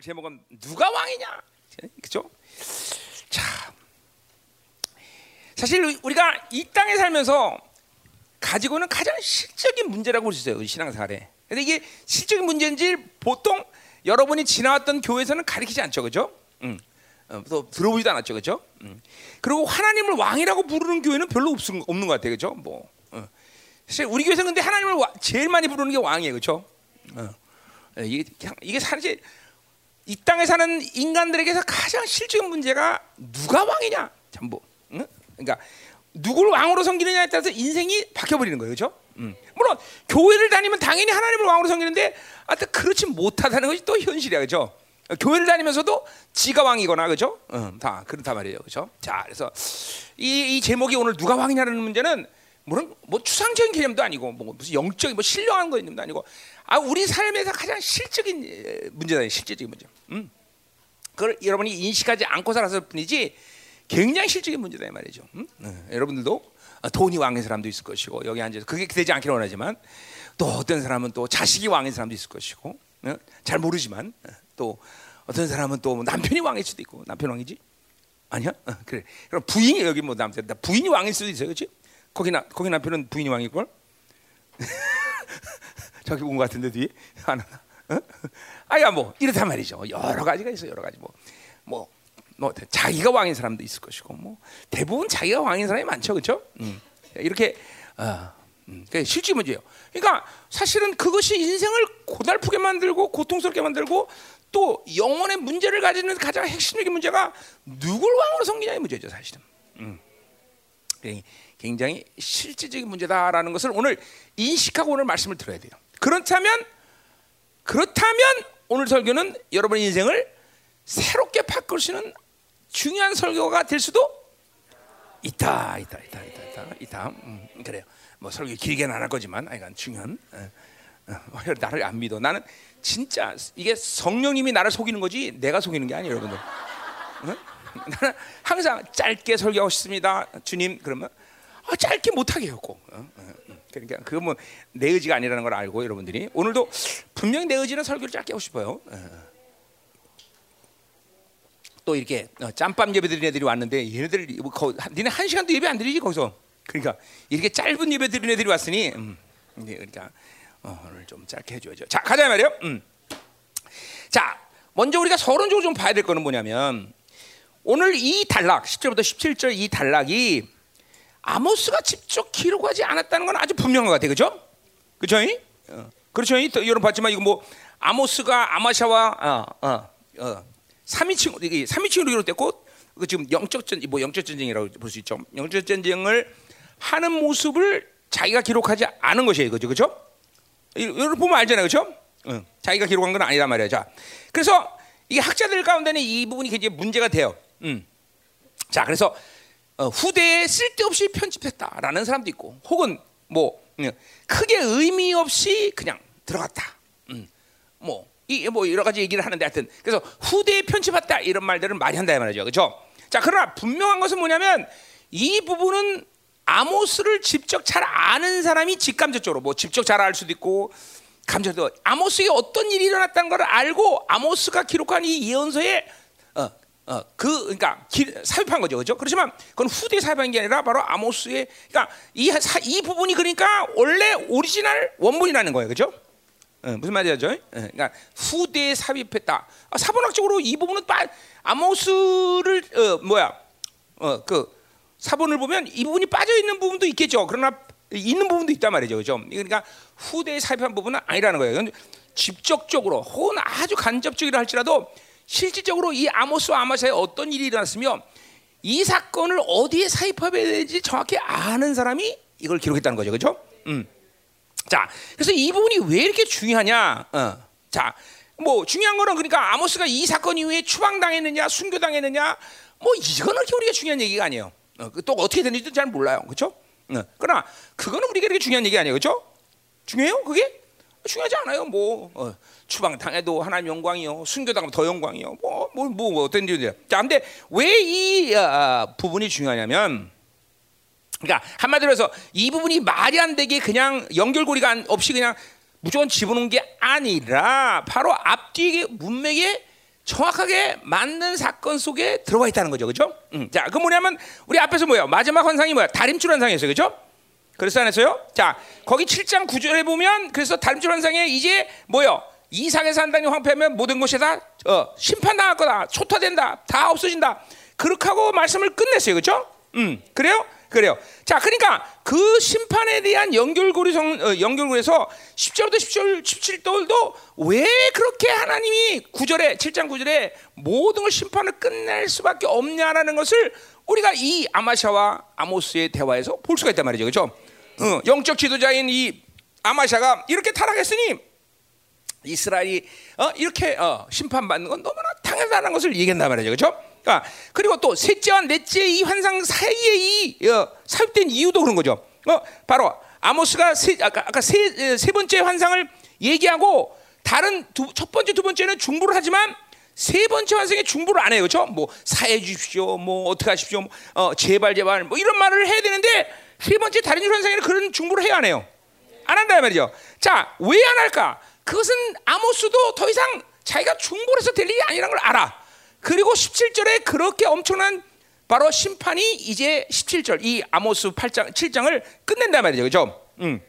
오늘 제목은 누가 왕이냐? 그죠? 자, 사실 우리가 이 땅에 살면서 가지고는 가장 실적인 문제라고 볼 수 있어요. 신앙생활에. 근데 이게 실적인 문제인지 보통 여러분이 지나왔던 교회에서는 가리키지 않죠, 그죠? 음. 어, 또 들어보지도 않았죠, 그죠? 음. 그리고 하나님을 왕이라고 부르는 교회는 별로 없, 없는 것 같아요, 그죠? 뭐 어. 사실 우리 교회에서 근데 하나님을 와, 제일 많이 부르는 게 왕이에요, 그죠? 어. 이게 이게 사실 이 땅에 사는 인간들에게서 가장 실적인 문제가 누가 왕이냐, 전부. 응? 그러니까 누구를 왕으로 섬기느냐에 따라서 인생이 바뀌어버리는 거예요, 그렇죠? 음. 물론 교회를 다니면 당연히 하나님을 왕으로 섬기는데, 아, 그렇지 못하다는 것이 또 현실이야, 그렇죠? 교회를 다니면서도 지가 왕이거나, 그렇죠? 음, 다 그렇다 말이에요, 그렇죠? 자, 그래서 이, 이 제목이 오늘 누가 왕이냐는 문제는 물론 뭐 추상적인 개념도 아니고 뭐 무슨 영적인 뭐 신령한 개념도 아니고 아 우리 삶에서 가장 실적인 문제다, 실질적인 문제. 음. 그걸 여러분이 인식하지 않고 살았을 뿐이지 굉장히 실적인 문제다 이 말이죠. 음? 네. 여러분들도 돈이 왕의 사람도 있을 것이고 여기 앉아서 그게 되지 않기를 원하지만 또 어떤 사람은 또 자식이 왕의 사람도 있을 것이고 네? 잘 모르지만 또 어떤 사람은 또 남편이 왕일 수도 있고 남편 왕이지 아니야? 어, 그래. 그럼 부인이 여기 뭐 남편 부인이 왕일 수도 있어요, 그렇지? 거기 나 거기 남편은 부인이 왕일 걸? 저기 온 것 같은데 뒤에 하나. 어? 아야 뭐 이렇단 말이죠. 여러 가지가 있어 요 여러 가지 뭐 뭐. 뭐 자기가 왕인 사람도 있을 것이고 뭐 대부분 자기가 왕인 사람이 많죠, 그렇죠? 음. 이렇게 어, 음. 실질 문제예요. 그러니까 사실은 그것이 인생을 고달프게 만들고 고통스럽게 만들고 또 영혼의 문제를 가지는 가장 핵심적인 문제가 누굴 왕으로 섬기냐의 문제죠, 사실은. 음. 굉장히 실질적인 문제다라는 것을 오늘 인식하고 오늘 말씀을 들어야 돼요. 그렇다면 그렇다면 오늘 설교는 여러분의 인생을 새롭게 있는 중요한 설교가 될 수도 있다, 있다, 있다, 있다, 있다, 있다. 음, 그래요. 뭐 설교 길게는 안 할 거지만, 아이간 중요한. 어, 어, 나를 안 믿어. 나는 진짜 이게 성령님이 나를 속이는 거지 내가 속이는 게 아니에요, 여러분들. 어? 나는 항상 짧게 설교하고 싶습니다, 주님. 그러면 아, 짧게 못하게 했고. 어? 어, 그러니까 그거 뭐내 의지가 아니라는 걸 알고 여러분들이 오늘도 분명히 내 의지는 설교를 짧게 하고 싶어요. 어. 또 이렇게 짬밥 예배 드린 애들이 왔는데 얘네들 뭐 거, 니네 한 시간도 예배 안 드리지 거기서. 그러니까 이렇게 짧은 예배 드린 애들이 왔으니 음, 그러니까 어, 오늘 좀 짧게 해줘야죠. 자 가자 말이요. 음. 자 먼저 우리가 서론적으로 좀 봐야 될 거는 뭐냐면 오늘 이 단락 10절부터 17절 이 단락이 아모스가 직접 기록하지 않았다는 건 아주 분명한 것 같아요. 그죠? 그죠? 어. 그렇죠? 여러분 봤지만 이거 뭐 아모스가 아마샤와 어, 어, 어, 3인칭 이게 3인칭으로 기록됐고 그 지금 영적 전뭐 영적 전쟁이라고 볼 수 있죠. 영적 전쟁을 하는 모습을 자기가 기록하지 않은 것이에요. 그죠? 그죠? 여러분 보면 알잖아요. 그죠? 어, 자기가 기록한 건 아니란 말이에요. 자. 그래서 이게 학자들 가운데는 이 부분이 굉장히 문제가 돼요. 음. 자, 그래서 어, 후대에 쓸데없이 편집했다라는 사람도 있고, 혹은 뭐 음, 크게 의미 없이 그냥 들어갔다. 음, 뭐, 이, 뭐 여러 가지 얘기를 하는데 하여튼 그래서 후대에 편집했다 이런 말들은 많이 한다 말이죠, 그렇죠? 자, 그러나 분명한 것은 뭐냐면 이 부분은 아모스를 직접 잘 아는 사람이 직감적으로 뭐 직접 잘 알 수도 있고 감정도 아모스에게 어떤 일이 일어났다는 걸 알고 아모스가 기록한 이 예언서에 어, 그 그러니까 기, 삽입한 거죠, 그렇죠? 그렇지만 그건 후대 삽입한 게 아니라 바로 아모스의 그러니까 이, 이 부분이 그러니까 원래 오리지널 원본이라는 거예요, 그렇죠? 어, 무슨 말이죠? 어, 그러니까 후대에 삽입했다. 아, 사본학적으로 이 부분은 빠, 아모스를 어, 뭐야? 어, 그 사본을 보면 이 부분이 빠져 있는 부분도 있겠죠. 그러나 있는 부분도 있단 말이죠, 그렇죠? 그러니까 후대에 삽입한 부분은 아니라는 거예요. 직접적으로 혹은 아주 간접적이라 할지라도 실질적으로 이 아모스와 아마사에 어떤 일이 일어났으며 이 사건을 어디에 사입해야 되는지 정확히 아는 사람이 이걸 기록했다는 거죠, 그렇죠? 음. 자, 그래서 이 부분이 왜 이렇게 중요하냐? 어. 자, 뭐 중요한 거는 그러니까 아모스가 이 사건 이후에 추방당했느냐, 순교당했느냐, 뭐 이거는 우리가 중요한 얘기가 아니에요. 어, 또 어떻게 됐는지도 잘 몰라요, 그렇죠? 어. 그러나 그거는 우리가 이렇게 중요한 얘기 아니에요, 그렇죠? 중요해요, 그게? 중요하지 않아요. 뭐 어, 추방 당해도 하나님 영광이요, 순교 당하면 더 영광이요. 뭐 뭐 뭐, 뭐, 뭐, 어떤 일이요. 자, 근데 왜이 어, 아, 부분이 중요하냐면, 그러니까 한마디로 해서 이 부분이 말이 안 되게 그냥 연결고리가 없이 그냥 무조건 집어넣은 게 아니라 바로 앞뒤에 문맥에 정확하게 맞는 사건 속에 들어가 있다는 거죠, 그렇죠? 음. 자, 그 뭐냐면 우리 앞에서 뭐야? 마지막 환상이 뭐야? 다림줄 환상이었어요, 그렇죠? 그래서 안 했어요? 자, 거기 7장 9절에 보면 그래서 다림줄 환상에 이제 뭐요? 이상에서 한 단이 황폐하면 모든 것이 다 어, 심판당할 거다, 초토된다, 다 없어진다. 그렇게 하고 말씀을 끝냈어요, 그렇죠? 음, 그래요? 그래요. 자, 그러니까 그 심판에 대한 연결고리 성 어, 연결고리에서 10절부터 17, 17절도 왜 그렇게 하나님이 9절에 7장 9절에 모든 걸 심판을 끝낼 수밖에 없냐라는 것을 우리가 이 아마샤와 아모스의 대화에서 볼 수가 있단 말이죠. 그렇죠? 어, 영적 지도자인 이 아마샤가 이렇게 타락했으니 이스라엘이 어, 이렇게 어, 심판받는 건 너무나 당연하다는 것을 얘기한단 말이죠. 그렇죠? 아, 그리고 또 셋째와 넷째 이 환상 사이에 이 어, 삽입된 이유도 그런 거죠. 어, 바로 아모스가 세, 아까, 아까 세, 세 번째 환상을 얘기하고 다른 두, 첫 번째 두 번째는 중보를 하지만 세 번째 환상에 중보를 안 해요, 그렇죠? 뭐 사해 주십시오, 뭐 어떻게 하십시오, 뭐, 어, 제발 제발 뭐 이런 말을 해야 되는데 세 번째 다른 환상에는 그런 중보를 해야 안 해요. 안 한다 말이죠. 자, 왜 안 할까? 그것은 아모스도 더 이상 자기가 중보를 해서 될 일이 아니라는 걸 알아. 그리고 17절에 그렇게 엄청난 바로 심판이 이제 17절 이 아모스 8장 7장을 끝낸단 말이죠. 그죠? 음.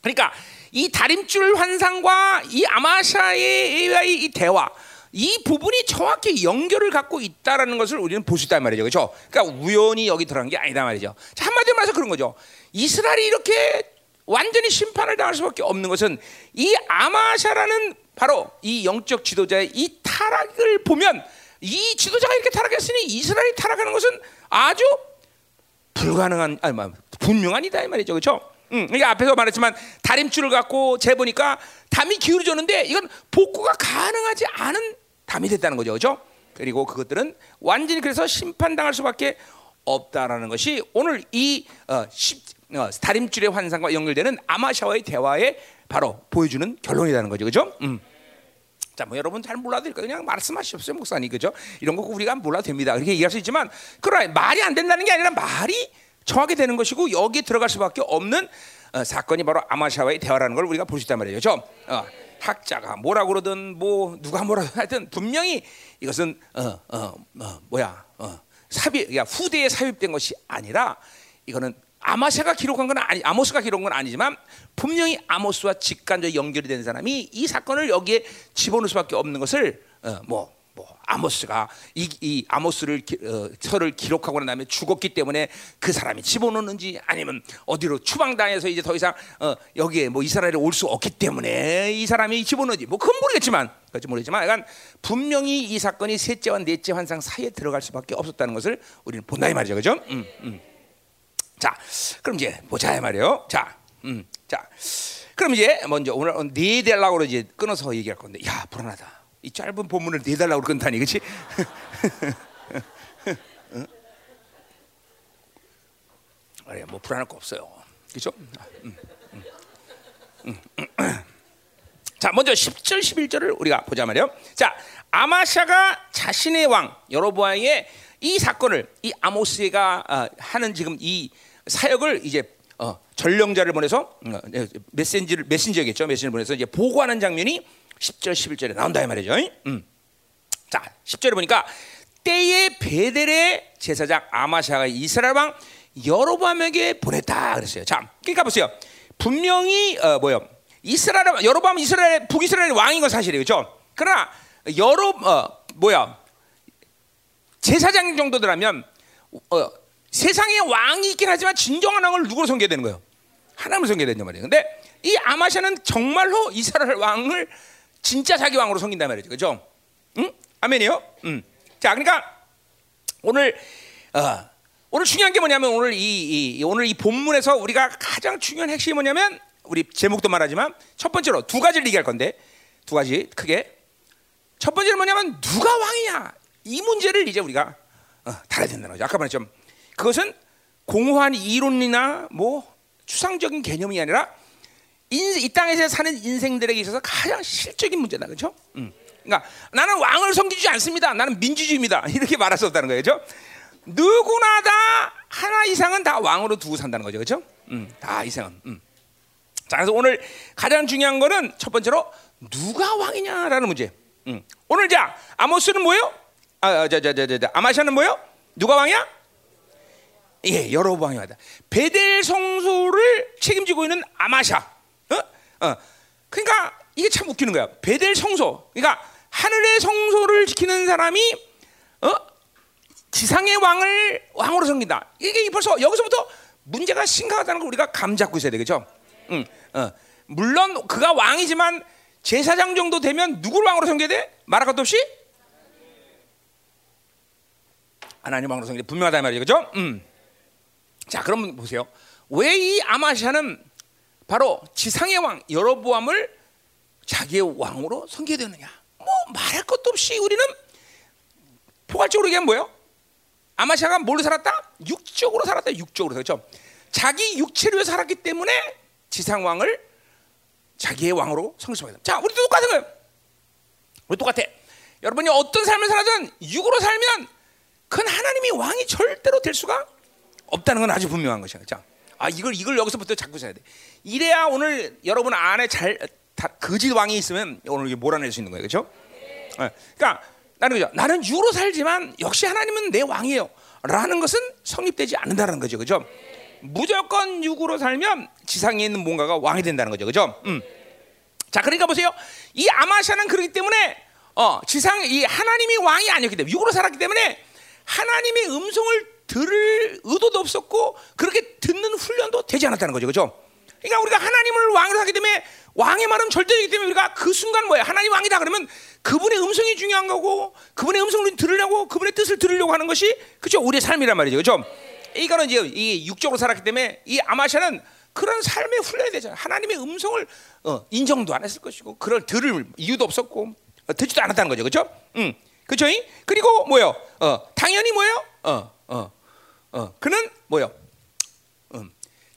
그러니까 이 다림줄 환상과 이 아마샤의 이 대화 이 부분이 정확히 연결을 갖고 있다라는 것을 우리는 볼 수 있단 말이죠. 그렇죠? 그러니까 우연히 여기 들어간 게 아니다 말이죠. 자, 한마디로 말해서 그런 거죠. 이스라엘이 이렇게 완전히 심판을 당할 수밖에 없는 것은 이 아마샤라는 바로 이 영적 지도자의 이 타락을 보면 이 지도자가 이렇게 타락했으니 이스라엘이 타락하는 것은 아주 불가능한 아니 뭐, 분명한 이다 이 말이죠. 그렇죠? 응, 이게 앞에서 말했지만 다림줄을 갖고 재보니까 담이 기울어졌는데 이건 복구가 가능하지 않은 담이 됐다는 거죠. 그렇죠? 그리고 그것들은 완전히 그래서 심판당할 수밖에 없다라는 것이 오늘 이 어, 십, 어, 다림줄의 환상과 연결되는 아마샤와의 대화에 바로 보여주는 결론이라는 거죠. 그렇죠? 음. 자, 뭐 여러분 잘 몰라도 될까 그냥 말씀하십시오, 목사님. 그죠? 이런 거 우리가 몰라도 됩니다. 그렇게 얘기할 수 있지만, 그러나 말이 안 된다는 게 아니라 말이 정하게 되는 것이고 여기에 들어갈 수밖에 없는 어, 사건이 바로 아마샤와의 대화라는 걸 우리가 볼 수 있단 말이죠. 어, 학자가 뭐라 그러든 뭐 누가 뭐라 하든 분명히 이것은 어, 어, 어 뭐야 어, 삽입, 그러니까 후대에 삽입된 것이 아니라 이거는 아마샤가 기록한 건 아니, 아모스가 기록한 건 아니지만 분명히 아모스와 직간접 연결이 된 사람이 이 사건을 여기에 집어넣을 수밖에 없는 것을 어, 뭐, 뭐 아모스가 이, 이 아모스를 기, 어, 서를 기록하고 난 다음에 죽었기 때문에 그 사람이 집어넣는지 아니면 어디로 추방당해서 이제 더 이상 어, 여기에 뭐 이스라엘에 올 수 없기 때문에 이 사람이 집어넣지 뭐 그건 모르겠지만 그렇지 모르겠지만 약간 분명히 이 사건이 셋째와 넷째 환상 사이에 들어갈 수밖에 없었다는 것을 우리는 본다 이 말이죠, 그죠? 음, 음. 자, 그럼 이제 보자 말이요. 자, 음, 자, 그럼 이제 먼저 오늘 네 달라고 이제 끊어서 얘기할 건데, 야 불안하다. 이 짧은 본문을 네 달라고 끊다니, 그렇지? 그래, 뭐 불안할 거 없어요, 그렇죠? 음, 음, 음, 자, 먼저 10절, 11절을 우리가 보자 말이요. 자, 아마샤가 자신의 왕 여로보아의 이 사건을 이 아모스가 어, 하는 지금 이 사역을 이제 어, 전령자를 보내서 어, 메신지를 메신저겠죠. 메신저를 보내서 이제 보고하는 장면이 10절 11절에 나온다 이 말이죠. 음. 자, 10절에 보니까 때에 베델의 제사장 아마샤가 이스라엘 왕 여로보암에게 보냈다 그랬어요. 자, 그러니까 보세요. 분명히 어, 뭐요? 이스라엘 여로보암 이스라엘 북이스라엘 왕인 건 사실이에요. 그렇죠? 그러나 여로 어, 뭐야? 제사장 정도들하면 어, 세상에 왕이 있긴 하지만 진정한 왕을 누구로 섬겨야 되는 거예요? 하나님을 섬겨야 된단 말이에요. 근데 이 아마샤는 정말로 이스라엘 왕을 진짜 자기 왕으로 섬긴단 말이죠. 그죠? 응? 아멘이요? 응. 자, 그러니까 오늘 어, 오늘 중요한 게 뭐냐면 오늘 이, 이, 오늘 이 본문에서 우리가 가장 중요한 핵심이 뭐냐면 우리 제목도 말하지만 첫 번째로 두 가지를 얘기할 건데 두 가지 크게 첫 번째는 뭐냐면 누가 왕이냐 이 문제를 이제 우리가 어, 다뤄야 된다는 거죠. 아까 말했죠. 그것은 공허한 이론이나 뭐 추상적인 개념이 아니라 인, 이 땅에서 사는 인생들에게 있어서 가장 실적인 문제다, 그렇죠? 음. 그러니까 나는 왕을 섬기지 않습니다. 나는 민주주의입니다. 이렇게 말할 수 없다는 거예요, 그렇죠? 누구나 다 하나 이상은 다 왕으로 두고 산다는 거죠, 그렇죠? 음, 다 이상은. 음. 자, 그래서 오늘 가장 중요한 거는 첫 번째로 누가 왕이냐라는 문제. 음. 오늘 자 아모스는 뭐요? 아, 자, 자, 자, 자, 자. 아마샤는 뭐요? 누가 왕이야? 예, 여러 왕이 왔다. 베델 성소를 책임지고 있는 아마샤. 어? 어. 그러니까 이게 참 웃기는 거야. 베델 성소. 그러니까 하늘의 성소를 지키는 사람이 어? 지상의 왕을 왕으로 섬긴다. 이게 벌써 여기서부터 문제가 심각하다는 걸 우리가 감 잡고 있어야 되겠죠. 응, 어. 물론 그가 왕이지만 제사장 정도 되면 누구를 왕으로 섬겨야 돼? 말할 것도 없이 하나님 왕으로 섬기는 분명하다 말이죠, 그죠? 음. 자, 그러면 보세요. 왜 이 아마샤는 바로 지상의 왕 여로보암을 자기의 왕으로 섬겨야 되느냐? 뭐 말할 것도 없이 우리는 포괄적으로 얘기하면 뭐예요? 아마샤가 뭘로 살았다? 육적으로 살았다. 육적으로 그렇죠? 자기 육체로 살았기 때문에 지상 왕을 자기의 왕으로 성립하게 됩니다. 자, 우리도 똑같은 거예요. 우리 똑같아. 여러분이 어떤 삶을 살아든 육으로 살면 큰 하나님이 왕이 절대로 될 수가 없다는 건 아주 분명한 것이야. 자, 아 이걸 이걸 여기서부터 잡고 있어야 돼. 이래야 오늘 여러분 안에 잘 다, 거짓 왕이 있으면 오늘 몰아낼 수 있는 거예요, 그렇죠? 네. 그러니까 나는 그죠. 나는 육으로 살지만 역시 하나님은 내 왕이에요. 라는 것은 성립되지 않는다는 거죠, 그렇죠? 무조건 육으로 살면 지상에 있는 뭔가가 왕이 된다는 거죠, 그렇죠? 음. 자, 그러니까 보세요. 이 아마샤는 그렇기 때문에 어, 지상 이 하나님이 왕이 아니었기 때문에 육으로 살았기 때문에 하나님의 음성을 들을 의도도 없었고 그렇게 듣는 훈련도 되지 않았다는 거죠, 그렇죠? 그러니까 우리가 하나님을 왕으로 하기 때문에 왕의 말은 절대이기 때문에 우리가 그 순간 뭐야? 하나님 왕이다 그러면 그분의 음성이 중요한 거고 그분의 음성을 들으려고 그분의 뜻을 들으려고 하는 것이 그죠? 우리의 삶이란 말이죠, 그렇죠? 이거는 이제 이 육적으로 살았기 때문에 이 아마샤는 그런 삶에 훈련이 되잖아요. 하나님의 음성을 어, 인정도 안 했을 것이고 그걸 들을 이유도 없었고 어, 듣지도 않았다는 거죠, 그렇죠? 음, 그렇죠? 그리고 뭐요? 어, 당연히 뭐요? 어, 어, 어, 그는 뭐요?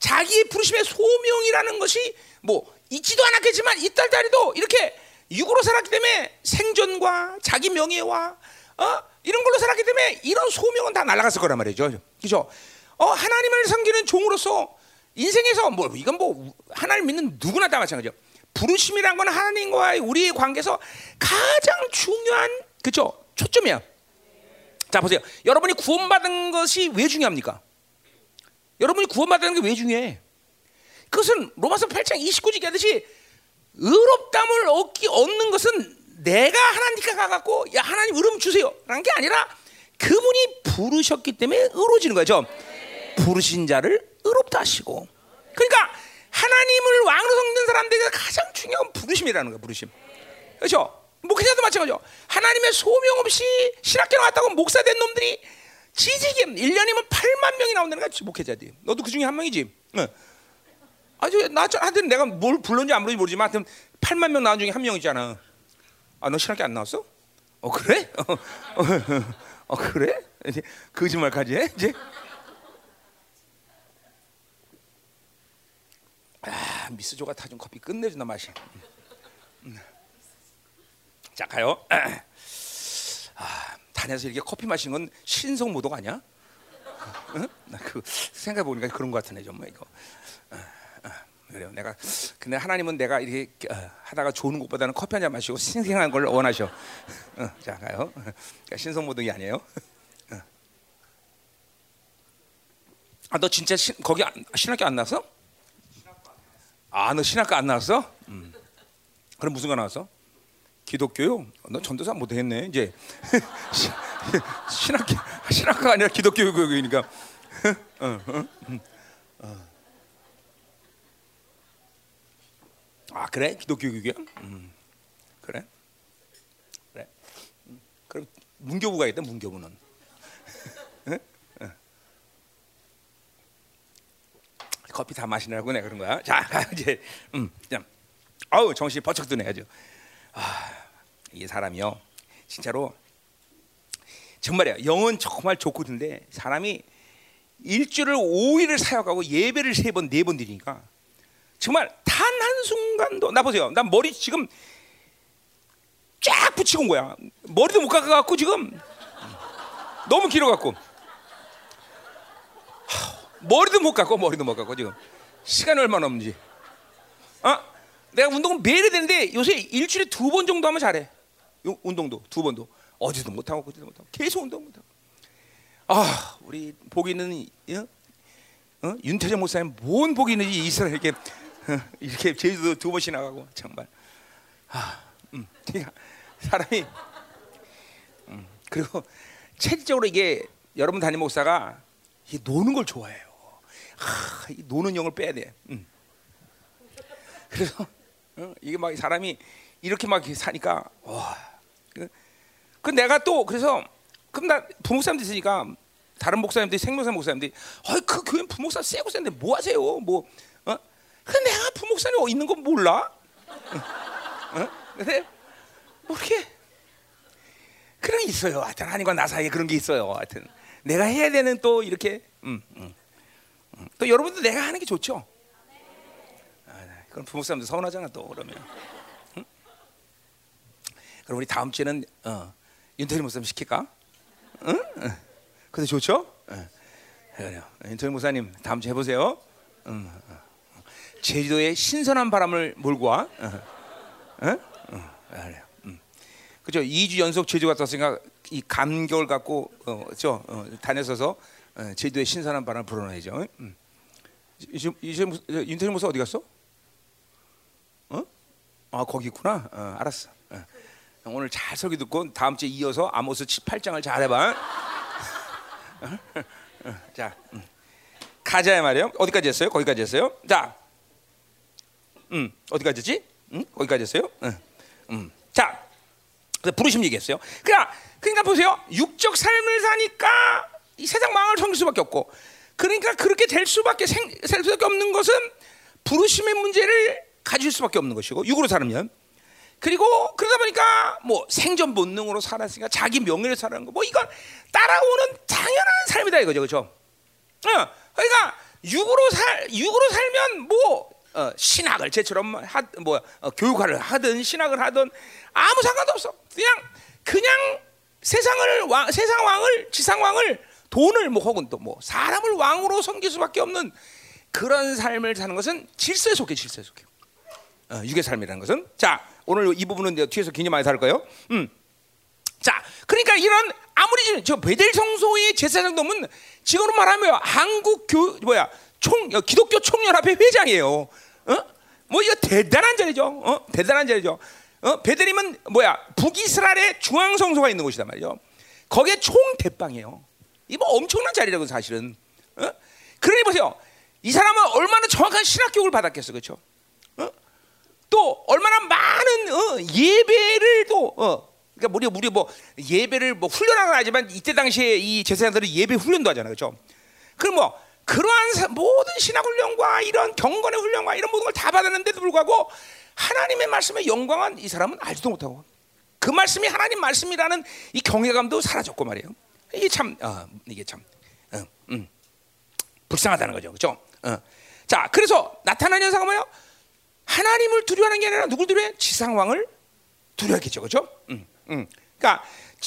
음, 자기의 부르심의 소명이라는 것이 뭐 있지도 않았겠지만 이딸딸이도 이렇게 육으로 살았기 때문에 생존과 자기 명예와 어? 이런 걸로 살았기 때문에 이런 소명은 다 날아갔을 거란 말이죠. 그죠? 어, 하나님을 섬기는 종으로서 인생에서 뭐 이건 뭐 하나님 믿는 누구나 다 마찬가지죠. 부르심이란 건 하나님과의 우리의 관계에서 가장 중요한 그죠? 초점이야. 자 보세요. 여러분이 구원받은 것이 왜 중요합니까? 여러분이 구원받는 게 왜 중요해? 그것은 로마서 8장 29절 얘기하듯이 의롭담을 얻기 얻는 것은 내가 하나님께 가갖고 야 하나님 의로움 주세요라는 게 아니라 그분이 부르셨기 때문에 의로지는 거죠. 부르신 자를 의롭다 하시고 그러니까 하나님을 왕으로 섬기는 사람들에게 가장 중요한 부르심이라는 거야 부르심 그렇죠? 목회자도 마찬가지죠. 하나님의 소명 없이 신학교 나왔다고 목사 된 놈들이 지지게 1년이면 8만 명이 나온다는 거야 목회자들이 너도 그 중에 한 명이지 응. 아주 나저 하여튼 내가 뭘 불렀는지 안 불렀는지 모르지만 하여튼 8만 명 나온 중에 한 명이잖아 아너 신학교 안 나왔어? 어 그래? 어, 어, 어 그래? 이제 거짓말까지 해 이제 아 미스조가 타준 커피 끝내준다 맛이 음. 자 가요 아, 단에서 이렇게 커피 마시는 건 신성 모독 아니야? 응? 나그 생각해 보니까 그런 것 같으네 좀 이거. 어, 어, 그래요. 내가 근데 하나님은 내가 이렇게 어, 하다가 좋은 것보다는 커피 한 잔 마시고 신생한 걸 원하셔. 어, 자 가요. 그러니까 신성 모독이 아니에요. 어. 아너 진짜 신, 거기 안, 신학교 안 나왔어? 아너 신학교 안 나왔어? 음. 그럼 무슨 거 나왔어? 기독교요? 너 전도사 못 되겠네 이제 신학교 신학교가 아니라 기독교교육이니까. 어, 어, 어. 아 그래 기독교 교육이야? 음, 그래 그래. 음, 그럼 문교부가 있다 문교부는. 커피 다 마시느라고 내가 그런 거야. 자 이제 음, 아우 정신 버쩍 드네 아주. 아, 이 사람이요. 진짜로 정말이야. 영은 정말 좋거든데 사람이 일주일을 5일을 사역하고 예배를 세 번, 네 번 드리니까 정말 단 한 순간도 나 보세요. 나 머리 지금 쫙 붙이고 온 거야. 머리도 못 깎아 갖고 지금 너무 길어 갖고 머리도 못 깎고 머리도 못 깎고 지금 시간이 얼마나 없는지. 아, 내가 운동을 매일 해야 되는데 요새 일주일에 두 번 정도 하면 잘해. 요- 운동도 두 번도 어디도 못 하고 어디도 못 하고 계속 운동 못 하고. 아, 우리 복이 있는 이- 어? 어? 윤태정 목사님 뭔 복이 있는지 이스라엘에게 어, 이렇게 제주도 두 번씩 나가고 정말. 아, 음, 그러니까 사람이 음, 그리고 체질적으로 이게 여러분 담임 목사가 이 노는 걸 좋아해요. 아, 이 노는 영을 빼야 돼. 음. 그래서 어, 이게 막 사람이 이렇게 막 사니까 와. 그, 그 내가 또 그래서 그럼 나 부목사님도 있으니까 다른 목사님들이 생명사 목사님들이 어이 그 교회 부목사 세고 센데 뭐 하세요? 뭐 어? 그 내가 부목사님 있는 거 몰라? 어? 어? 근데 뭐 이렇게 그런 게 있어요. 하여튼 하나님과 나 사이에 그런 게 있어요. 하여튼 내가 해야 되는 또 이렇게 음, 음. 음. 또 여러분도 내가 하는 게 좋죠. 아, 그럼 부목사님도 서운하잖아 또 그러면. 응? 그럼 우리 다음 주에는 어, 윤태리 목사님 시킬까? 응? 응. 근데 좋죠? 응. 그래요. 윤태리 목사님 다음 주 해보세요. 응, 응. 제주도에 신선한 바람을 몰고 와. 응. 응? 응. 그래요. 응. 그죠? 2주 연속 제주 갔다 왔으니까 이 감겨울 갖고 어, 저 어, 다녔어서 어, 제주도에 신선한 바람 불어넣어야죠. 음. 이제 윤태리 목사 어디 갔어? 어? 아 거기 있구나. 어, 알았어. 어. 오늘 잘 설교 듣고 다음 주에 이어서 아모스 8장을 잘 해봐. 어? 어, 자, 음. 가자 말이요. 어디까지 했어요? 거기까지 했어요. 자, 음 어디까지지? 음 거기까지 했어요. 음, 음. 자, 부르심 얘기했어요. 그러니까 그러니까 보세요. 육적 삶을 사니까 이 세상 망을 섬길 수밖에 없고, 그러니까 그렇게 될 수밖에 생, 될 수밖에 없는 것은 부르심의 문제를 가질 수밖에 없는 것이고 육으로 살면. 그리고 그러다 보니까 뭐 생존 본능으로 살았으니까 자기 명예를 살아는 거뭐 이건 따라오는 당연한 삶이다 이거죠, 그렇죠? 어, 그러니까 육으로 살 육으로 살면 뭐 어, 신학을 제처럼 하, 뭐 어, 교육을 하든 신학을 하든 아무 상관도 없어. 그냥 그냥 세상을 왕, 세상 왕을 지상 왕을 돈을 뭐 혹은 또 뭐 사람을 왕으로 섬길 수밖에 없는 그런 삶을 사는 것은 질서에 속해 질서에 속해. 어, 육의 삶이라는 것은 자 오늘 이 부분은 뒤에서 굉장히 많이 다룰 거예요. 음. 자, 그러니까 이런 아무리 저 베델 성소의 제사장도면 지금으로 말하면 한국 교 뭐야 총 어, 기독교 총연합회 회장이에요. 어? 뭐 이거 대단한 자리죠. 어? 대단한 자리죠. 어? 베델이면 뭐야 북이스라엘의 중앙 성소가 있는 곳이단 말이죠. 거기에 총 대빵이에요. 이 뭐 엄청난 자리라고 사실은. 어? 그러니 보세요. 이 사람은 얼마나 정확한 신학 교육을 받았겠어, 그렇죠? 어? 또 얼마나 많은 어, 예배를 또 어, 그러니까 우리 우리 뭐 예배를 뭐 훈련하는 건 아니지만 이때 당시에 이 제사장들은 예배 훈련도 하잖아요, 그렇죠? 그럼 뭐 그러한 사- 모든 신학 훈련과 이런 경건의 훈련과 이런 모든 걸 다 받았는데도 불구하고 하나님의 말씀의 영광은 이 사람은 알지도 못하고 그 말씀이 하나님 말씀이라는 이 경외감도 사라졌고 말이에요. 이게 참 어, 이게 참 어, 음, 불쌍하다는 거죠, 그렇죠? 어. 자, 그래서 나타나는 현상은 뭐예요? 하나님을 두려워하는 게 아니라 누굴 두려워해? 지상왕을 두려워했겠죠, 그렇죠? 음, 음. 그러니까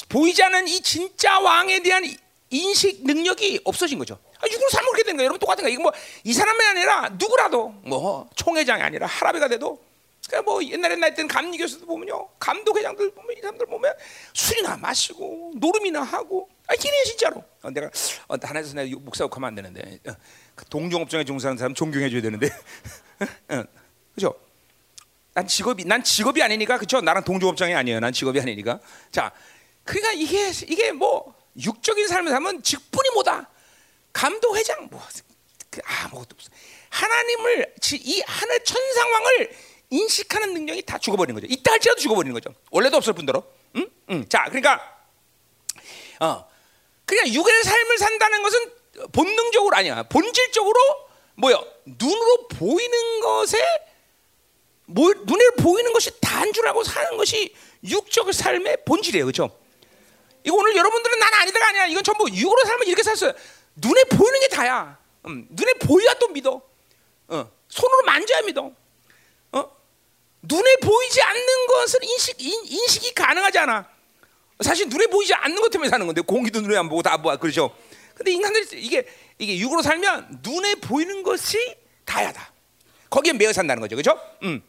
보이지 않는 이 진짜 왕에 대한 이- 인식 능력이 없어진 거죠. 아, 육으로 살면 그렇게 되는 거예요. 여러분 똑같은 거예요. 이거 뭐 이 사람이 아니라 누구라도 뭐 총회장이 아니라 할아버지가 돼도 그러니까 뭐 옛날에 나 때는 감리 교수도 보면요, 감독 회장들 보면 이 사람들 보면 술이나 마시고 노름이나 하고 아 이래 진짜로. 어, 내가 어, 하나에서 내가 목사 욕하면 안 되는데 어, 그 동종업종에 종사하는 사람 존경해 줘야 되는데, 어, 그죠? 난 직업이 난 직업이 아니니까 그렇죠. 나랑 동종업종이 아니에요. 난 직업이 아니니까. 자, 그러니까 이게 이게 뭐 육적인 삶을 살면 직분이 뭐다. 감독 회장 뭐 그 아무것도 없어. 하나님을 지- 이 하늘 천상왕을 인식하는 능력이 다 죽어버리는 거죠. 이따 할지라도 죽어버리는 거죠. 원래도 없을 뿐더러. 응? 응. 자, 그러니까 어, 그냥 육의 삶을 산다는 것은 본능적으로 아니야. 본질적으로 뭐요? 눈으로 보이는 것에 뭐, 눈에 보이는 것이 알고 사는 것이 육적 삶의 본질이에요, 그렇죠? 이거 오늘 여러분들은 난 아니다가 아니야. 이건 전부 육으로 살면 이렇게 살았어요. 눈에 보이는 게 다야. 음, 눈에 보여야 또 믿어. 어, 손으로 만져야 믿어. 어? 눈에 보이지 않는 것을 인식 인, 인식이 가능하지 않아. 사실 눈에 보이지 않는 것 때문에 사는 건데 공기도 눈에 안 보고 다 보아 그렇죠. 근데 인간들이 이게 이게 육으로 살면 눈에 보이는 것이 다야다. 거기에 매여 산다는 거죠, 그렇죠? 음.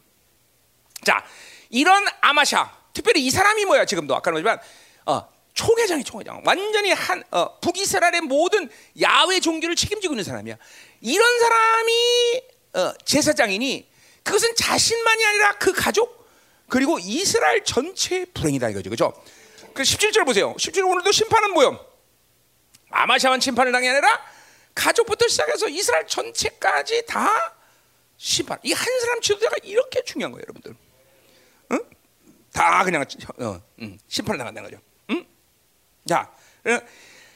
자, 이런 아마샤, 특별히 이 사람이 뭐야 지금도 아까 말했지만 어, 총회장이 총회장. 완전히 한 어, 북이스라엘의 모든 야외 종교를 책임지고 있는 사람이야. 이런 사람이 어, 제사장이니 그것은 자신만이 아니라 그 가족 그리고 이스라엘 전체의 불행이다 이거죠. 그죠? 그 17절 보세요. 17절 오늘도 심판은 뭐요? 아마샤만 심판을 당이 아니라 가족부터 시작해서 이스라엘 전체까지 다 심판. 이 한 사람 지도자가 이렇게 중요한 거예요, 여러분들. 응? 다 그냥 어, 음, 심판을 당한다는 거죠. 응? 자, 어,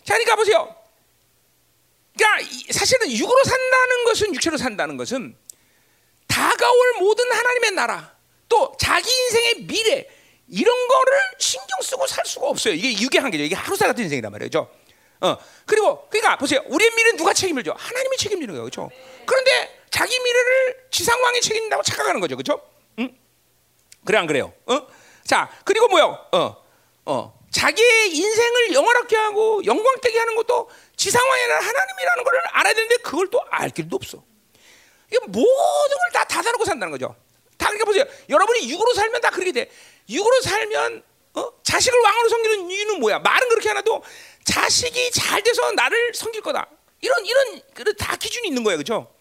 자, 그러니까 보세요. 그러니까 사실은 육으로 산다는 것은 육체로 산다는 것은 다가올 모든 하나님의 나라 또 자기 인생의 미래 이런 거를 신경 쓰고 살 수가 없어요. 이게 육의 한계죠. 이게 하루살 같은 인생이란 말이죠. 어 그리고 그러니까 보세요. 우리의 미래는 누가 책임을 져? 하나님이 책임지는 거예요, 그렇죠? 그런데 자기 미래를 지상 왕이 책임진다고 착각하는 거죠, 그렇죠? 응? 그래 안 그래요? 어? 자 그리고 뭐요? 어, 어. 자기의 인생을 영원하게 하고 영광되게 하는 것도 지상왕이나 하나님이라는 것을 알아야 되는데 그걸 또 알 길도 없어. 이게 모든 걸 다 다다르고 산다는 거죠. 다 그러니까 보세요. 여러분이 육으로 살면 다 그렇게 돼. 육으로 살면 어? 자식을 왕으로 섬기는 이유는 뭐야? 말은 그렇게 하나도 자식이 잘 돼서 나를 섬길 거다. 이런 이런 다 기준이 있는 거예요, 그렇죠?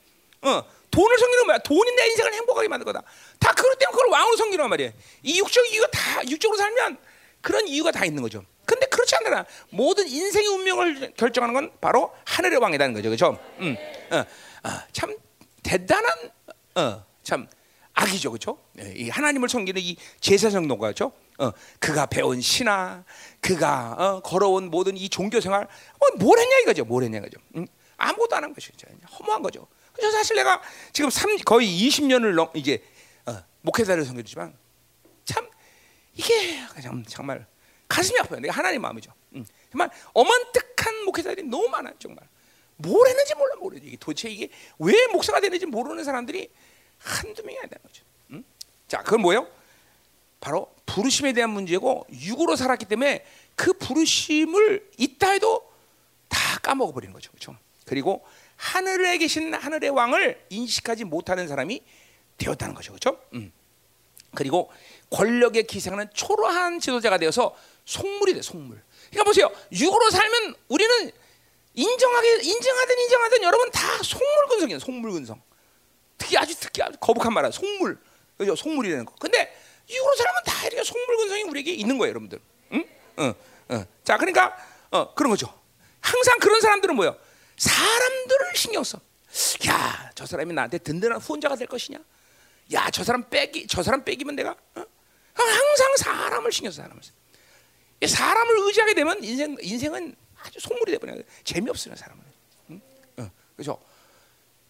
어, 돈을 섬기는 뭐야? 돈이 내 인생을 행복하게 만들 거다. 다 그것 때문에 그걸 왕으로 섬기란 말이에요. 이 육적 이유가 다 육적으로 살면 그런 이유가 다 있는 거죠. 근데 그렇지 않나 모든 인생의 운명을 결정하는 건 바로 하늘의 왕이라는 거죠, 그렇죠? 음, 어, 어, 참 대단한 어, 참 악이죠, 그렇죠? 이 하나님을 섬기는 이 제사 정도가 그렇죠? 어, 그가 배운 신화, 그가 어, 걸어온 모든 이 종교 생활, 어, 뭘 했냐 이거죠, 뭘 했냐 이거죠. 음? 아무것도 안 한 것이죠, 허무한 거죠. 그래서 사실 내가 지금 3, 거의 20년을 넘 이제 어, 목회자를 섬기지만 참 이게 참, 정말 가슴이 아파요. 내가 하나님 마음이죠. 음. 정말 어만뜩한 목회자들이 너무 많아요, 정말. 뭘 했는지 몰라 모르. 이게 도대체 이게 왜 목사가 되는지 모르는 사람들이 한두 명이 아니라는 거죠. 음? 자, 그건 뭐예요? 바로 부르심에 대한 문제고 육으로 살았기 때문에 그 부르심을 있다 해도 다 까먹어 버리는 거죠. 그렇죠? 그리고 하늘에 계신 하늘의 왕을 인식하지 못하는 사람이 되었다는 거죠. 그렇죠? 음. 그리고 권력의 기생하는 초라한 지도자가 되어서 속물이 돼, 속물. 그러니까 보세요. 육으로 살면 우리는 인정하게 인정하든 인정하든 여러분 다 속물 근성이에요. 속물 근성. 특히 아주 특히 아주 거북한 말이야. 속물. 그죠? 속물이라는 거. 근데 육으로 살면 다 이렇게 속물 근성이 우리에게 있는 거예요, 여러분들. 응? 어, 어. 자, 그러니까 어, 그런 거죠. 항상 그런 사람들은 뭐예요? 사람들을 신경 써. 야, 저 사람이 나한테 든든한 후원자가 될 것이냐? 야, 저 사람 빼기, 저 사람 빼기면 내가 어? 항상 사람을 신경 써, 사람을. 사람을 의지하게 되면 인생 인생은 아주 속물이 되버려. 재미없어요, 사람은. 응? 어, 그죠?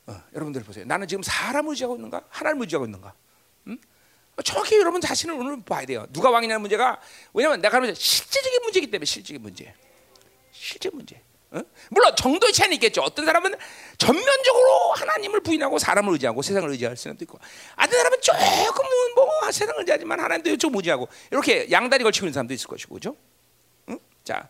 어, 여러분들 보세요. 나는 지금 사람을 의지하고 있는가? 하나님을 의지하고 있는가? 응? 정확히 여러분 자신을 오늘 봐야 돼요. 누가 왕이냐는 문제가 왜냐면 내가 하는 실제적인 문제이기 때문에 실제적인 문제. 실제 문제. 어? 물론 정도의 차이는 있겠죠. 어떤 사람은 전면적으로 하나님을 부인하고 사람을 의지하고 세상을 의지할 수는 있고, 어떤 사람은 조금 뭐 세상을 의지하지만 하나님도 좀 의지하고 이렇게 양다리 걸치고 있는 사람도 있을 것이고, 그죠? 응? 자,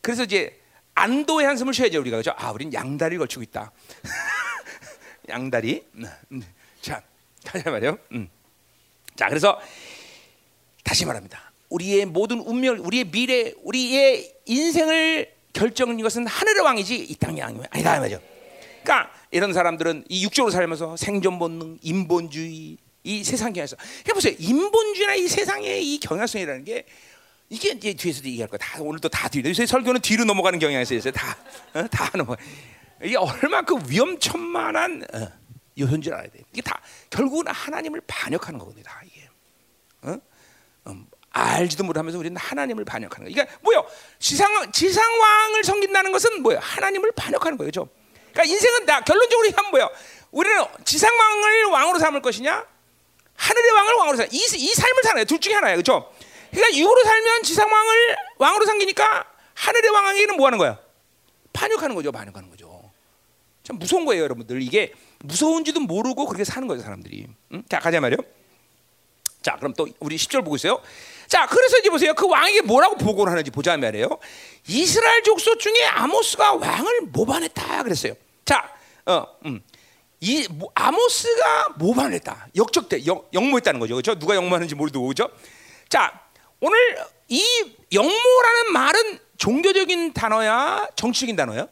그래서 이제 안도의 한숨을 쉬어야죠 우리가 그죠? 아, 우린 양다리 걸치고 있다. 양다리. 음, 음. 자, 가자 말이요. 음. 자, 그래서 다시 말합니다. 우리의 모든 운명, 우리의 미래, 우리의 인생을 결정하는 것은 하늘의 왕이지 이 땅의 왕이 아니다 말이죠. 그러니까 이런 사람들은 이 육적으로 살면서 생존 본능, 인본주의 이 세상 경향성. 그러니까 보세요. 인본주의나 이 세상의 이 경향성이라는 게 이게 이제 뒤에서도 얘기할 거야. 다 오늘도 다 뒤로. 요새 설교는 뒤로 넘어가는 경향이 있어요. 다, 어? 다 넘어. 이게 얼마큼 그 위험천만한 어, 요소인지 알아야 돼. 이게 다 결국은 하나님을 반역하는 거거든요. 이게. 어? 음, 알지도 못하면서 우리는 하나님을 반역하는 거예요. 그러니까 뭐요? 지상 지상 왕을 섬긴다는 것은 뭐요? 하나님을 반역하는 거예요, 죠. 그러니까 인생은 다 결론적으로 하면 뭐요? 우리는 지상 왕을 왕으로 삼을 것이냐, 하늘의 왕을 왕으로 삼. 이, 이 삶을 사는 둘 중에 하나예요, 그렇죠? 그러니까 육으로 살면 지상 왕을 왕으로 삼기니까 하늘의 왕에게는 뭐 하는 거야? 반역하는 거죠, 반역하는 거죠. 참 무서운 거예요, 여러분들. 이게 무서운지도 모르고 그렇게 사는 거죠, 사람들이. 응? 자, 가자 말이요. 자, 그럼 또 우리 10절 보고 있어요. 자, 그래서 이제 보세요. 그 왕에게 뭐라고 보고를 하는지 보자 말이에요. 이스라엘 족속 중에 아모스가 왕을 모반했다 그랬어요. 자, 어, 음. 이 아모스가 모반했다. 역적대, 역, 역모했다는 거죠. 그렇죠? 누가 역모하는지 모르도 그죠? 자, 오늘 이 영모라는 말은 종교적인 단어야, 정치적인 단어야?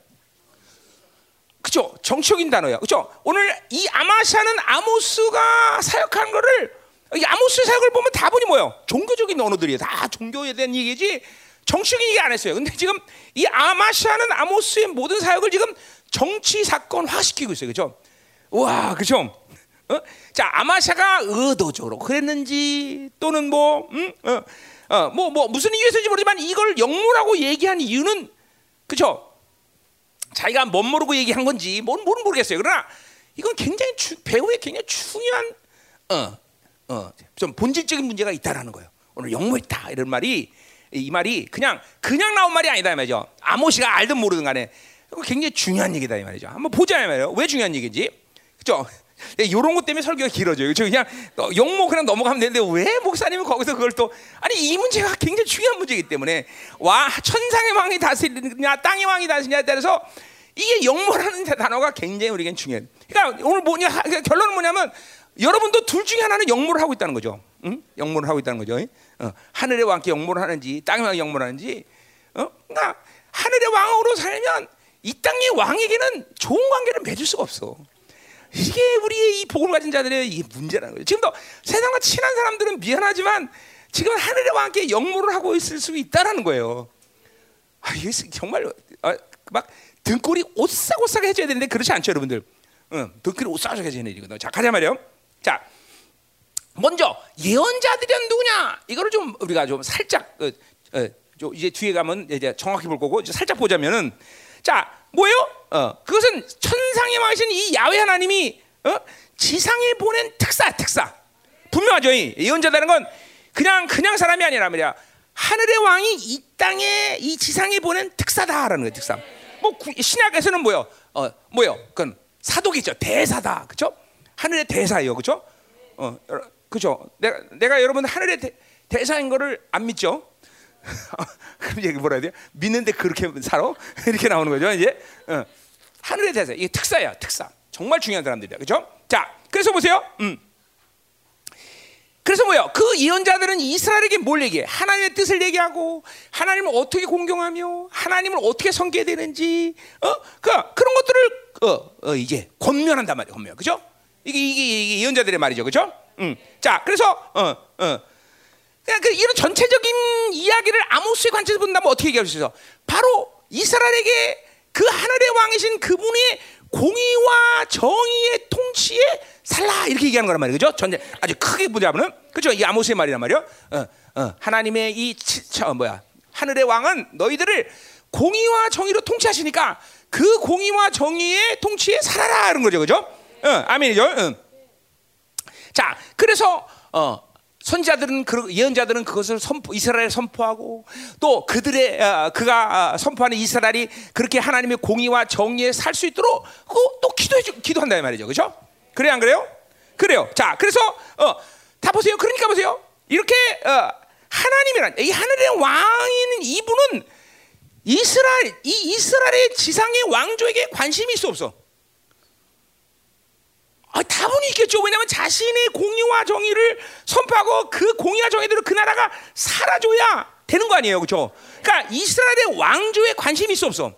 그죠? 정치적인 단어야. 그죠? 오늘 이 아마샤는 아모스가 사역한 거를 이 아모스 사역을 보면 다분히 뭐요? 종교적인 언어들이에요. 다 종교에 대한 얘기지 정치적인 얘기 안 했어요. 근데 지금 이 아마샤는 아모스의 모든 사역을 지금 정치 사건화 시키고 있어요. 그죠? 와, 그죠? 어? 자, 아마샤가 의도적으로 그랬는지 또는 뭐, 음? 어, 어, 뭐, 뭐 무슨 이유에서인지 모르지만 이걸 영모라고 얘기한 이유는 그죠? 자기가 못 모르고 얘기한 건지 뭔 모르 모르겠어요. 그러나 이건 굉장히 주, 배우의 굉장히 중요한 어, 어, 좀 본질적인 문제가 있다라는 거예요. 오늘 영모했다 이런 말이 이 말이 그냥 그냥 나온 말이 아니다 이 말이죠. 아모시가 알든 모르든 간에 굉장히 중요한 얘기다 이 말이죠. 한번 보자 이 말이에요. 왜 중요한 얘기인지. 그죠? 이런 것 때문에 설교가 길어져요. 저 그냥 영모 그냥 넘어가면 되는데 왜 목사님은 거기서 그걸 또 아니 이 문제가 굉장히 중요한 문제이기 때문에 와 천상의 왕이 다스리냐 땅의 왕이 다스리냐에 따라서 이게 영모라는 단어가 굉장히 우리에겐 중요해. 그러니까 오늘 뭐냐 그러니까 결론은 뭐냐면 여러분도 둘 중에 하나는 영모를 하고 있다는 거죠. 응? 영모를 하고 있다는 거죠. 어, 하늘의 왕께 영모를 하는지 땅의 왕께 영모를 하는지. 어? 그러니까 하늘의 왕으로 살면 이 땅의 왕에게는 좋은 관계를 맺을 수가 없어. 이게 우리의 이 복을 가진 자들의 이 문제라는 거죠. 지금도 세상과 친한 사람들은 미안하지만 지금 하늘의 왕께 영모를 하고 있을 수 있다라는 거예요. 아, 이게 정말 아, 막 등골이 오싹오싹 해줘야 되는데 그렇지 않죠, 여러분들. 응, 등골이 오싹오싹 해줘야 되는 일이거든. 자, 가자 말이요. 자, 먼저 예언자들은 누구냐? 이거를 좀 우리가 좀 살짝 어, 어, 이제 뒤에 가면 이제 정확히 볼 거고 살짝 보자면은 자 뭐예요? 어, 그것은 천상에 왕이신 이 야훼 하나님이 어? 지상에 보낸 특사 특사 분명하죠. 예언자라는 건 그냥 그냥 사람이 아니라 말이야. 하늘의 왕이 이 땅에 이 지상에 보낸 특사다라는 거예요. 특사. 뭐 신약에서는 뭐요? 어, 뭐요? 그건 사도겠죠. 대사다. 그렇죠? 하늘의 대사예요. 그렇죠? 어, 그죠? 내가 내가 여러분 하늘의 대, 대사인 거를 안 믿죠? 그럼 이게 뭐라 해야 돼요? 믿는데 그렇게 살아? 이렇게 나오는 거죠, 이제. 어. 하늘의 대사 이게 특사야, 특사. 정말 중요한 사람들이야, 그죠? 자, 그래서 보세요. 음. 그래서 뭐요? 그 예언자들은 이스라엘에게 뭘 얘기해? 하나님의 뜻을 얘기하고 하나님을 어떻게 공경하며 하나님을 어떻게 섬겨야 되는지, 어, 그 그런 것들을 어, 어 이제 권면한단 말이에요, 권면, 그죠? 이게 이게, 이게 예언자들의 말이죠, 그죠? 음. 자, 그래서 어, 어. 그냥 그 이런 전체적인 이야기를 아모스의 관점에서 본다면 어떻게 얘기할 수 있어? 바로 이스라엘에게 그 하늘의 왕이신 그분의 공의와 정의의 통치에 살라 이렇게 얘기하는 거란 말이에요, 그죠? 전제 아주 크게 보자면은 그죠? 이 아모스의 말이란 말이요. 어, 어, 하나님의 이 치, 저, 뭐야 하늘의 왕은 너희들을 공의와 정의로 통치하시니까 그 공의와 정의의 통치에 살아라 그런 거죠, 그죠? 어, 아멘이죠. 어. 자, 그래서 어, 선자들은 그 예언자들은 그것을 선포, 이스라엘 선포하고 또 그들의 어, 그가 어, 선포하는 이스라엘이 그렇게 하나님의 공의와 정의에 살 수 있도록 또 기도해 기도한다 이 말이죠, 그렇죠? 그래 안 그래요? 그래요. 자, 그래서 어, 다 보세요. 그러니까 보세요. 이렇게 어, 하나님이란 이 하늘의 왕인 이분은 이스라엘 이 이스라엘의 지상의 왕조에게 관심이 있어 없어? 아, 다분히 있겠죠. 왜냐하면 자신의 공의와 정의를 선포하고 그 공의와 정의대로 그 나라가 사라져야 되는 거 아니에요, 그렇죠? 그러니까 이스라엘의 왕조에 관심이 있어 없어?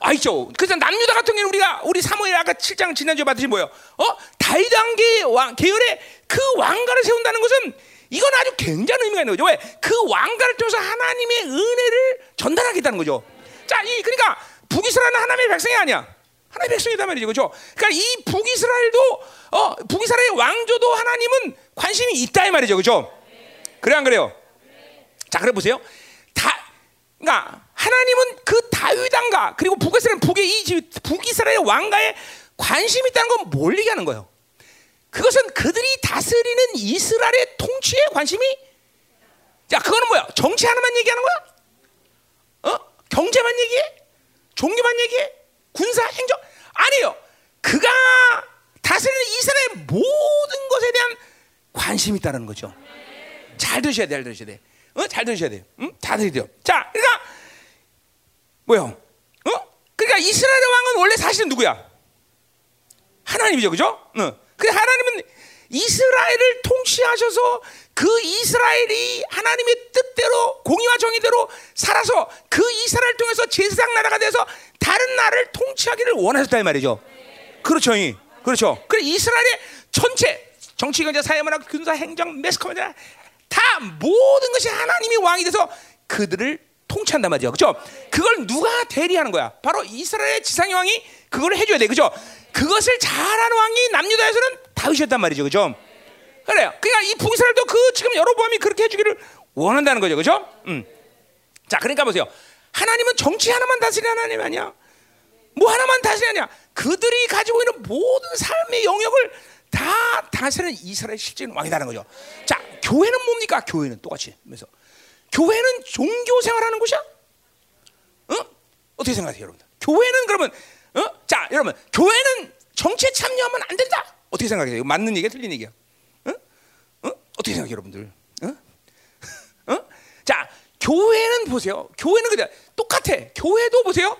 아 있죠. 그래서 남유다 같은 경우는 우리가 우리 사무엘 아까 7장 지난주에 봤듯이 뭐요? 어 다윗 왕계 왕 계열의 그 왕가를 세운다는 것은 이건 아주 굉장한 의미가 있는 거죠. 왜? 그 왕가를 통해서 하나님의 은혜를 전달하겠다는 거죠. 자, 이 그러니까 북이스라엘은 하나님의 백성이 아니야. 하나님의 백성이단 말이죠. 그렇죠? 그러니까 이 북이스라엘도 어, 북이스라엘 왕조도 하나님은 관심이 있다 이 말이죠. 그렇죠? 그래 안 그래요? 자, 그래 보세요. 다 그러니까 하나님은 그 다윗 왕가 그리고 북이스라엘 북의 이 북이스라엘 왕가에 관심이 있다는 건 뭘 얘기하는 거예요? 그것은 그들이 다스리는 이스라엘의 통치에 관심이 자, 그거는 뭐야? 정치 하나만 얘기하는 거야? 어? 경제만 얘기해? 종교만 얘기해? 군사 행정 아니에요. 그가 다스리는 이스라엘 모든 것에 대한 관심이 있다는 거죠. 잘 들으셔야 돼, 잘 들으셔야 돼. 어? 잘 들으셔야 돼. 응? 다 들으세요. 자, 그러니까 뭐요? 어? 그러니까 이스라엘 왕은 원래 사실은 누구야? 하나님이죠, 그죠? 어. 그 하나님은 이스라엘을 통치하셔서 그 이스라엘이 하나님의 뜻대로 공의와 정의대로 살아서 그 이스라엘 통해서 제사장 나라가 돼서 다른 나라를 통치하기를 원하셨다 이 말이죠. 그렇죠, 이. 그렇죠. 그래 이스라엘의 전체 정치, 경제, 사회, 문화, 군사, 행정, 매스컴이다 다 모든 것이 하나님이 왕이 돼서 그들을 통치한단 말이죠. 그렇죠? 그걸 누가 대리하는 거야? 바로 이스라엘의 지상의 왕이 그걸 해줘야 돼. 그렇죠? 그것을 잘하는 왕이 남유다에서는 다윗이었단 말이죠. 그렇죠? 그래요. 그러니까 이 북이스라엘도 그 지금 여로보암이 그렇게 해주기를 원한다는 거죠. 그렇죠? 음. 자, 그러니까 보세요. 하나님은 정치 하나만 다스리는 하나님 아니야. 뭐 하나만 다스리냐? 그들이 가지고 있는 모든 삶의 영역을 다 다스리는 이스라엘 실제는 왕이다는 거죠. 자, 교회는 뭡니까? 교회는 똑같이. 그래서 교회는 종교 생활하는 곳이야? 어? 어떻게 생각하세요, 여러분? 교회는 그러면 어? 자, 여러분, 교회는 정치에 참여하면 안 된다. 어떻게 생각해요? 이거 맞는 얘기야, 틀린 얘기야? 어? 어? 어 떻게 생각해요, 여러분들? 어? 어? 자, 교회는 보세요. 교회는 그냥 똑같아. 교회도 보세요.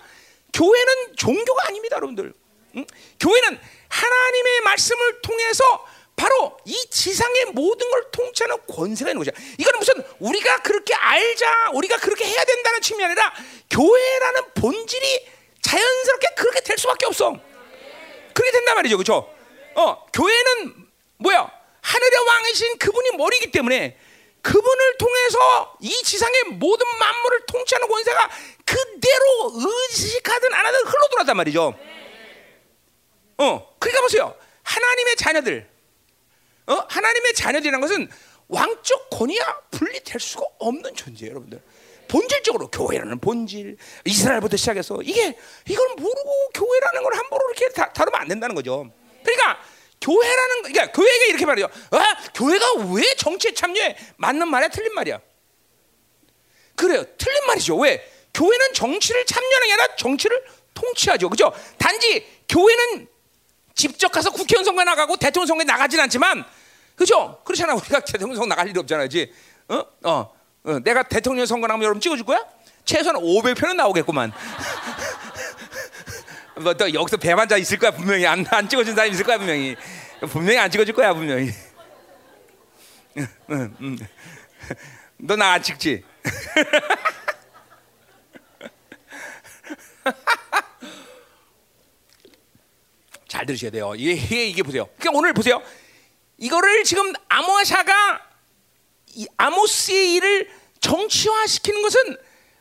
교회는 종교가 아닙니다, 여러분들. 응? 교회는 하나님의 말씀을 통해서 바로 이 지상의 모든 걸 통치하는 권세가 있는 거죠. 이거는 무슨 우리가 그렇게 알자, 우리가 그렇게 해야 된다는 측면이 아니라 교회라는 본질이 자연스럽게 그렇게 될 수밖에 없어. 그렇게 된단 말이죠, 그렇죠? 어, 교회는 뭐야? 하늘의 왕이신 그분이 머리이기 때문에 그분을 통해서 이 지상의 모든 만물을 통치하는 권세가 그대로 의식하든 안 하든 흘러 들어왔단 말이죠. 어, 그러니까 보세요. 하나님의 자녀들, 어, 하나님의 자녀들이라는 것은 왕적 권위와 분리될 수가 없는 존재예요, 여러분들. 본질적으로 교회라는 본질, 이스라엘부터 시작해서 이게 이걸 모르고 교회라는 걸 함부로 이렇게 다, 다루면 안 된다는 거죠. 그러니까 교회라는 그러니까 교회가 이렇게 말해요. 아, 교회가 왜 정치에 참여해? 맞는 말이야, 틀린 말이야. 그래요, 틀린 말이죠. 왜? 교회는 정치를 참여하는 게 아니라 정치를 통치하죠. 그죠? 단지 교회는 직접 가서 국회의원 선거에 나가고 대통령 선거에 나가진 않지만, 그죠? 그렇잖아. 우리가 대통령 선거 나갈 일 없잖아. 지 어? 어? 어? 내가 대통령 선거 나가면 여러분 찍어줄 거야? 최소한 500표는 나오겠구만. 뭐 또 여기서 배반자 있을 거야 분명히. 안, 안 찍어준 사람 있을 거야 분명히. 분명히 안 찍어줄 거야 분명히. 너나 안 찍지? 잘 들으셔야 돼요. 이게, 이게 보세요. 그러니까 오늘 보세요. 이거를 지금 아모샤가 아모스의 일을 정치화시키는 것은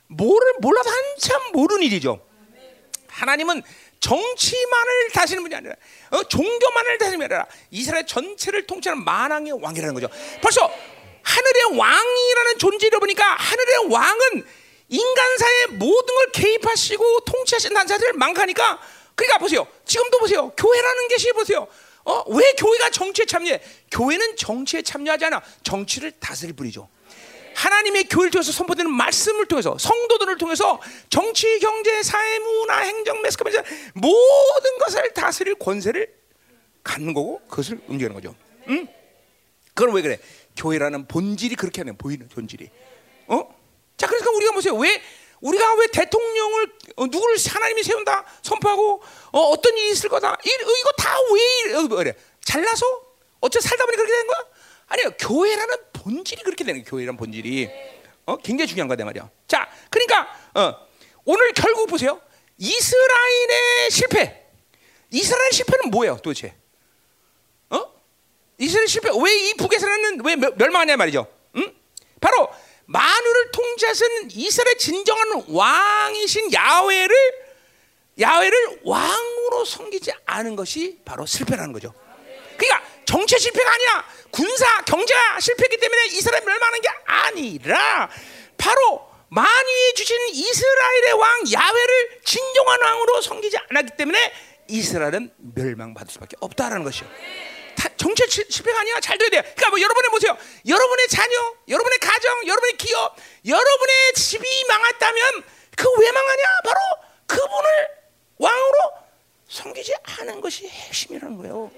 모를 몰라도 한참 모르는 일이죠 하나님은 정치만을 다스리는 분이 아니라 어, 종교만을 다스리는 분이 아니라 이스라엘 전체를 통치하는 만왕의 왕이라는 거죠. 벌써 하늘의 왕이라는 존재를 보니까 하늘의 왕은 인간사의 모든 걸 개입하시고 통치하신 단자들을 망가니까 그러니까 보세요. 지금도 보세요. 교회라는 것이 보세요. 어, 왜 교회가 정치에 참여해? 교회는 정치에 참여하지 않아. 정치를 다스릴 뿐이죠. 하나님의 교회를 통해서 선포되는 말씀을 통해서 성도들을 통해서 정치, 경제, 사회, 문화, 행정, 매스컴 모든 것을 다스릴 권세를 갖는 거고 그것을 움직이는 거죠. 응? 그건 왜 그래? 교회라는 본질이 그렇게 하는 보이는 본질이. 어? 자, 그러니까 우리가 보세요. 왜 우리가 왜 대통령을 어, 누구를 하나님이 세운다 선포하고 어, 떤 일이 있을 거다 이, 이거 다왜 어, 그래? 잘나서 어째 살다 보니 그렇게 된 거야? 아니요, 교회라는 본질이 그렇게 되는 거예요. 교회라는 본질이 어, 굉장히 중요한 거다 말이야. 자, 그러니까 어, 오늘 결국 보세요. 이스라엘의 실패. 이스라엘 실패는 뭐예요, 도대체? 어? 이스라엘 실패. 왜 이 북에서는 왜 멸망하냐 말이죠. 응? 바로 만유를 통치하신 이스라엘 진정한 왕이신 야훼를 야훼를 왕으로 섬기지 않은 것이 바로 실패라는 거죠. 그러니까 정치 실패가 아니야. 군사 경제가 실패했기 때문에 이스라엘 멸망하는 게 아니라 바로 만유에 주신 이스라엘의 왕 야훼를 진정한 왕으로 섬기지 않았기 때문에 이스라엘은 멸망받을 수밖에 없다라는 것이요. 정치 실패가 아니야. 잘 돼야 돼. 그러니까 뭐 여러분의 보세요. 여러분의 자녀, 여러분의 가정, 여러분의 기업, 여러분의 집이 망했다면 그 왜 망하냐? 바로 그분을 왕으로 섬기지 않은 것이 핵심이라는 거예요.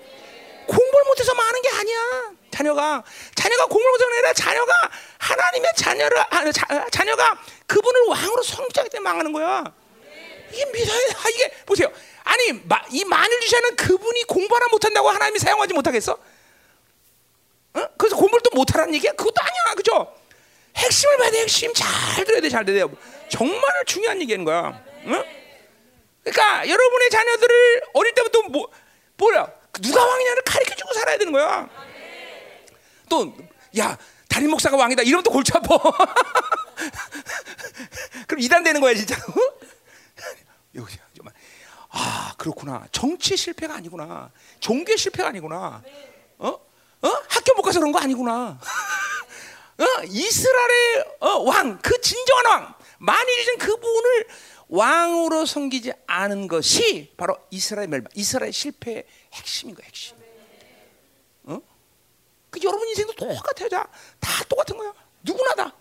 공부를 못해서 망하는 게 아니야. 자녀가 자녀가 공부를 못하는 게 아니라 자녀가 하나님의 자녀를 아, 자, 자녀가 그분을 왕으로 성장하기 때문에 망하는 거야. 이게 믿어야 아, 이게 보세요. 아니 마, 이 만일 주시는 그분이 공부 하나 못한다고 하나님이 사용하지 못하겠어? 어? 그래서 공부를 또 못하라는 얘기야? 그것도 아니야, 그죠? 핵심을 봐야 돼, 핵심 잘 들어야 돼, 잘 들어야 돼. 정말 중요한 얘기하는 거야. 응? 그러니까 여러분의 자녀들을 어릴 때부터 뭐 뭐야 누가 왕이냐를 가르쳐주고 살아야 되는 거야. 또야 담임 목사가 왕이다 이러면 또 골치 아파. 그럼 이단 되는 거야 진짜. 여기 정말 아 그렇구나 정치 실패가 아니구나 종교 실패가 아니구나. 어? 어? 학교 못 가서 그런 거 아니구나. 어? 이스라엘의 어, 왕, 그 진정한 왕, 만일이든 그분을 왕으로 섬기지 않은 것이 바로 이스라엘 멸망, 이스라엘 실패의 핵심인 거야, 핵심. 어? 그 여러분 인생도 똑같아요, 다, 다 똑같은 거야. 누구나 다.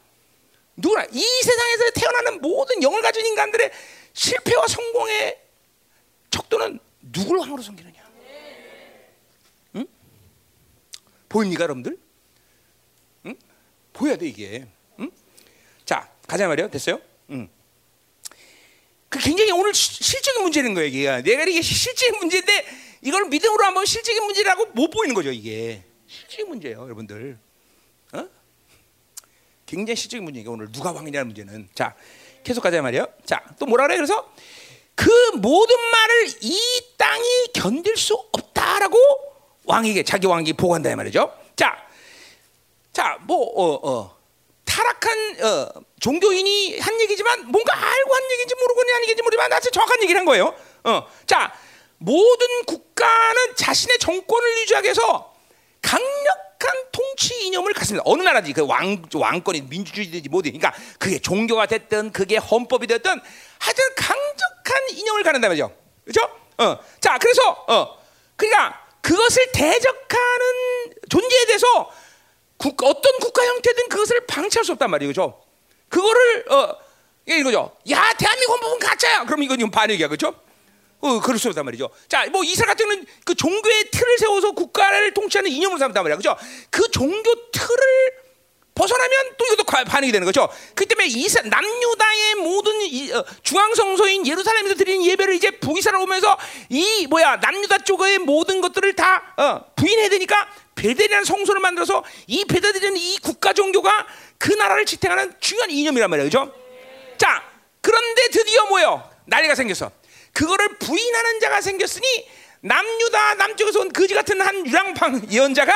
누구나 이 세상에서 태어나는 모든 영을 가진 인간들의 실패와 성공의 척도는 누굴 왕으로 섬기느냐? 응? 보입니까, 여러분들? 응? 보여야 돼 이게. 응? 자, 가자 말이요. 됐어요? 응. 그 굉장히 오늘 시- 실적인 문제는 거예요, 이게. 내가 이게 실적인 문제인데 이걸 믿음으로 한번 실적인 문제라고 못 보이는 거죠, 이게. 실적인 문제예요, 여러분들. 어? 굉장히 실적인 문제니까 오늘 누가 왕이냐는 문제는. 자, 계속 가자 말이요. 자, 또 뭐라 그래? 그래서 그 모든 말을 이 땅이 견딜 수 없다라고 왕에게 자기 왕에게 보고한다 이 말이죠. 자, 자, 뭐 어, 어, 타락한 어, 종교인이 한 얘기지만 뭔가 알고 한 얘기인지 모르고 한 얘기인지 모르지만 나한테 정확한 얘기를 한 거예요. 어, 자, 모든 국가는 자신의 정권을 유지하기 위해서 강력 한 통치 이념을 갖습니다. 어느 나라지 그 왕 왕권이 민주주의든지 뭐든, 그러니까 그게 종교가 됐든 그게 헌법이 됐든 하여튼 강력한 이념을 갖는다 말이죠. 그렇죠? 어, 자, 그래서 어, 그러니까 그것을 대적하는 존재에 대해서 국, 어떤 국가 형태든 그것을 방치할 수 없단 말이에요, 그죠? 그거를 어 이거죠. 야, 대한민국 헌법은 가짜야. 그럼 이건 반역이야, 그죠? 어, 그럴 수 없단 말이죠. 자, 뭐 이스라엘 같은 경우는 그 종교의 틀을 세워서 국가를 통치하는 이념을 삼단 말이야, 그죠? 그 종교 틀을 벗어나면 또 이것도 과- 반응이 되는 거죠. 그 때문에 이스 남유다의 모든 이, 어, 중앙 성소인 예루살렘에서 드리는 예배를 이제 북이스라엘 오면서 이 뭐야 남유다 쪽의 모든 것들을 다 어, 부인해야 되니까 베델이라는 성소를 만들어서 이 베델이라는 이 국가 종교가 그 나라를 지탱하는 중요한 이념이란 말이에요, 그죠? 자, 그런데 드디어 뭐요? 난리가 생겼어. 그거를 부인하는 자가 생겼으니 남유다 남쪽에서 온 거지 같은 한 유랑방 예언자가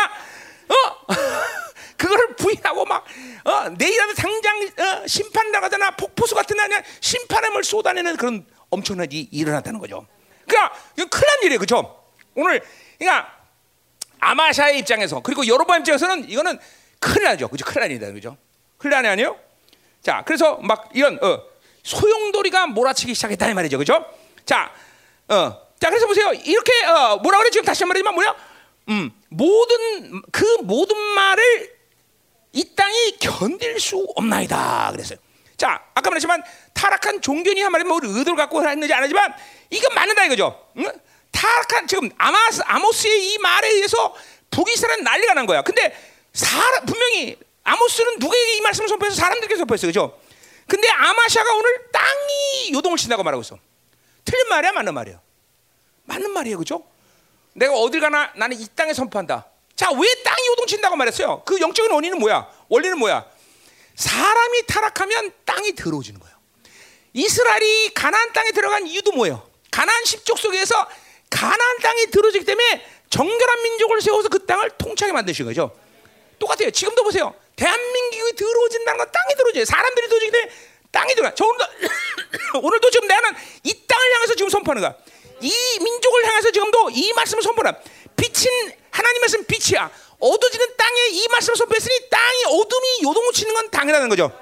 어 그거를 부인하고 막 어, 내일이라도 당장 어, 심판 나가잖아 폭포수 같은 아니야 심판함을 쏟아내는 그런 엄청난 일이 일어났다는 거죠. 그러니까 이거 큰일 난 일이에요, 그렇죠? 오늘 그러니까 아마샤의 입장에서 그리고 여로보암 입장에서는 이거는 큰일 나죠, 그죠? 큰일 난일이다, 그죠? 큰일 난이 아니에요? 자, 그래서 막 이런 어, 소용돌이가 몰아치기 시작했다 이 말이죠, 그죠? 자, 어, 자, 그래서 보세요. 이렇게 어, 뭐라 그래 지금 다시 한 말이지만 뭐냐? 음, 모든 그 모든 말을 이 땅이 견딜 수 없나이다 그랬어요. 자, 아까 말했지만 타락한 종교니 한 말이 뭐 의도를 갖고 했는지 안 하지만 이건 맞는다 이거죠. 응? 타락한 지금 아마스 아모스의 이 말에 의해서 북이스라엘 난리가 난 거야. 근데 사람 분명히 아모스는 누구에게 이 말씀을 선포해서 사람들에게 선포했어요, 그죠? 근데 아마샤가 오늘 땅이 요동을 친다고 말하고 있어. 틀린 말이야, 맞는 말이야? 맞는 말이에요, 그죠? 내가 어딜 가나 나는 이 땅에 선포한다. 자, 왜 땅이 요동친다고 말했어요? 그 영적인 원인은 뭐야? 원리는 뭐야? 사람이 타락하면 땅이 더러워지는 거예요. 이스라엘이 가나안 땅에 들어간 이유도 뭐예요? 가나안 십족 속에서 가나안 땅이 더러워지기 때문에 정결한 민족을 세워서 그 땅을 통치하게 만드신 거죠. 똑같아요. 지금도 보세요. 대한민국이 더러워진다는 건 땅이 더러워져요. 사람들이 더러워지기 때문에 땅이 더러워. 저 오늘도, 오늘도 지금 나는 이 땅을 향해서 지금 선포하는 거야. 이 민족을 향해서 지금도 이 말씀을 선포하라. 빛인 하나님 말씀 빛이야. 어두워지는 땅에 이 말씀을 선포했으니 땅이 어둠이 요동을 치는 건 당연하다는 거죠.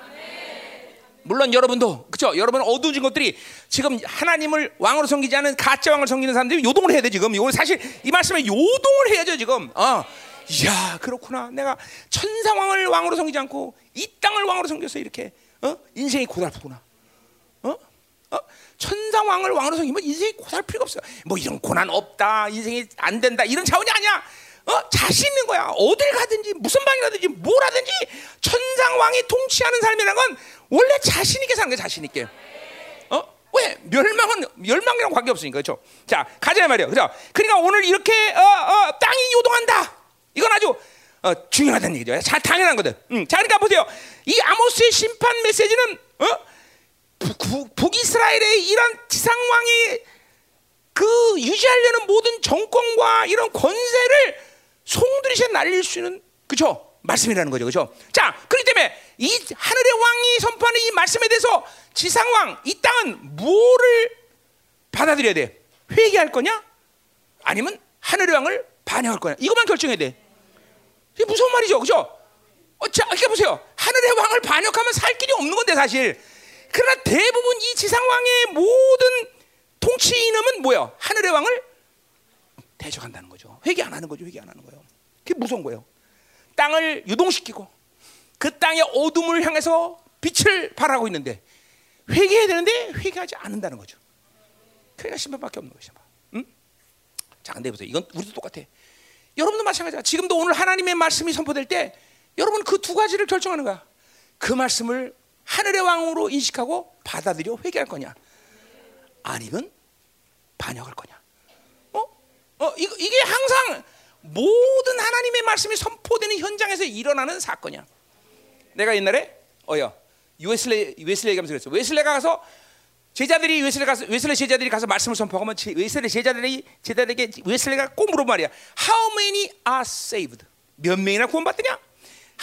물론 여러분도 그죠? 여러분 어두워진 것들이 지금 하나님을 왕으로 섬기지 않은 가짜 왕을 섬기는 사람들이 요동을 해야 돼 지금. 이거 사실 이 말씀에 요동을 해야죠 지금. 어. 이야 그렇구나. 내가 천사 왕을 왕으로 섬기지 않고 이 땅을 왕으로 섬겨서 이렇게 어? 인생이 고달프구나. 어? 어? 천사 왕을 왕으로 섬기면 인생이 고달 필요가 없어요. 뭐 이런 고난 없다, 인생이 안 된다 이런 차원이 아니야. 어? 자신 있는 거야. 어딜 가든지 무슨 방이 가든지 뭘 하든지 천상 왕이 통치하는 삶이라는 건 원래 자신 있게 사는 거야, 자신 있게. 어? 왜? 멸망은 멸망이랑 관계 없으니까 그렇죠. 자, 가자 말이야. 그죠? 그러니까 오늘 이렇게 어, 어, 땅이 요동한다. 이건 아주 어, 중요하다는 얘기죠. 잘 당연한 거든. 음, 자, 그러니까 보세요. 이 아모스의 심판 메시지는 어? 북, 북, 북이스라엘의 이런 지상왕의 그 유지하려는 모든 정권과 이런 권세를 송두리째 날릴 수 있는 그죠 말씀이라는 거죠, 그죠? 자, 그렇기 때문에 이 하늘의 왕이 선포하는 이 말씀에 대해서 지상왕 이 땅은 뭐를 받아들여야 돼? 회개할 거냐? 아니면 하늘의 왕을 반영할 거냐? 이것만 결정해야 돼. 이게 무서운 말이죠, 그죠? 어, 자, 이렇게 보세요. 하늘의 왕을 반역하면 살 길이 없는 건데 사실. 그러나 대부분 이 지상왕의 모든 통치 이념은 뭐야? 하늘의 왕을 대적한다는 거죠. 회개 안 하는 거죠. 회개 안 하는 거예요. 그게 무서운 거예요. 땅을 유동시키고 그 땅의 어둠을 향해서 빛을 발하고 있는데 회개해야 되는데 회개하지 않는다는 거죠. 그러니까 심판밖에 없는 것이죠. 응? 자, 근데 보세요. 이건 우리도 똑같아. 여러분도 마찬가지야. 지금도 오늘 하나님의 말씀이 선포될 때 여러분 그 두 가지를 결정하는 거야. 그 말씀을 하늘의 왕으로 인식하고 받아들여 회개할 거냐, 아니면 반역할 거냐. 어? 어 이거, 이게 항상 모든 하나님의 말씀이 선포되는 현장에서 일어나는 사건이야. 내가 옛날에 어여 웨슬레 웨슬레 가면서 그랬어. 웨슬레가 가서 제자들이 웨슬레 가서 웨슬레 제자들이 가서 말씀을 선포하면 웨슬레 제자들이 제자들에게 웨슬레가 꼭 물어 말이야. How many are saved? 몇 명이나 구원받느냐?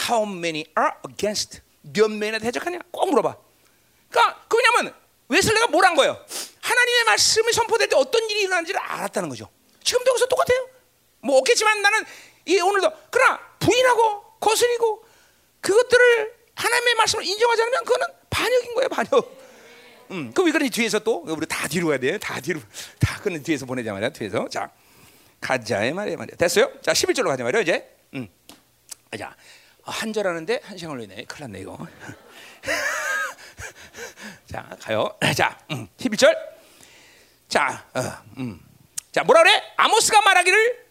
How many are against? 몇 명이나 대적하냐? 꼭 물어봐. 그러니까 그 왜냐면 웨슬레가 뭘 한 거예요? 하나님의 말씀이 선포될 때 어떤 일이 일어나는지를 알았다는 거죠. 지금도 여기서 똑같아요. 뭐 없겠지만 나는 이 오늘도 그러나 부인하고 거스리고 그것들을 하나님의 말씀을 인정하지 않으면 그거는 반역인 거예요, 반역. 음, 그왜 그러니 뒤에서 또 우리 다 뒤로 가야 돼. 다 뒤로 다 그는 뒤에서 보내자 말이야. 뒤에서 자 가자의 말이야 말이야. 됐어요? 자 11절로 가자 말이야 이제. 음. 자 한절 하는데 한 시간 걸리네. 큰일 났네 이거. 자 가요. 자 음, 11절. 자, 어, 음. 자 뭐라 그래? 아모스가 말하기를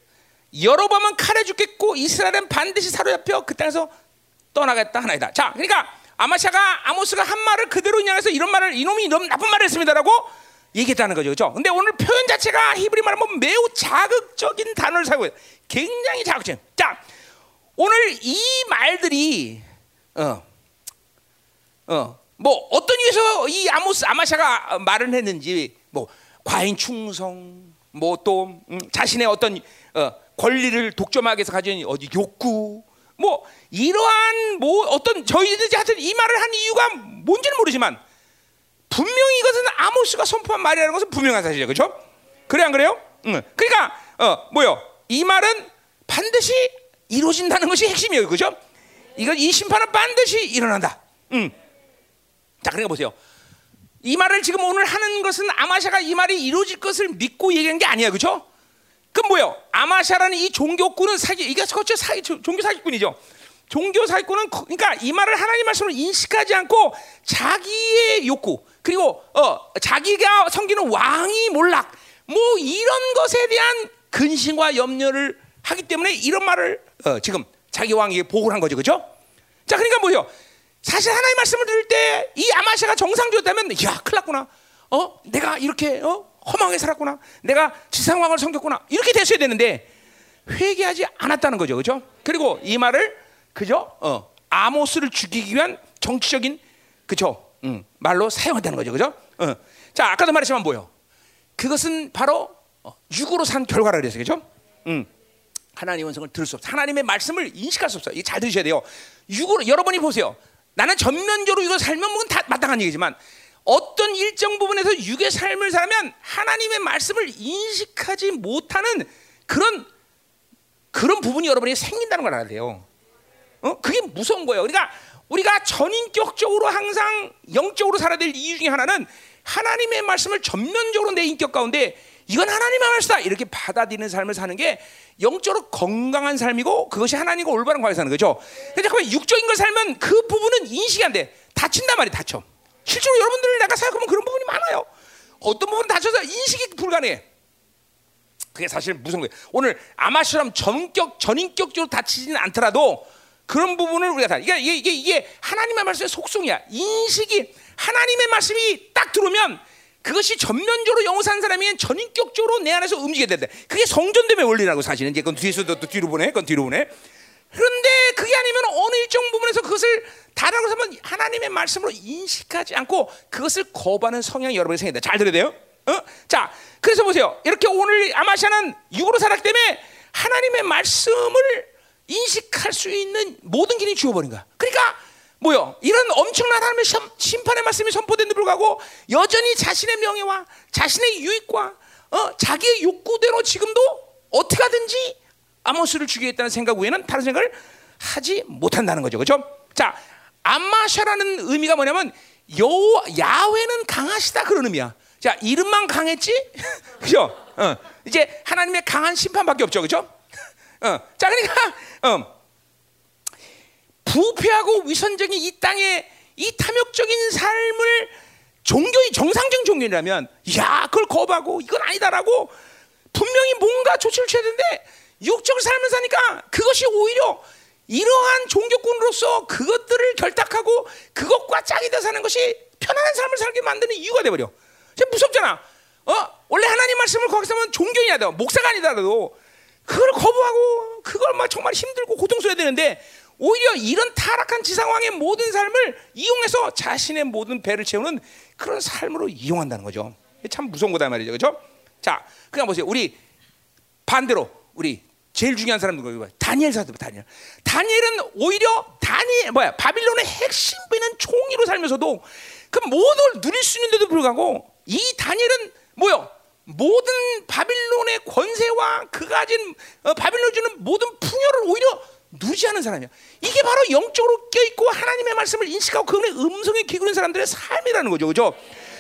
여로밤은 칼에 죽겠고 이스라엘은 반드시 사로잡혀 그 땅에서 떠나겠다 하나이다. 자, 그러니까 아마샤가 아모스가 한 말을 그대로 인양해서 이런 말을 이놈이 이런 나쁜 말을 했습니다라고 얘기했다는 거죠. 그렇죠? 근데 오늘 표현 자체가 히브리 말하면 매우 자극적인 단어를 사용해 요 굉장히 자극적. 자, 오늘 이 말들이 어, 어, 뭐 어떤 이유에서 이 아모스 아마샤가 말을 했는지 뭐 과인 충성, 뭐또 음, 자신의 어떤 어, 권리를 독점하기 위해서 가진 어디 욕구, 뭐 이러한 뭐 어떤 저희들이 하여튼 이 말을 한 이유가 뭔지는 모르지만 분명히 이것은 아모스가 선포한 말이라는 것은 분명한 사실이죠, 그렇죠? 그래 안 그래요? 응. 그러니까 어 뭐요? 이 말은 반드시 이루어진다는 것이 핵심이에요, 그렇죠? 이건 이 심판은 반드시 일어난다. 응. 자, 그러니까 보세요. 이 말을 지금 오늘 하는 것은 아마샤가 이 말이 이루어질 것을 믿고 얘기한 게 아니야, 그렇죠? 그 뭐요? 아마샤라는 이 종교꾼은 사기 이게 그렇죠 사기 종교 사기꾼이죠. 종교 사기꾼은 그러니까 이 말을 하나님 말씀을 인식하지 않고 자기의 욕구 그리고 어 자기가 섬기는 왕이 몰락 뭐 이런 것에 대한 근심과 염려를 하기 때문에 이런 말을 어 지금 자기 왕에게 보고를 한 거죠, 그렇죠? 자, 그러니까 뭐요? 사실 하나님 말씀을 들을 때 이 아마샤가 정상적이었다면 야, 큰일 났구나. 어? 내가 이렇게 어? 허망하게 살았구나. 내가 지상왕을 섬겼구나. 이렇게 됐어야 되는데 회개하지 않았다는 거죠. 그죠? 그리고 이 말을 그죠? 어, 아모스를 죽이기 위한 정치적인 그죠? 음, 말로 사용한다는 거죠. 그죠? 어. 자, 아까도 말했지만 뭐요? 그것은 바로 어, 육으로 산 결과라 그랬어요. 그죠? 음. 하나님의 성을 들을 수 없어. 하나님의 말씀을 인식할 수 없어. 이게 잘 들으셔야 돼요. 육으로 여러분이 보세요. 나는 전면적으로 이거 살면 뭐건 다 마땅한 얘기지만 어떤 일정 부분에서 육의 삶을 살면 하나님의 말씀을 인식하지 못하는 그런 그런 부분이 여러분이 생긴다는 걸 알아야 돼요. 어? 그게 무서운 거예요. 그러니까 우리가 전인격적으로 항상 영적으로 살아야 될 이유 중에 하나는 하나님의 말씀을 전면적으로 내 인격 가운데 이건 하나님의 말씀이다 이렇게 받아들이는 삶을 사는 게 영적으로 건강한 삶이고 그것이 하나님과 올바른 관계 사는 거죠. 그러니까 육적인 걸 살면 그 부분은 인식이 안 돼. 다친단 말이 다쳐. 실제로 여러분들 내가 생각하면 그런 부분이 많아요. 어떤 부분 다쳐서 인식이 불가능해. 그게 사실 무슨 거예요. 오늘 아마처럼 전격 전인격적으로 다치지는 않더라도 그런 부분을 우리가 다 이게 이게, 이게 하나님의 말씀의 속성이야. 인식이 하나님의 말씀이 딱 들어오면 그것이 전면적으로 영어 산 사람이 전인격적으로 내 안에서 움직여야 된다. 그게 성전됨의 원리라고 사실은 이제 그건 뒤에서도 또 뒤로 보내. 그건 뒤로 보내. 그런데 그게 아니면 어느 일정 부분에서 그것을 다라고 하면 하나님의 말씀으로 인식하지 않고 그것을 거부하는 성향이 여러분이 생긴다. 잘 들어야 돼요. 어? 자, 그래서 보세요. 이렇게 오늘 아마샤는 육으로 살았기 때문에 하나님의 말씀을 인식할 수 있는 모든 길이 주어버린 거야. 그러니까 뭐요? 이런 엄청난 하나님의 심판의 말씀이 선포된데 불구하고 여전히 자신의 명예와 자신의 유익과 어, 자기의 욕구대로 지금도 어떻게 하든지 아모스를 죽이겠다는 생각 외에는 다른 생각을 하지 못한다는 거죠. 그렇죠? 자, 암마샤라는 의미가 뭐냐면 여 야훼는 강하시다 그런 의미야. 자, 이름만 강했지? 그죠? 어, 이제 하나님의 강한 심판밖에 없죠. 그죠? 어, 자, 그러니까 어, 부패하고 위선적인 이 땅에 이 탐욕적인 삶을 종교의 정상적인 종교라면 야 그걸 거부하고 이건 아니다라고 분명히 뭔가 조치를 취해야 되는데 육적 삶을 사니까 그것이 오히려 이러한 종교꾼으로서 그것들을 결탁하고 그것과 짝이 돼 사는 것이 편안한 삶을 살게 만드는 이유가 돼버려. 무섭잖아. 어? 원래 하나님 말씀을 거기서 하면 종교냐 도 목사가 아니다라도 그걸 거부하고 그걸 막 정말 힘들고 고통스러워야 되는데 오히려 이런 타락한 지상왕의 모든 삶을 이용해서 자신의 모든 배를 채우는 그런 삶으로 이용한다는 거죠. 참 무서운 거다 말이죠. 그렇죠? 자, 그냥 보세요. 우리 반대로 우리 제일 중요한 사람들 거기 다니엘 사도 다니엘. 다니엘은 오히려 다니엘 뭐야 바빌론의 핵심 부는 총리로 살면서도 그 모든 걸 누릴 수 있는데도 불구하고 이 다니엘은 뭐요? 모든 바빌론의 권세와 그 가진 어, 바빌론 주는 모든 풍요를 오히려 누리지 않은 사람이야. 이게 바로 영적으로 껴있고 하나님의 말씀을 인식하고 그분의 음성에 기울인 사람들의 삶이라는 거죠. 그죠?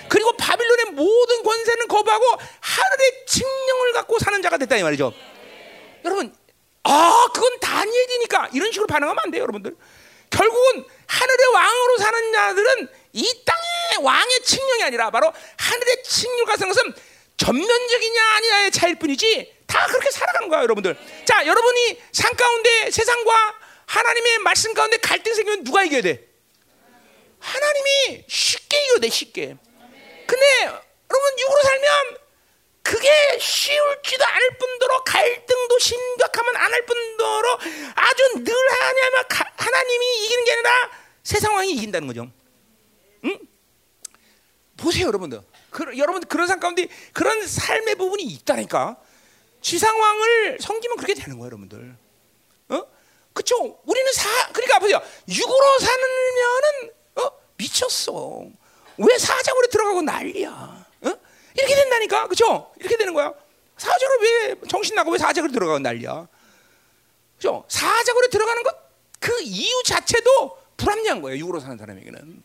그리고 바빌론의 모든 권세는 거부하고 하늘의 칙령을 갖고 사는 자가 됐다 이 말이죠. 여러분, 아, 그건 다니엘이니까 이런 식으로 반응하면 안 돼요, 여러분들. 결국은 하늘의 왕으로 사는 자들은 이 땅의 왕의 칙령이 아니라 바로 하늘의 칙령과 사는 것은 전면적이냐 아니냐의 차이일 뿐이지 다 그렇게 살아가는 거야, 여러분들. 자, 여러분이 산 가운데 세상과 하나님의 말씀 가운데 갈등 생기면 누가 이겨야 돼? 하나님이 쉽게 이겨야 돼, 쉽게. 근데 여러분 육으로 살면 그게 쉬울지도 않을 뿐더러 갈등도 심각하면 안 할 뿐더러 아주 늘 하냐면 하나님이 이기는 게 아니라 세상 왕이 이긴다는 거죠. 응? 보세요, 여러분들. 그, 여러분 그런 삶 가운데 그런 삶의 부분이 있다니까. 지상왕을 섬기면 그렇게 되는 거예요, 여러분들. 어? 그쵸? 우리는 사, 그러니까 보세요. 육으로 사면은, 어? 미쳤어. 왜 사자굴에 들어가고 난리야? 어? 이렇게 된다니까, 그쵸? 이렇게 되는 거야. 사자굴에 왜 정신 나고 왜 사자굴에 들어가고 난리야? 그죠? 사자굴에 들어가는 것, 그 이유 자체도 불합리한 거예요, 육으로 사는 사람에게는.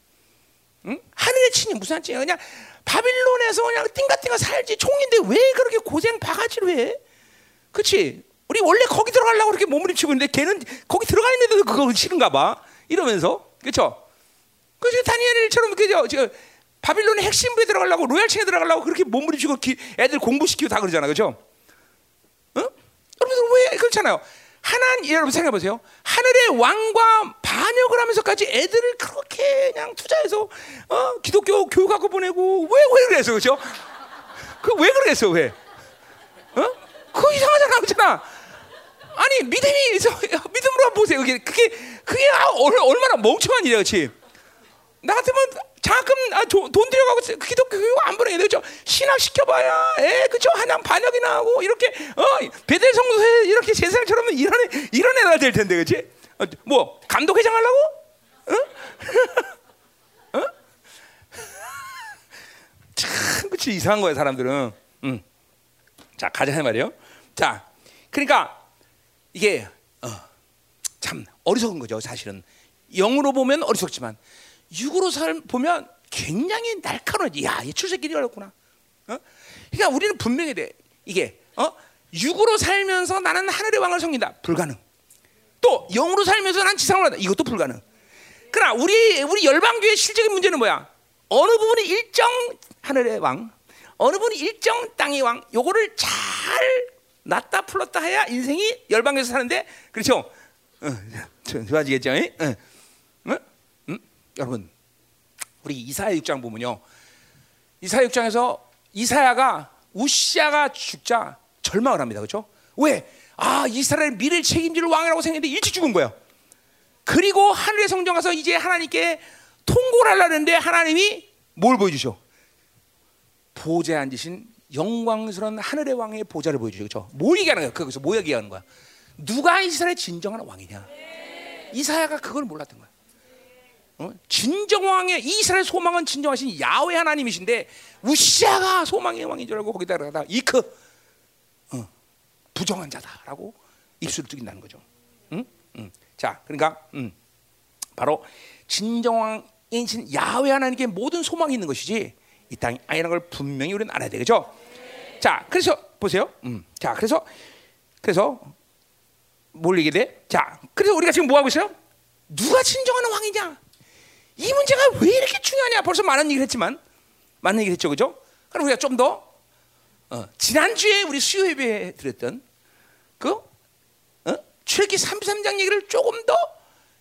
응? 하늘의 친이 무슨 친이야? 그냥 바빌론에서 그냥 띵가띵가 살지 총인데 왜 그렇게 고생 바가지로 해? 그렇지? 우리 원래 거기 들어가려고 그렇게 몸부림치고 있는데 걔는 거기 들어가는데도 그거 싫은가 봐. 이러면서 그렇죠? 그래서 다니엘처럼 그죠? 저 바빌론의 핵심부에 들어가려고 로얄층에 들어가려고 그렇게 몸부림치고 애들 공부시키고 다 그러잖아, 그렇죠? 어? 여러분들 왜 그렇잖아요. 하나님 여러분 생각해 보세요. 하늘의 왕과 반역을 하면서까지 애들을 그렇게 그냥 투자해서 어, 기독교 교육학교 보내고 왜 왜 그래서 그죠? 그 왜 그랬어 왜? 어? 그거 이상하잖아 그렇잖아. 아니 믿음이 믿음으로 보세요. 그게 그게 아, 얼마나 멍청한 일이야, 그렇지? 나 같으면 장학금 아, 돈 들여가고 기독교 교육 안 보내게 되죠. 신학 시켜봐야 에 그죠 한양 반역이나 하고 이렇게 어 베델 성도에 이렇게 제사장처럼 이런 애, 이런 애가 될 텐데 그렇지? 어, 뭐 감독 회장 하려고? 어? 어? 참 그치 이상한 거야 사람들은. 음. 자 가자 말이요. 자 그러니까 이게 어, 참 어리석은 거죠 사실은 영으로 보면 어리석지만 육으로 살 보면 굉장히 날카로워. 야, 이 출세길이 어렵구나. 어? 그러니까 우리는 분명히 돼. 이게 어? 육으로 살면서 나는 하늘의 왕을 섬긴다. 불가능. 또 영으로 살면서 난 지상으로 한다. 이것도 불가능. 그러나 우리 우리 열방교의 실적인 문제는 뭐야? 어느 부분이 일정 하늘의 왕, 어느 부분이 일정 땅의 왕, 요거를 잘 놨다 풀었다 해야 인생이 열방에서 사는데 그렇죠? 어, 좋아지겠죠? 어. 여러분 우리 이사야 6장 보면요. 이사야 6장에서 이사야가 우시아가 죽자 절망을 합니다. 그렇죠? 왜? 아 이스라엘 미래를 책임질 왕이라고 생각했는데 일찍 죽은 거예요. 그리고 하늘의 성전 가서 이제 하나님께 통고를 하려는데 하나님이 뭘 보여주셔? 보좌에 앉으신 영광스러운 하늘의 왕의 보좌를 보여주죠. 그렇죠? 뭘 얘기하는 거야? 거기서 뭐 얘기하는 거야? 누가 이스라엘 진정한 왕이냐? 이사야가 그걸 몰랐던 거야. 어? 진정 왕의 이스라엘 소망은 진정하신 야훼 하나님이신데 우시아가 소망의 왕인 줄 알고 거기다가 이크 어, 부정한 자다라고 입술을 뜨긴다는 거죠. 응? 응. 자, 그러니까 음, 바로 진정 왕이신 야훼 하나님께 모든 소망이 있는 것이지 이 땅이 아니라는 걸 분명히 우리는 알아야 되겠죠. 자, 그래서 보세요. 음, 자, 그래서 그래서 뭘 얘기돼? 자, 그래서 우리가 지금 뭐 하고 있어요? 누가 진정한 왕이냐? 이 문제가 왜 이렇게 중요하냐? 벌써 많은 얘기를 했지만 많은 얘기를 했죠, 그죠? 그럼 우리가 좀더 어, 지난주에 우리 수요 예배 드렸던 그 어? 출기 33장 얘기를 조금 더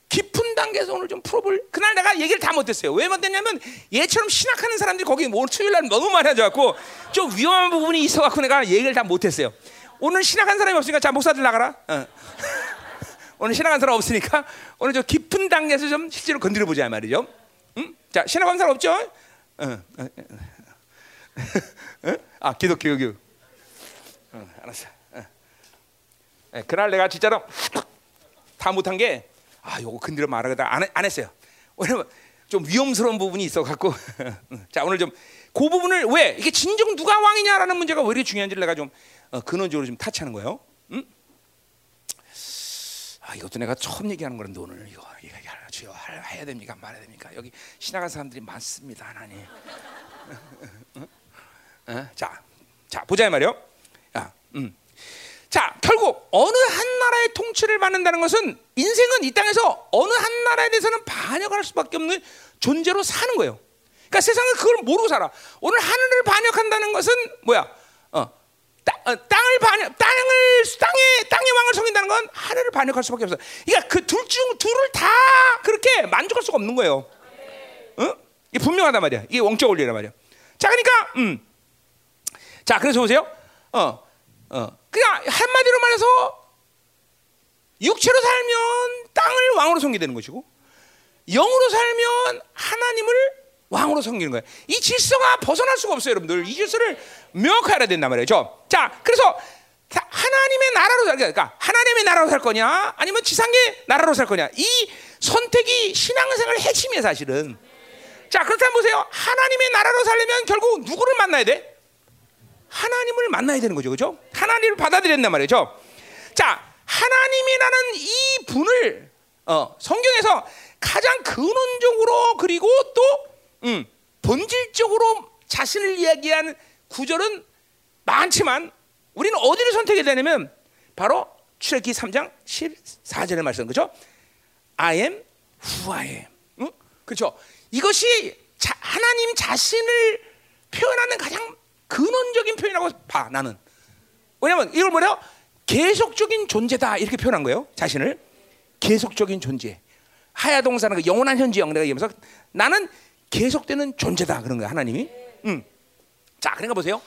깊은 단계에서 오늘 좀 풀어볼. 그날 내가 얘기를 다 못했어요. 왜 못했냐면 얘처럼 신학하는 사람들이 거기 오늘 토요일 날 너무 많아져갖고 좀 위험한 부분이 있어갖고 내가 얘기를 다 못했어요. 오늘 신학한 사람이 없으니까 자 목사들 나가라. 어. 오늘 신학한 사람 없으니까 오늘 저 깊은 단계에서 좀 실제로 건드려 보자 말이죠. 응? 자 신학한 사람 없죠? 어, 어, 어. 어? 아 기독교 교육. 어, 알았어. 어. 네, 그날 내가 진짜로 다 못한 게 아, 요거 건드려 말하다 안, 안 했어요. 왜냐면 좀 위험스러운 부분이 있어 갖고. 자, 오늘 좀 그 부분을 왜 이게 진정 누가 왕이냐라는 문제가 왜 이렇게 중요한지를 내가 좀 어, 근원적으로 좀 타치하는 거예요. 응? 아, 이것도 내가 처음 얘기하는 건데 오늘 이거 이거 주여 해야 됩니까 말해야 됩니까? 여기 신나간 사람들이 많습니다, 하나님. 어? 자, 자 보자 말이요. 아, 음. 자, 결국 어느 한 나라의 통치를 받는다는 것은 인생은 이 땅에서 어느 한 나라에 대해서는 반역할 수밖에 없는 존재로 사는 거예요. 그러니까 세상은 그걸 모르고 살아. 오늘 하늘을 반역한다는 것은 뭐야? 어, 땅, 어, 땅을 반역, 땅을 땅의 땅의 왕을 섬긴다는 건 하늘을 반역할 수밖에 없어. 그러니까 그 둘 중 둘을 다 그렇게 만족할 수가 없는 거예요. 어? 이게 분명하단 말이야. 이게 원적 원리란 말이야. 자, 그러니까 음. 자, 그래서 보세요. 어, 어. 그냥 한마디로 말해서 육체로 살면 땅을 왕으로 섬기게 되는 것이고 영으로 살면 하나님을 왕으로 섬기는 거예요. 이 질서가 벗어날 수가 없어요, 여러분들. 이 질서를 명확히 알아야 된단 말이죠. 자, 그래서 하나님의 나라로 살 그러니까 하나님의 나라로 살 거냐, 아니면 지상의 나라로 살 거냐. 이 선택이 신앙생활 핵심이에요, 사실은. 자, 그렇다면 보세요. 하나님의 나라로 살려면 결국 누구를 만나야 돼? 하나님을 만나야 되는 거죠. 그죠? 하나님을 받아들였단 말이죠. 자, 하나님이라는 이 분을 어, 성경에서 가장 근원적으로 그리고 또 음, 본질적으로 자신을 이야기하는 구절은 많지만 우리는 어디를 선택해야 되냐면 바로 출애기 3장 14절의 말씀 그죠? I am who I am. 응? 그렇죠? 이것이 자, 하나님 자신을 표현하는 가장 근원적인 표현이라고 봐 나는. 왜냐면 이걸 뭐냐? 계속적인 존재다 이렇게 표현한 거예요. 자신을 계속적인 존재. 하야동사는 그 영원한 현재형 내가 얘기하면서 나는 계속되는 존재다 그런 거야 하나님이. 음. 자, 그러니까 보세요.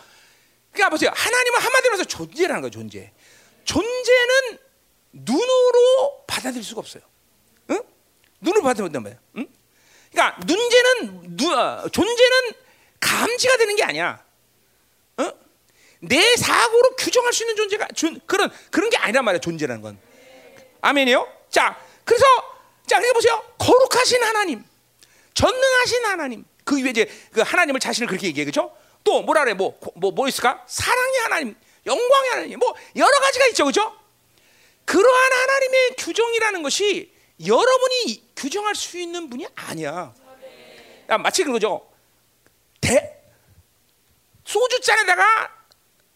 그러니까 보세요. 하나님은 한마디로 해서 존재라는 거예요. 존재. 존재는 눈으로 받아들일 수가 없어요. 응? 눈으로 받아들인단 말이야. 응? 그러니까 눈제는 누, 어, 존재는 감지가 되는 게 아니야. 어? 내 사고로 규정할 수 있는 존재가 존, 그런 그런 게 아니란 말이야 존재라는 건 아멘이요. 자 그래서 자 그러니까 보세요 거룩하신 하나님, 전능하신 하나님 그 위에 이제 그 하나님을 자신을 그렇게 얘기해 그죠? 또 뭐라 그래 뭐뭐 뭐, 뭐 있을까? 사랑의 하나님, 영광의 하나님 뭐 여러 가지가 있죠 그죠? 그러한 하나님의 규정이라는 것이 여러분이 규정할 수 있는 분이 아니야. 야, 마치 그거죠. 대, 소주 잔에다가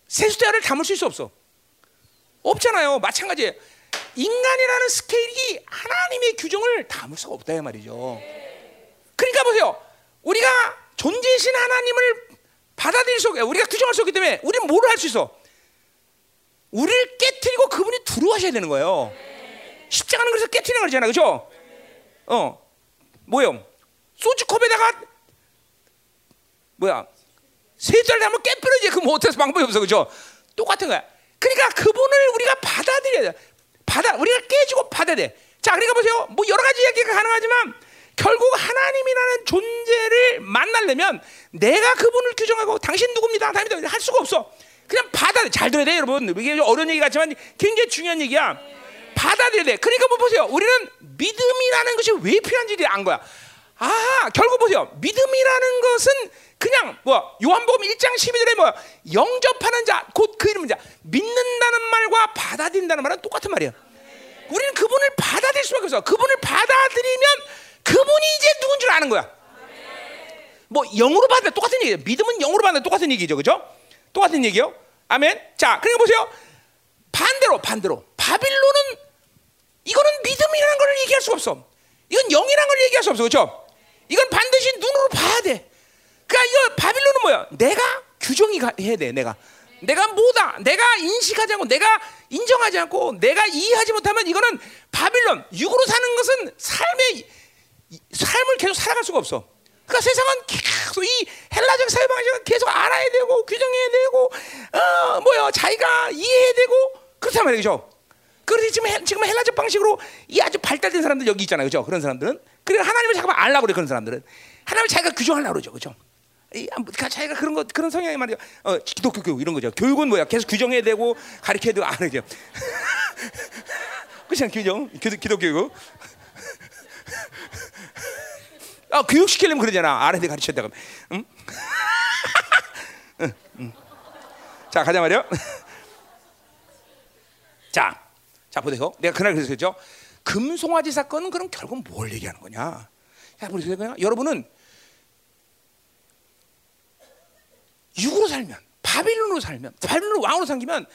세숫대야를 담을 수 없어? 없잖아요. 마찬가지예요. 인간이라는 스케일이 하나님의 규정을 담을 수가 없다 이 말이죠. 그러니까 보세요. 우리가 존재신 하나님을 받아들일 수 없게 우리가 규정할 수 없기 때문에 우리는 뭐를 할수 있어? 우리를 깨뜨리고 그분이 들어와셔야 되는 거예요. 십자가는 그래서 깨뜨리는 거잖아, 그렇죠? 어, 뭐요? 소주컵에다가 뭐야? 세달 되면 깨뿌려지. 그럼 못해서 방법이 없어, 그죠? 똑같은 거야. 그러니까 그분을 우리가 받아들여야 돼. 받아 우리가 깨지고 받아야 돼. 자, 그러니까 보세요. 뭐 여러 가지 얘기가 가능하지만 결국 하나님이라는 존재를 만나려면 내가 그분을 규정하고 당신 누굽니다. 당신 할 수가 없어. 그냥 받아야 돼. 잘 들어야 돼, 여러분. 이게 어려운 얘기 같지만 굉장히 중요한 얘기야. 받아들여야 돼. 그러니까 뭐 보세요. 우리는 믿음이라는 것이 왜 필요한지 안 거야. 아, 결국 보세요. 믿음이라는 것은 그냥 뭐 요한복음 1장 12절에 뭐 영접하는 자, 곧 그 이름은 자, 믿는다는 말과 받아들인다는 말은 똑같은 말이야. 우리는 그분을 받아들일 수밖에 없어. 그분을 받아들이면 그분이 이제 누군 줄 아는 거야. 뭐 영으로 받는 똑같은 얘기예요. 믿음은 영으로 받는 똑같은 얘기죠, 그죠? 똑같은 얘기요. 아멘. 자, 그러니까 보세요. 반대로 반대로 바빌론은 이거는 믿음이라는 걸 얘기할 수 없어. 이건 영이라는 걸 얘기할 수 없어, 그렇죠? 이건 반드시 눈으로 봐야 돼. 그러니까 이거 바빌론은 뭐야? 내가 규정이 가, 해야 돼. 내가 내가 뭐다. 내가 인식하지 않고 내가 인정하지 않고 내가 이해하지 못하면 이거는 바빌론 육으로 사는 것은 삶의 삶을 계속 살아갈 수가 없어. 그러니까 세상은 계속 이 헬라적 사회 방식은 계속 알아야 되고 규정해야 되고 어 뭐야 자기가 이해해야 되고 그렇단 말이죠. 그래서 지금 지금 헬라적 방식으로 이 아주 발달된 사람들 여기 있잖아요, 그죠? 그런 사람들은 그래 하나님을 잠깐만 알라고 그래 그런 사람들은 하나님을 자기가 규정하려고 그러죠, 그죠? 이 자기가 그런 거 그런 성향이 말이야. 어, 기독교 교육 이런 거죠. 교육은 뭐야? 계속 규정해야 되고 가르쳐야 되고 안 하죠. 그렇지 규정 기독, 기독 교육. 아, 교육 시키려면 그러잖아. 돼 가르쳐야 돼. 응? 응, 응. 자 가자 말이요. 자, 자 보세요. 내가 그날 그랬죠. 금송아지 사건은 그럼 결국 뭘 얘기하는 거냐? 자 보세요. 여러분은 육으로 살면 바빌론으로 살면 바빌론 왕으로 살면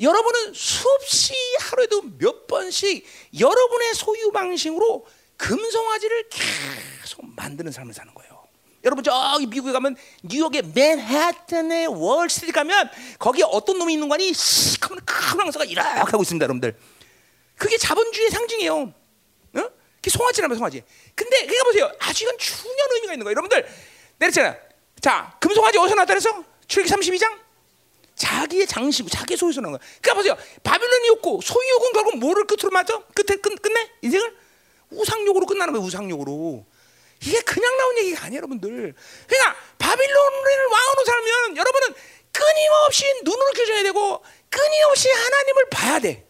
여러분은 수없이 하루에도 몇 번씩 여러분의 소유 방식으로 금송아지를 계속 만드는 삶을 사는 거예요. 여러분 저기 미국에 가면 뉴욕의 맨하탄의 월스트리트 가면 거기에 어떤 놈이 있는 거니 시커먼 큰 황소가 이렇게 하고 있습니다, 여러분들. 그게 자본주의의 상징이에요. 어? 그게 송아지라면 송아지. 근데 그러니까 보세요. 아주 이건 중요한 의미가 있는 거예요. 여러분들 내렸잖아. 자, 금송아지 어디서 그래서? 출애기 32장? 자기의 장식, 자기의 소유에서 거야. 그러니까 보세요. 바빌론이 욕고 소유욕은 결국 뭐를 끝으로 맞죠? 끝에 끝, 끝내? 인생을? 우상욕으로 끝나는 거예요. 우상욕으로. 이게 그냥 나온 얘기가 아니에요, 여러분들. 그러니까 바빌론을 왕으로 살면 여러분은 끊임없이 눈을 교정해야 되고 끊임없이 하나님을 봐야 돼.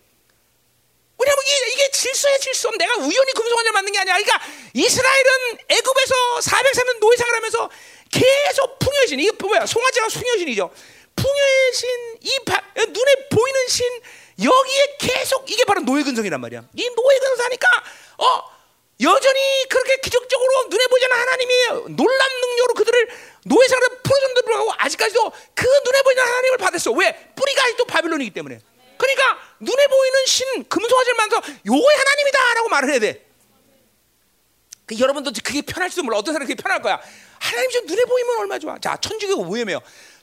왜냐면 이게, 이게 질서야 질서. 내가 우연히 금송아지를 만든 게 아니야. 그러니까 이스라엘은 애굽에서 403년 노예생활 하면서 계속 풍요의 신. 이게 뭐야? 송아지가 풍요의 신이죠. 풍요의 신, 이 바, 눈에 보이는 신, 여기에 계속 이게 바로 노예 근성이란 말이야. 이 노예 근성하니까 어 여전히 그렇게 기적적으로 눈에 보이지 않는 하나님이 놀란 능력으로 그들을 노예생활을 풀어준다고 불구하고 아직까지도 그 눈에 보이는 하나님을 받았어. 왜? 뿌리가 아직도 바빌론이기 때문에. 그러니까 눈에 보이는 신 금송아지를 만들어 요의 하나님이다라고 말을 해야 돼. 그 여러분도 그게 편할지도 몰라. 어떤 사람이 그게 편할 거야. 하나님 좀 눈에 보이면 얼마나 좋아. 자, 천주교가 뭐예요?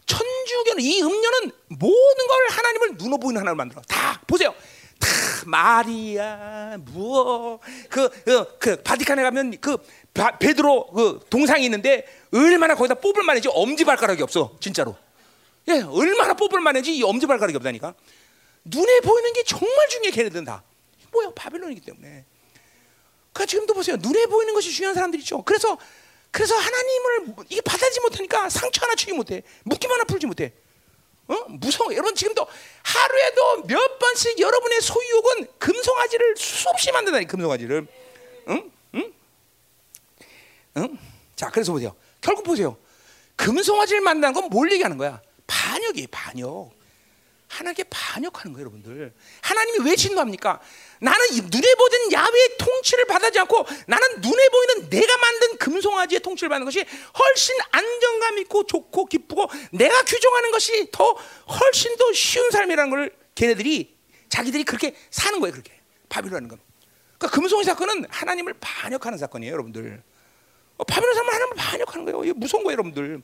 천주교는 이 음료는 모든 걸 하나님을 눈으로 보이는 하나님을 만들어. 다 보세요. 다 마리아 무어 그, 그, 그 바티칸에 가면 그 바, 베드로 그 동상이 있는데 얼마나 거기다 뽑을 만한지? 엄지 발가락이 없어 진짜로. 예 얼마나 뽑을 만한지? 이 엄지 발가락이 없다니까. 눈에 보이는 게 정말 중요해 걔네들은 다. 뭐야 바벨론이기 때문에. 그러니까 지금도 보세요. 눈에 보이는 것이 중요한 사람들 있죠. 그래서 그래서 하나님을 이게 받아들이지 못하니까 상처 하나 치지 못해 묶임 하나 풀지 못해 어? 무서워. 여러분 지금도 하루에도 몇 번씩 여러분의 소유욕은 금송아지를 수없이 만든다. 금송아지를. 응? 응? 응? 자, 그래서 보세요. 결국 보세요. 금송아지를 만드는 건 뭘 얘기하는 거야? 반역이에요, 반역. 하나님께 반역하는 거예요, 여러분들. 하나님이 왜 진노합니까? 나는 눈에 보던 야외의 통치를 받지 않고 나는 눈에 보이는 내가 만든 금송아지의 통치를 받는 것이 훨씬 안정감 있고 좋고 기쁘고 내가 규정하는 것이 더 훨씬 더 쉬운 삶이라는 걸 걔네들이 자기들이 그렇게 사는 거예요, 그렇게. 바빌론하는 건. 그러니까 금송이 사건은 하나님을 반역하는 사건이에요, 여러분들. 어, 바빌론 사람은 하나님을 반역하는 거예요. 이게 무서운 거예요, 여러분들.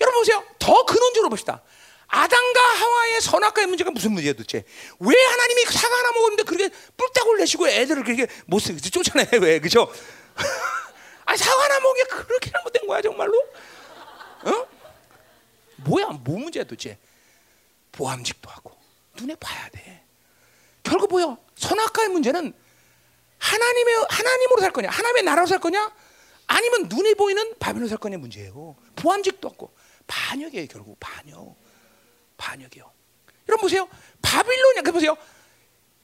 여러분 보세요. 더 근원적으로 봅시다. 아담과 하와의 선악과의 문제가 무슨 문제야 도대체? 왜 하나님이 사과 하나 먹었는데 그렇게 뿔딱을 내시고 애들을 그렇게 못 쓰게 쫓아내 왜 그죠? 아 사과 하나 먹게 그렇게 잘못된 거야 정말로? 어? 뭐야 뭐 문제야 도대체? 보암직도 하고 눈에 봐야 돼. 결국 뭐요? 선악과의 문제는 하나님의 하나님으로 살 거냐, 하나님의 나라로 살 거냐, 아니면 눈에 보이는 바벨론 살 거냐 문제예요. 보암직도 없고 반역이에요. 결국 반역, 반역이요. 여러분 보세요. 바빌론이야. 그 보세요.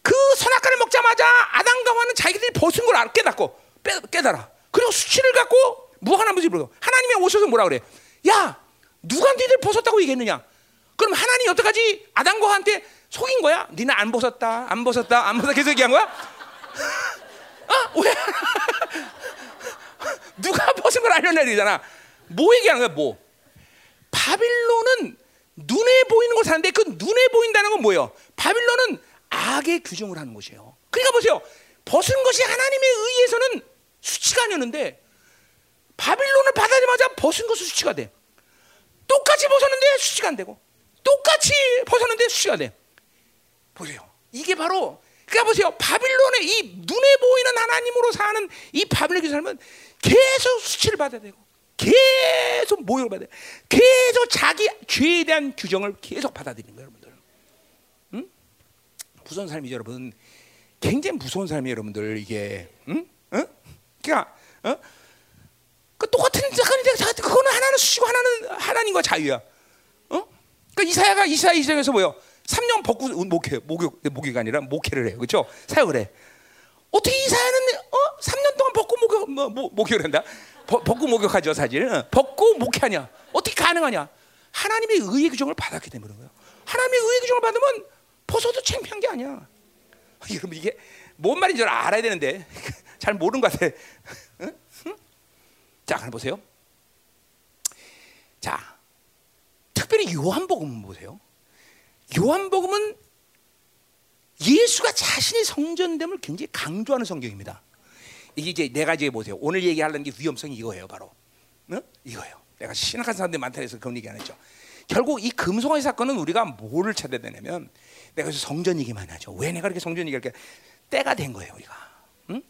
그 선악과를 먹자마자 아담과 하와는 자기들이 벗은 걸 알- 깨닫고 깨, 깨달아. 그리고 수치를 갖고 무한한 무지 부르고 하나님이 오셔서 뭐라 그래? 야, 누가 니들 벗었다고 얘기했느냐? 그럼 하나님이 어떡하지? 아담과 하한테 속인 거야? 니는 안 벗었다, 안 벗었다, 안 벗었다 계속 얘기한 거야? 어? 왜? 누가 벗은 걸 알려내야 되잖아. 뭐 얘기하는 거야? 뭐? 바빌론은 눈에 보이는 걸 사는데 그 눈에 보인다는 건 뭐예요? 바빌론은 악의 규정을 하는 것이에요. 그러니까 보세요. 벗은 것이 하나님에 의해서는 수치가 아니었는데 바빌론을 받아들자마자 벗은 것은 수치가 돼. 똑같이 벗었는데 수치가 안 되고 똑같이 벗었는데 수치가 돼. 보세요. 이게 바로 그러니까 보세요. 바빌론의 이 눈에 보이는 하나님으로 사는 이 바빌론 의 삶은 계속 수치를 받아야 되고 계속 모욕을 받아야 돼. 계속 자기 죄에 대한 규정을 계속 받아들이는 거예요, 여러분들. 응? 무서운 삶이죠, 여러분. 굉장히 무서운 삶이에요, 여러분들. 이게, 응? 응? 그러니까, 어? 그 똑같은 작은데 그거는 하나는 수치고 하나는 하나님과 자유야. 어? 그러니까 이사야가 이사야 이장에서 뭐요? 3년 벗고 목회 목욕 목욕이 아니라 목회를 해요. 그렇죠? 사역을 해. 어떻게 이사야는 어? 3년 동안 벗고 목욕 뭐, 뭐, 목욕을 한다? 벗, 벗고 목욕하죠, 사실. 어, 벗고 목회하냐? 어떻게 가능하냐? 하나님의 의의 규정을 받았기 때문에 그런 거예요. 하나님의 의의 규정을 받으면 벗어도 창피한 게 아니야. 여러분 이게 뭔 말인지 알아야 되는데 잘 모르는 것 같아. 응? 응? 자, 그럼 보세요. 자, 특별히 요한복음 보세요. 요한복음은 예수가 자신의 성전됨을 굉장히 강조하는 성경입니다. 이게 이제 내가 이제 보세요. 오늘 얘기하려는 게 위험성이 이거예요, 바로. 응? 이거예요. 내가 신학한 사람들 많다 해서 그런 얘기 안 했죠. 결국 이 금송아지 사건은 우리가 뭐를 찾아야 되냐면 내가 그래서 성전 얘기만 하죠. 왜 내가 이렇게 성전 얘기할게? 때가 된 거예요, 우리가. 응?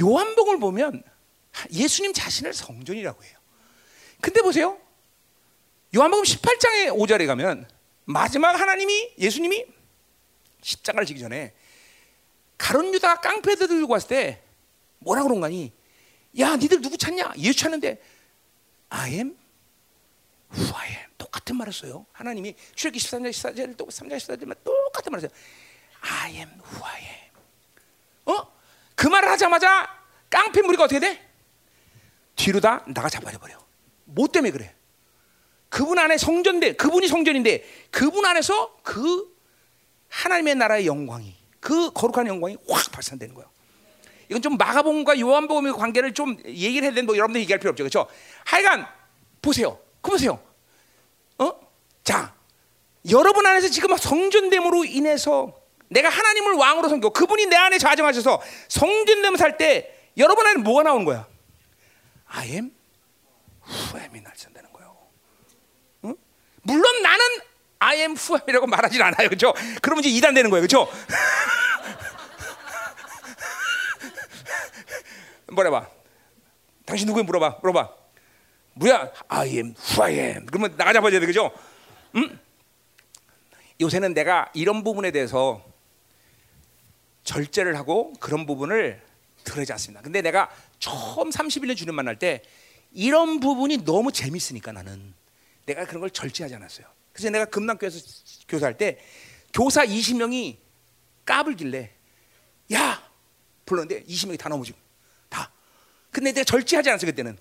요한복음을 보면 예수님 자신을 성전이라고 해요. 근데 보세요. 요한복음 18장의 5절에 가면 마지막 하나님이 예수님이 십자가를 지기 전에 가론 유다가 깡패들 들고 왔을 때 뭐라 그런 거니? 야, 니들 누구 찾냐? 예수 찾는데 I am who I am. 똑같은 말을 써요. 하나님이 출애기 13장 14절 또 3장 14절만 똑같은 말을 써요. I am who I am. 어? 그 말을 하자마자 깡패 무리가 어떻게 돼? 뒤로 다 나가 잡아버려. 뭐 때문에 그래? 그분 안에 성전대, 그분이 성전인데 그분 안에서 그 하나님의 나라의 영광이 그 거룩한 영광이 확 발산되는 거예요. 이건 좀 마가복음과 요한복음의 관계를 좀 얘기를 해야 되는 뭐 여러분들 얘기할 필요 없죠, 그렇죠? 하여간 보세요, 그 보세요. 어? 자, 여러분 안에서 지금 성전됨으로 인해서 내가 하나님을 왕으로 섬겨 그분이 내 안에 자정하셔서 성전됨을 살 때 여러분 안에 뭐가 나오는 거야? I am who I am이 날선다는 거예요. 응? 물론 나는 I am who am이라고 말하진 않아요, 그렇죠? 그러면 이제 이단 되는 거예요, 그렇죠? 뭐라 당신 누구야 물어봐, 물어봐. 뭐야? I am who I am. 그러면 나가 잡아야 돼, 그죠? 음? 요새는 내가 이런 부분에 대해서 절제를 하고 그런 부분을 드러지 않습니다. 근데 내가 처음 31년 주님 만날 때 이런 부분이 너무 재밌으니까 나는 내가 그런 걸 절제하지 않았어요. 그래서 내가 금남교에서 교사할 때 교사 20명이 까불길래 야 불렀는데 20명이 다 넘어지고 다. 근데 내가 절제하지 않았어요 그때는.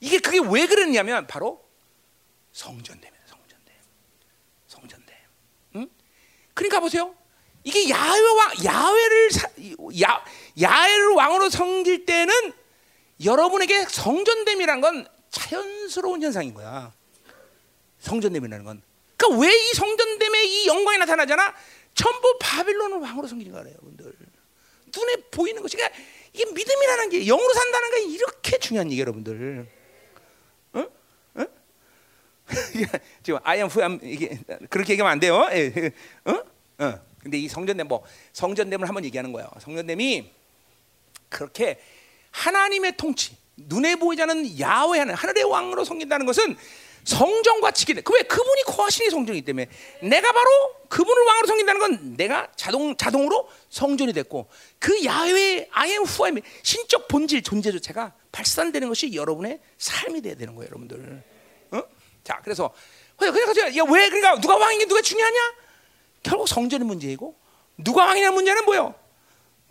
이게 그게 왜 그랬냐면 바로 성전됨이다 성전됨. 성전됨. 응? 그러니까 보세요. 이게 야훼와 야훼를 사, 야 야훼를 왕으로 섬길 때는 여러분에게 성전됨이란 건 자연스러운 현상인 거야. 성전됨이라는 건. 그러니까 왜 이 성전됨에 이 영광이 나타나잖아? 전부 바빌론을 왕으로 섬기는 거예요, 여러분들. 눈에 보이는 것이 그러니까 이게 믿음이라는 게 영으로 산다는 게 이렇게 중요한 얘기 여러분들. 응? 응? 지금 I am who I am 이게 그렇게 얘기하면 안 돼요. 예, 어? 어. 근데 이 성전됨 뭐 성전됨을 한번 얘기하는 거예요. 성전됨이 그렇게 하나님의 통치, 눈에 보이지 않는 야훼 하는 하늘의 왕으로 섬긴다는 것은 성전과 지키는 그왜 그분이 거하시니 성전이기 때문에 내가 바로 그분을 왕으로 섬긴다는 건 내가 자동 자동으로 성전이 됐고 그 야훼 아엠 후엠 신적 본질 존재 자체가 발산되는 것이 여러분의 삶이 돼야 되는 거예요, 여러분들. 어? 자, 그래서 그래서 왜 그러니까 누가 왕이게 누가 중요하냐? 결국 성전의 문제이고 누가 왕이냐는 문제는 뭐요?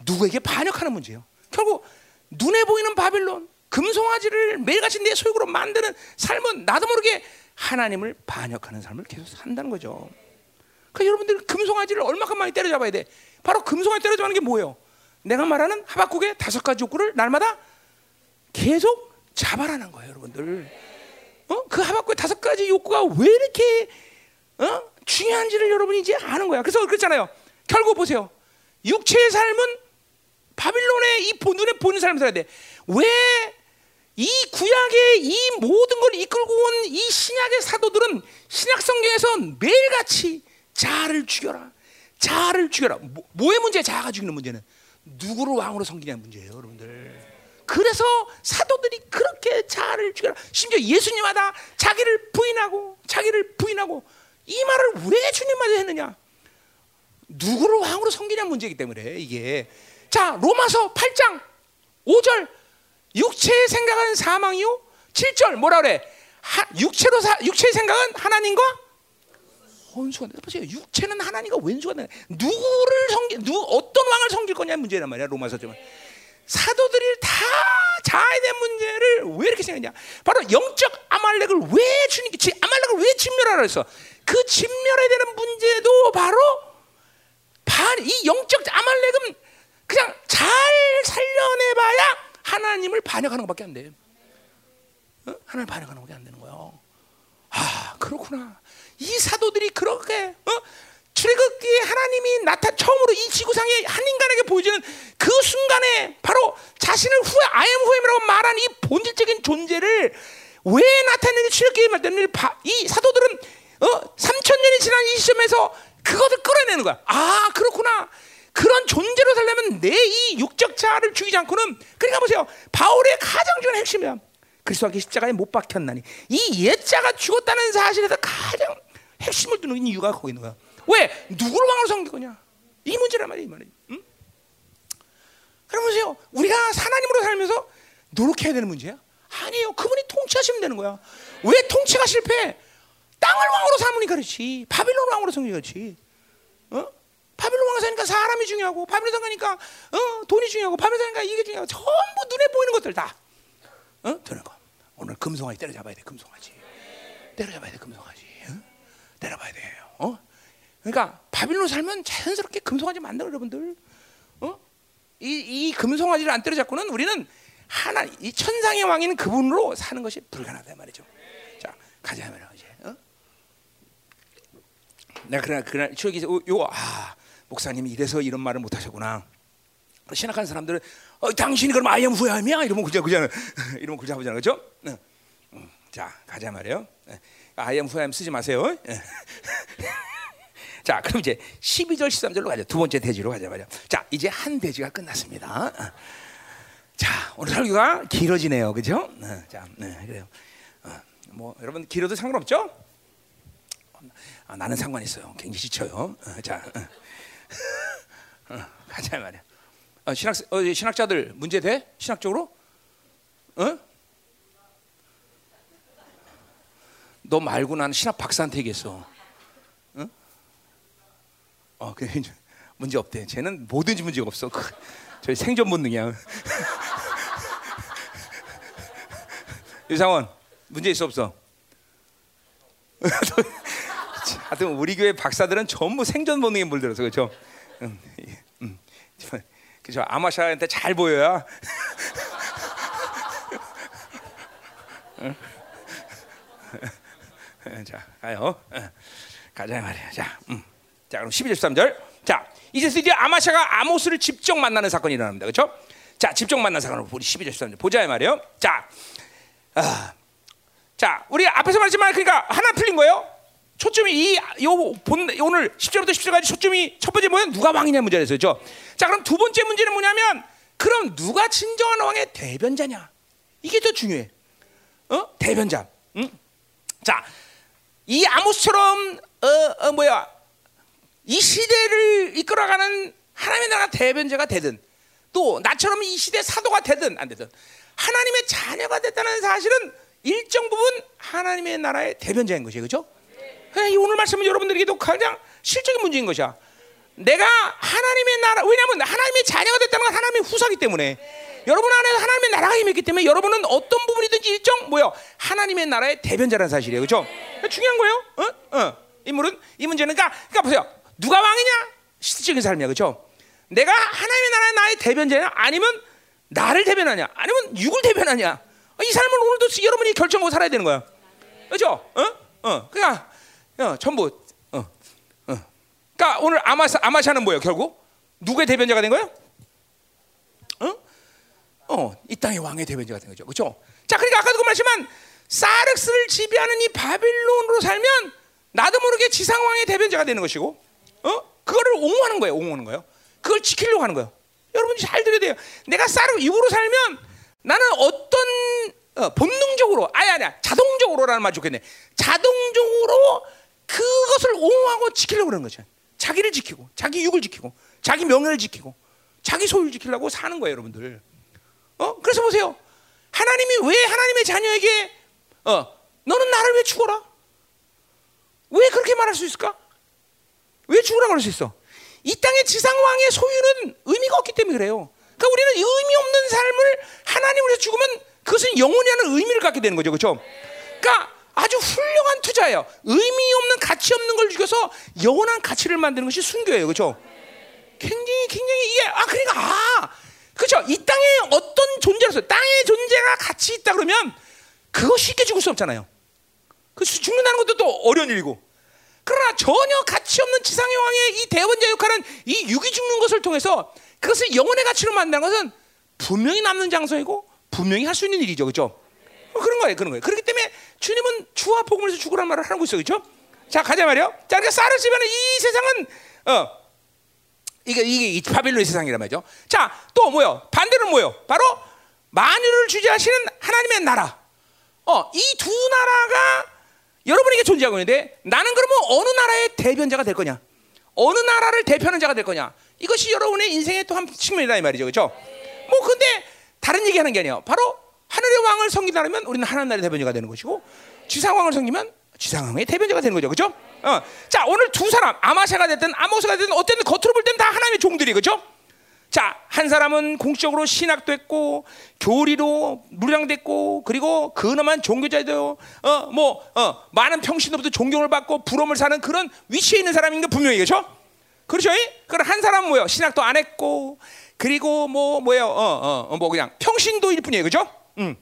누구에게 반역하는 문제예요. 결국 눈에 보이는 바빌론 금송아지를 매일같이 내 소유로 만드는 삶은 나도 모르게 하나님을 반역하는 삶을 계속 산다는 거죠. 그 여러분들 금송아지를 얼마큼 많이 때려잡아야 돼? 바로 금송아지 때려잡는 게 뭐예요? 내가 말하는 하박국의 다섯 가지 욕구를 날마다 계속 잡아라는 거예요, 여러분들. 어? 그 하박국의 다섯 가지 욕구가 왜 이렇게 어? 중요한지를 여러분이 이제 아는 거야. 그래서 그렇잖아요. 결국 보세요. 육체의 삶은 바빌론의 이 눈에 보이는 삶을 살아야 돼. 왜 이 구약의 이 모든 걸 이끌고 온 이 신약의 사도들은 신약 성경에서 매일같이 자아를 죽여라. 자아를 죽여라. 뭐, 의 문제? 자아가 죽이는 문제는 누구를 왕으로 섬기냐는 문제예요, 여러분들. 그래서 사도들이 그렇게 자아를 죽여라. 심지어 예수님마다 자기를 부인하고 자기를 부인하고 이 말을 왜 주님마다 했느냐? 누구를 왕으로 섬기냐는 문제이기 때문에 이게 자 로마서 8장 5절 육체의 생각은 사망이요. 7절 뭐라 그래? 하, 육체로 사, 육체의 생각은 하나님과 원수가 돼. 보세요. 육체는 하나님과 원수가 돼. 누구를 섬기 누 어떤 왕을 섬길 거냐 문제란 말이야. 로마서 좀. 사도들이 다 대한 문제를 왜 이렇게 생각했냐? 바로 영적 아말렉을 왜 주님께 아말렉을 왜 진멸하라 했어? 그 진멸에 대한 문제도 바로 반, 이 영적 아말렉은 그냥 잘 살려내봐야 하나님을 반역하는 것밖에 안 돼. 어? 하나님을 반역하는 것밖에 안 되는 거예요. 아 그렇구나. 이 사도들이 그렇게 어? 출애굽기에 하나님이 나타 처음으로 이 지구상에 한 인간에게 보여주는 그 순간에 바로 자신을 후에 아엠 후엠이라고 말한 이 본질적인 존재를 왜 나타내는지 출애굽기에 말하는 이 사도들은 어 3천 년이 지난 이 시점에서 그것을 끌어내는 거야. 아 그렇구나. 그런 존재로 살려면 내 이 육적 자아를 죽이지 않고는 그러니까 보세요. 바울의 가장 중요한 핵심이야. 그리스도께 십자가에 못 박혔나니 이 옛자가 죽었다는 사실에서 가장 핵심을 두는 이유가 거기 있는 거야. 왜 누구를 왕으로 섬길 거냐? 이 문제란 말이야, 이 말이. 응? 그럼 보세요. 우리가 하나님으로 살면서 노력해야 되는 문제야? 아니에요. 그분이 통치하시면 되는 거야. 왜 통치가 실패? 땅을 왕으로 삼으니까 그렇지. 바빌론 왕으로 섬기니까 그렇지. 어? 바빌론 왕 사니까 사람이 중요하고 바빌론 사니까 어, 돈이 중요하고 바빌론 사니까 이게 중요하고 전부 눈에 보이는 것들 다 어? 되는 거. 오늘 금송아지 때려잡아야 돼 금송아지. 때려잡아야 돼 금송아지. 어? 때려봐야 돼. 어? 그러니까 바빌론 살면 자연스럽게 금송아지 만들어 여러분들. 어? 이, 이 금송아지를 안 때려잡고는 우리는 하나 이 천상의 왕인 그분으로 사는 것이 불가능하다 말이죠. 자 가자 말이야 이제. 어? 내가 그날 그날 추억이 요 아. 목사님이 이래서 이런 말을 못 하셨구나. 신학하는 사람들은 어, 당신이 그럼 아이엠 후회함이야 이러면 그냥 그냥 이러면 그냥 하잖아 그죠? 응. 자 가자 말이에요. 아이엠 후회함 쓰지 마세요. 자 그럼 이제 12절 13절로 가자. 두 번째 대지로 가자 말이야. 자 이제 한 대지가 끝났습니다. 자 오늘 설교가 길어지네요, 그죠? 자 네, 그래요. 어, 뭐 여러분 길어도 상관없죠? 아, 나는 상관 있어요. 굉장히 지쳐요. 어, 자. 어. 어, 가자 말이야. 어, 신학 어, 신학자들 문제 돼? 신학적으로? 어? 너 말고 나는 신학 박사한테 얘기했어. 어? 어, 그 문제 없대. 쟤는 뭐든지 문제가 없어. 그, 저희 생존 본능이야. 유상원 문제 있어 없어? 하여튼 우리 교회 박사들은 전부 생존 본능에 물들어서 그렇죠. 음, 음, 그죠. 아마샤한테 잘 보여야. 자, 가요. 가자 말이야. 자, 음. 자, 그럼 12절 13절. 자, 이제 드디어 아마샤가 아모스를 직접 만나는 사건이 일어납니다. 그렇죠? 자, 직접 만난 사건을 우리 12절 13절 보자 말이에요. 자, 아, 자, 우리 앞에서 말했지만 그러니까 하나 풀린 거예요. 초점이 이요본 오늘 10절부터 10절까지 초점이 첫 번째 뭐야? 누가 왕이냐 문제였어요. 자, 그럼 두 번째 문제는 뭐냐면 그럼 누가 진정한 왕의 대변자냐? 이게 더 중요해. 어? 대변자. 응? 자, 이 아모스처럼 어, 어 뭐야 이 시대를 이끌어가는 하나님의 나라 대변자가 되든 또 나처럼 이 시대 사도가 되든 안 되든 하나님의 자녀가 됐다는 사실은 일정 부분 하나님의 나라의 대변자인 것이에요, 그렇죠? 오늘 말씀은 여러분들에게도 가장 실적인 문제인 것이야. 내가 하나님의 나라 왜냐하면 하나님의 자녀가 됐다는 건 하나님의 후사기 때문에 여러분 안에 하나님의 나라가 임했기 때문에 여러분은 어떤 부분이든지 일정 뭐요 하나님의 나라의 대변자라는 사실이에요, 그렇죠? 중요한 거예요. 어? 어. 인물은 이 문제는 그러니까, 그러니까 보세요. 누가 왕이냐? 실질적인 삶이야, 그렇죠? 내가 하나님의 나라의 나의 대변자냐? 아니면 나를 대변하냐? 아니면 육을 대변하냐? 이 삶을 오늘도 여러분이 결정하고 살아야 되는 거야, 그렇죠? 어? 어. 그러니까 어, 전부. 어, 어. 그러니까 오늘 아마사 아마샤는 뭐예요? 결국 누구의 대변자가 된 거예요? 어? 어, 이 땅의 왕의 대변자가 된 거죠, 그렇죠? 자, 그러니까 아까도 그 말씀한 사르스를 지배하는 이 바빌론으로 살면 나도 모르게 지상 왕의 대변자가 되는 것이고, 어? 그거를 옹호하는 거예요, 옹호하는 거예요. 그걸 지키려고 하는 거예요. 여러분이 잘 들어야 돼요. 내가 사르 이후로 살면 나는 어떤 어, 본능적으로 아니 아니야 자동적으로라는 말 좋겠네. 자동적으로 그것을 옹호하고 지키려고 그러는 거죠. 자기를 지키고, 자기 육을 지키고, 자기 명예를 지키고, 자기 소유를 지키려고 사는 거예요, 여러분들. 어? 그래서 보세요. 하나님이 왜 하나님의 자녀에게 어, 너는 나를 왜 죽어라? 왜 그렇게 말할 수 있을까? 왜 죽으라 그럴 수 있어? 이 땅의 지상왕의 소유는 의미가 없기 때문에 그래요. 그러니까 우리는 의미 없는 삶을 하나님으로 죽으면 그것은 영원히 하는 의미를 갖게 되는 거죠. 그렇죠? 그러니까 아주 훌륭한 투자예요. 의미 없는 가치 없는 걸 죽여서 영원한 가치를 만드는 것이 순교예요. 그렇죠? 굉장히 굉장히 이게 아 그러니까 아 그렇죠. 이 땅에 어떤 존재로서 땅의 존재가 가치 있다 그러면 그거 쉽게 죽을 수 없잖아요. 그 죽는다는 것도 또 어려운 일이고. 그러나 전혀 가치 없는 지상의 왕의 이 대원자 역할은 이 육이 죽는 것을 통해서 그것을 영혼의 가치로 만드는 것은 분명히 남는 장소이고 분명히 할 수 있는 일이죠. 그렇죠? 뭐 그런 거예요. 그런 거예요. 그렇기 때문에 주님은 주와 복음에서 죽으란 말을 하고 있어요. 그렇죠? 자, 가자 말이요. 자, 그러니까 쌀을 집에는 이 세상은 어 이게 이게 바빌론의 세상이란 말이죠. 자, 또 뭐요? 반대는 뭐요? 바로 만유를 주재하시는 하나님의 나라. 어, 이 두 나라가 여러분에게 존재하고 있는데 나는 그러면 어느 나라의 대변자가 될 거냐? 어느 나라를 대표하는 자가 될 거냐? 이것이 여러분의 인생의 또 한 측면이다 이 말이죠. 그렇죠? 뭐 근데 다른 얘기하는 게 아니에요. 바로 하늘의 왕을 섬기려면 우리는 하나님 나라의 대변자가 되는 것이고 지상 왕을 섬기면 지상왕의 대변자가 되는 거죠. 그렇죠? 어. 자, 오늘 두 사람 아마샤가 됐든 아모스가 됐든 어쨌든 겉으로 볼 때는 다 하나님의 종들이 그렇죠? 자, 한 사람은 공식적으로 신학됐고 교리로 무장됐고 그리고 근엄한 종교자도 어뭐 어, 많은 평신도부터 존경을 받고 부름을 사는 그런 위치에 있는 사람인 게 분명히 그렇죠? 그렇죠? 그럼 한 사람은 뭐요? 신학도 안 했고 그리고 뭐 뭐예요? 어어뭐 어, 어, 그냥 평신도일 뿐이에요. 그렇죠? 음.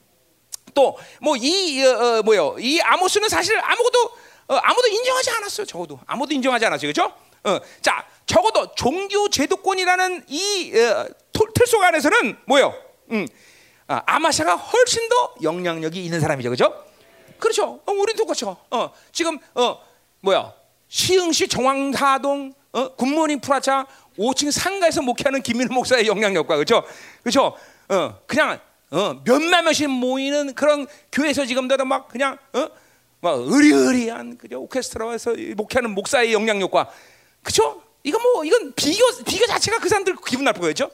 또뭐 이 어, 어, 뭐요? 이 아모스는 사실 아무것도 어, 아무도 인정하지 않았어요. 적어도 아무도 인정하지 않았어요. 그렇죠? 어, 자 적어도 종교 제도권이라는 이 어, 틀 속 안에서는 뭐요? 음, 아, 아마샤가 훨씬 더 영향력이 있는 사람이죠. 그렇죠? 그렇죠. 어, 우리도 그렇죠. 어, 지금 어 뭐야? 시흥시 정왕사동 어, 굿모닝 프라차 5층 상가에서 목회하는 김민호 목사의 영향력과 그렇죠? 그렇죠? 어, 그냥 어, 몇몇 명씩 모이는 그런 교회에서 지금도 막 그냥 어? 막 의리의리한 그죠 오케스트라에서 목회하는 목사의 영향력과 그죠? 이건 뭐 이건 비교 비교 자체가 그 사람들 기분 나쁜 거죠.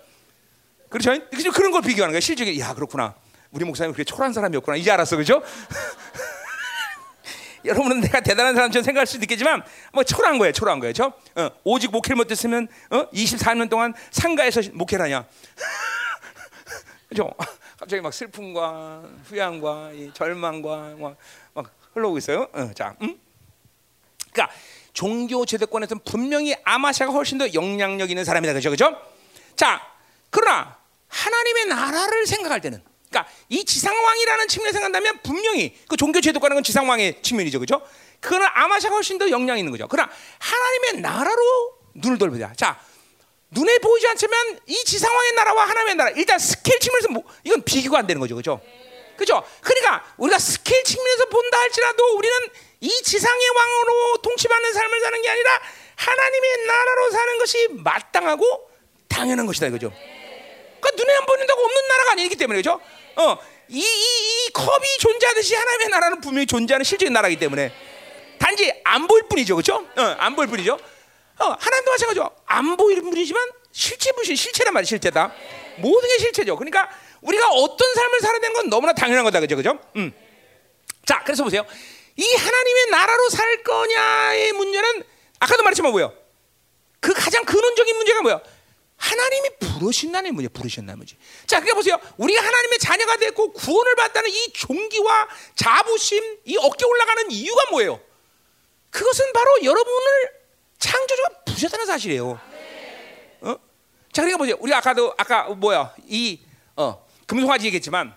그렇죠? 그죠? 그런 걸 비교하는 거야. 실적에 야 그렇구나. 우리 목사님 그렇게 초라한 사람이었구나. 이제 알았어, 그죠? 여러분은 내가 대단한 사람처럼 생각할 수도 있겠지만 뭐 초라한 거예요, 초라한 거예요, 저. 어, 오직 목회를 못했으면 어? 24년 동안 상가에서 목회를 하냐? 그죠? 갑자기 막 슬픔과 후양과 절망과 막, 막 흘러오고 있어요. 어, 자, 음? 그러니까 종교 제도권에서는 분명히 아마샤가 훨씬 더 영향력 있는 사람이다, 그죠, 그죠? 자, 그러나 하나님의 나라를 생각할 때는, 그러니까 이 지상왕이라는 측면에 생각한다면 분명히 그 종교 제도권은 건 지상왕의 측면이죠, 그죠? 그거는 아마샤가 훨씬 더 영향이 있는 거죠. 그러나 하나님의 나라로 눈을 돌려보자. 자, 눈에 보이지 않지만 이 지상왕의 나라와 하나님의 나라 일단 스케일 측면에서 뭐, 이건 비교가 안 되는 거죠, 그렇죠? 그렇죠? 그러니까 우리가 스케일 측면에서 본다 할지라도 우리는 이 지상의 왕으로 통치받는 삶을 사는 게 아니라 하나님의 나라로 사는 것이 마땅하고 당연한 것이다, 그죠? 그러니까 눈에 안 보인다고 없는 나라가 아니기 때문에 그죠? 어, 이, 이, 이 컵이 존재하듯이 하나님의 나라는 분명히 존재하는 실적인 나라이기 때문에 단지 안 보일 뿐이죠, 그렇죠? 어, 안 보일 뿐이죠. 어, 하나님도 마찬가지죠. 안 보이는 분이지만 실체 분신 실체란 말이 실체다. 모든 게 실체죠. 그러니까 우리가 어떤 삶을 살아야 되는 건 너무나 당연한 거다, 그죠, 그죠? 음. 자, 그래서 보세요. 이 하나님의 나라로 살 거냐의 문제는 아까도 말했지만 뭐예요? 그 가장 근원적인 문제가 뭐예요? 하나님이 부르신다는 문제, 부르신다는 문제. 자, 그러니까 보세요. 우리가 하나님의 자녀가 됐고 구원을 받다는 이 종기와 자부심, 이 어깨 올라가는 이유가 뭐예요? 그것은 바로 여러분을 창조주가 부셨다는 사실이에요. 어? 자, 그러니까 보세요. 우리 아까도 아까 뭐야 이 어, 금송아지 얘기했지만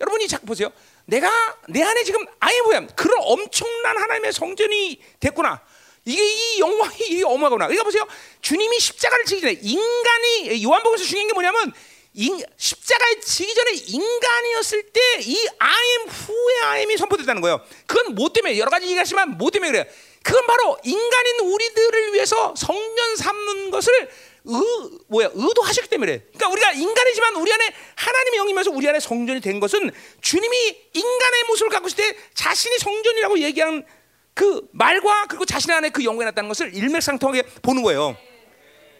여러분이 자 보세요. 내가 내 안에 지금 아예 뭐야 그런 엄청난 하나님의 성전이 됐구나. 이게 이 영광이 이게 어마구나. 그러니까 보세요. 주님이 십자가를 지기 전에 인간이 요한복음에서 중요한 게 뭐냐면 인, 십자가에 지기 전에 인간이었을 때 이 아엠 후의 아엠이 선포됐다는 거예요. 그건 뭐 때문에 여러 가지 얘기하지만 뭐 때문에 그래요? 그건 바로 인간인 우리들을 위해서 성전 삼는 것을 의, 뭐야 의도하셨기 때문에 그래. 그러니까 우리가 인간이지만 우리 안에 하나님의 영이면서 우리 안에 성전이 된 것은 주님이 인간의 모습을 갖고 있을 때 자신이 성전이라고 얘기하는 그 말과 그리고 자신 안에 그 영광이 났다는 것을 일맥상통하게 보는 거예요.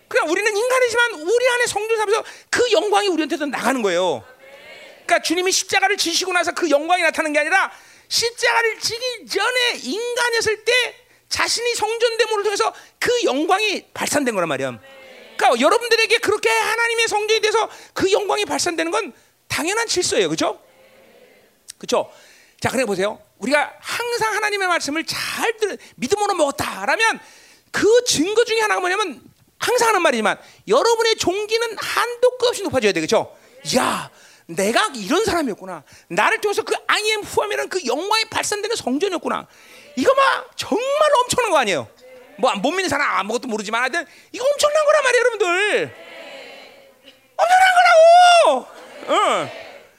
그냥 우리는 인간이지만 우리 안에 성전 삼면서 그 영광이 우리한테도 나가는 거예요. 그러니까 주님이 십자가를 지시고 나서 그 영광이 나타나는 게 아니라 십자가를 지기 전에 인간이었을 때 자신이 성전됨으로 통해서 그 영광이 발산된 거란 말이야. 그러니까 여러분들에게 그렇게 하나님의 성전이 돼서 그 영광이 발산되는 건 당연한 질서예요. 그렇죠? 그렇죠? 자, 그래 보세요. 우리가 항상 하나님의 말씀을 잘 들, 믿음으로 먹었다라면 그 증거 중에 하나가 뭐냐면 항상 하는 말이지만 여러분의 종기는 한도 끝 없이 높아져야 되겠죠. 야, 내가 이런 사람이었구나. 나를 통해서 그 아이엠 후함이라는 그 영광이 발산되는 성전이었구나. 이거 막 정말 엄청난 거 아니에요. 뭐 못 믿는 사람 아무것도 모르지만 하여튼 이거 엄청난 거란 말이에요, 여러분들. 엄청난 거라고. 응.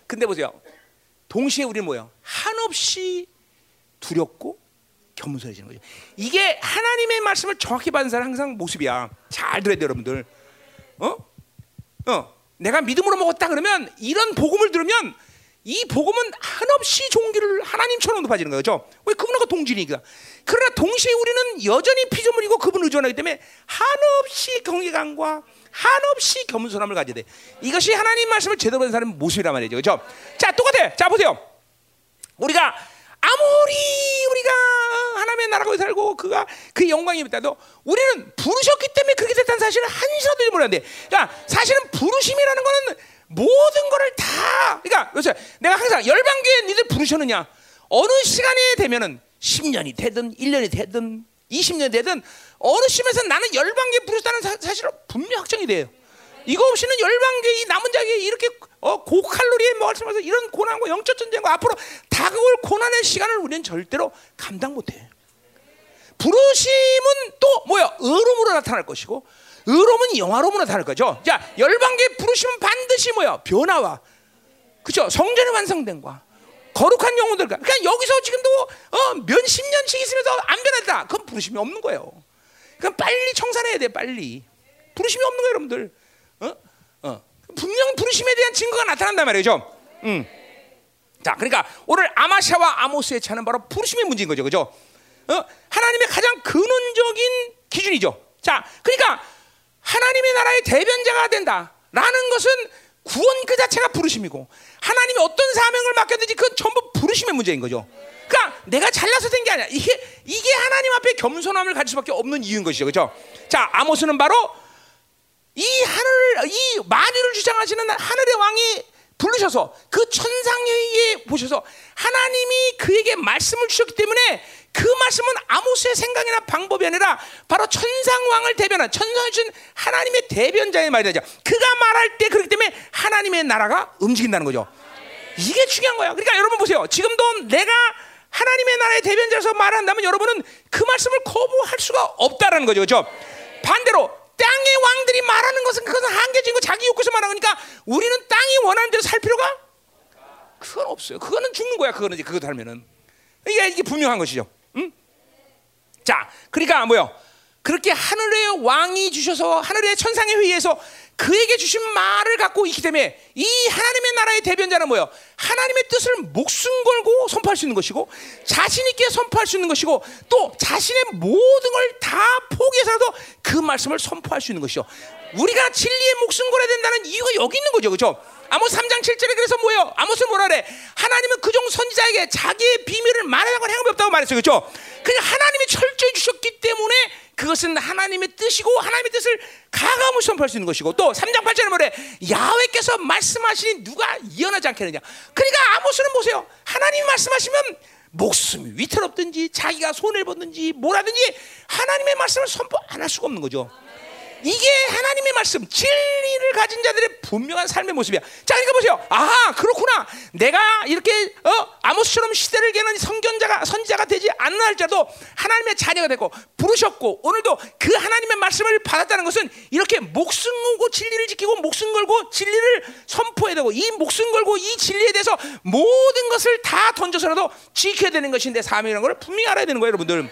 근데 보세요. 동시에 우리는 뭐예요? 한없이 두렵고 겸손해지는 거죠. 이게 하나님의 말씀을 정확히 받은 사람 항상 모습이야. 잘 들어야 돼, 여러분들. 어? 어. 내가 믿음으로 먹었다 그러면 이런 복음을 들으면 이 복음은 한없이 종기를 하나님처럼 높아지는 거죠. 왜 그분하고 동질이니까. 그러나 동시에 우리는 여전히 피조물이고 그분을 의존하기 때문에 한없이 경외감과 한없이 겸손함을 가져야 돼. 이것이 하나님 말씀을 제대로 받은 사람의 모습이란 말이죠. 그렇죠? 자, 똑같아. 자, 보세요. 우리가 아무리 우리가 하나님의 나라가 살고 그가 그 영광이 있다도 우리는 부르셨기 때문에 그렇게 됐다는 사실을 한시라도 모르는데, 그러니까 사실은 부르심이라는 거는 모든 거를 다, 그러니까 그래서 내가 항상 열방 교회 니들 부르셨느냐? 어느 시간이 되면은 10년이 되든 1년이 되든 20년이 되든 어느 시점에서 나는 열방교회 부르셨다는 사, 사실은 분명 확정이 돼요. 이거 없이는 열방교회 남은 자에게 이렇게 어, 고칼로리의 말씀하서 이런 고난과 영적 전쟁과 앞으로 다가올 고난의 시간을 우리는 절대로 감당 못해. 부르심은 또 뭐야? 의로움으로 나타날 것이고 의로움은 영화로움으로 나타날 거죠. 자, 열방계 부르심은 반드시 뭐야? 변화와 그죠? 성전의 완성된과 거룩한 영혼들과 그러니까 여기서 지금도 어, 몇십 년씩 있으면서 안 변했다. 그건 부르심이 없는 거예요. 그럼 빨리 청산해야 돼, 빨리. 부르심이 없는 거예요, 여러분들. 어? 어. 분명 부르심에 대한 증거가 나타난단 말이죠. 음. 자, 그러니까 오늘 아마샤와 아모스의 차는 바로 부르심의 문제인 거죠, 그죠? 어? 하나님의 가장 근원적인 기준이죠. 자, 그러니까 하나님의 나라의 대변자가 된다 라는 것은 구원 그 자체가 부르심이고 하나님이 어떤 사명을 맡겼든지 그건 전부 부르심의 문제인 거죠. 그러니까 내가 잘나서 된 게 아니야. 이게 이게 하나님 앞에 겸손함을 가질 수밖에 없는 이유인 것이죠, 그렇죠? 자, 아모스는 바로 이 하늘 이 만유를 주장하시는 하늘의 왕이 부르셔서 그 천상회의에 보셔서 하나님이 그에게 말씀을 주셨기 때문에 그 말씀은 아모스의 생각이나 방법이 아니라 바로 천상왕을 대변한 천상을 준 하나님의 대변자의 말이죠. 그가 말할 때 그렇기 때문에 하나님의 나라가 움직인다는 거죠. 이게 중요한 거야. 그러니까 여러분 보세요. 지금도 내가 하나님의 나라의 대변자로서 말한다면 여러분은 그 말씀을 거부할 수가 없다라는 거죠. 그렇죠? 반대로 땅의 왕들이 말하는 것은 그것은 한계적인 거 자기 욕구에서 말하는 거니까 우리는 땅이 원하는 대로 살 필요가 그건 없어요. 그거는 죽는 거야. 그거는 이제 그거 달면은 이게 이게 분명한 것이죠. 응? 자, 그러니까 뭐요? 그렇게 하늘의 왕이 주셔서 하늘의 천상의 회의에서 그에게 주신 말을 갖고 있기 때문에 이 하나님의 나라의 대변자는 뭐예요? 하나님의 뜻을 목숨 걸고 선포할 수 있는 것이고 자신 있게 선포할 수 있는 것이고 또 자신의 모든 걸 다 포기해서라도 그 말씀을 선포할 수 있는 것이죠. 우리가 진리에 목숨 걸어야 된다는 이유가 여기 있는 거죠. 그렇죠? 아모스 3장 7절에 그래서 뭐예요? 아모스 뭐라 그래? 하나님은 그종 선지자에게 자기의 비밀을 말하는 건 행함이 없다고 말했어요. 그렇죠? 그냥 하나님이 철저히 주셨기 때문에 그것은 하나님의 뜻이고 하나님의 뜻을 가감을 선포할 수 있는 것이고 또 3장 8절에 뭐래? 야훼께서 말씀하시니 누가 이언하지 않겠느냐. 그러니까 아모스는 보세요. 하나님이 말씀하시면 목숨이 위태롭든지 자기가 손을 벗든지 뭐라든지 하나님의 말씀을 선포 안 할 수가 없는 거죠. 이게 하나님의 말씀, 진리를 가진 자들의 분명한 삶의 모습이야. 자, 그러니까 보세요. 아하, 그렇구나. 내가 이렇게 어, 아모스처럼 시대를 개는 성견자가 선지자가 되지 않는 할지라도 하나님의 자녀가 되고 부르셨고 오늘도 그 하나님의 말씀을 받았다는 것은 이렇게 목숨 걸고 진리를 지키고 목숨 걸고 진리를 선포해야 되고 이 목숨 걸고 이 진리에 대해서 모든 것을 다 던져서라도 지켜야 되는 것인데 사명이라는 걸 분명히 알아야 되는 거예요, 여러분들.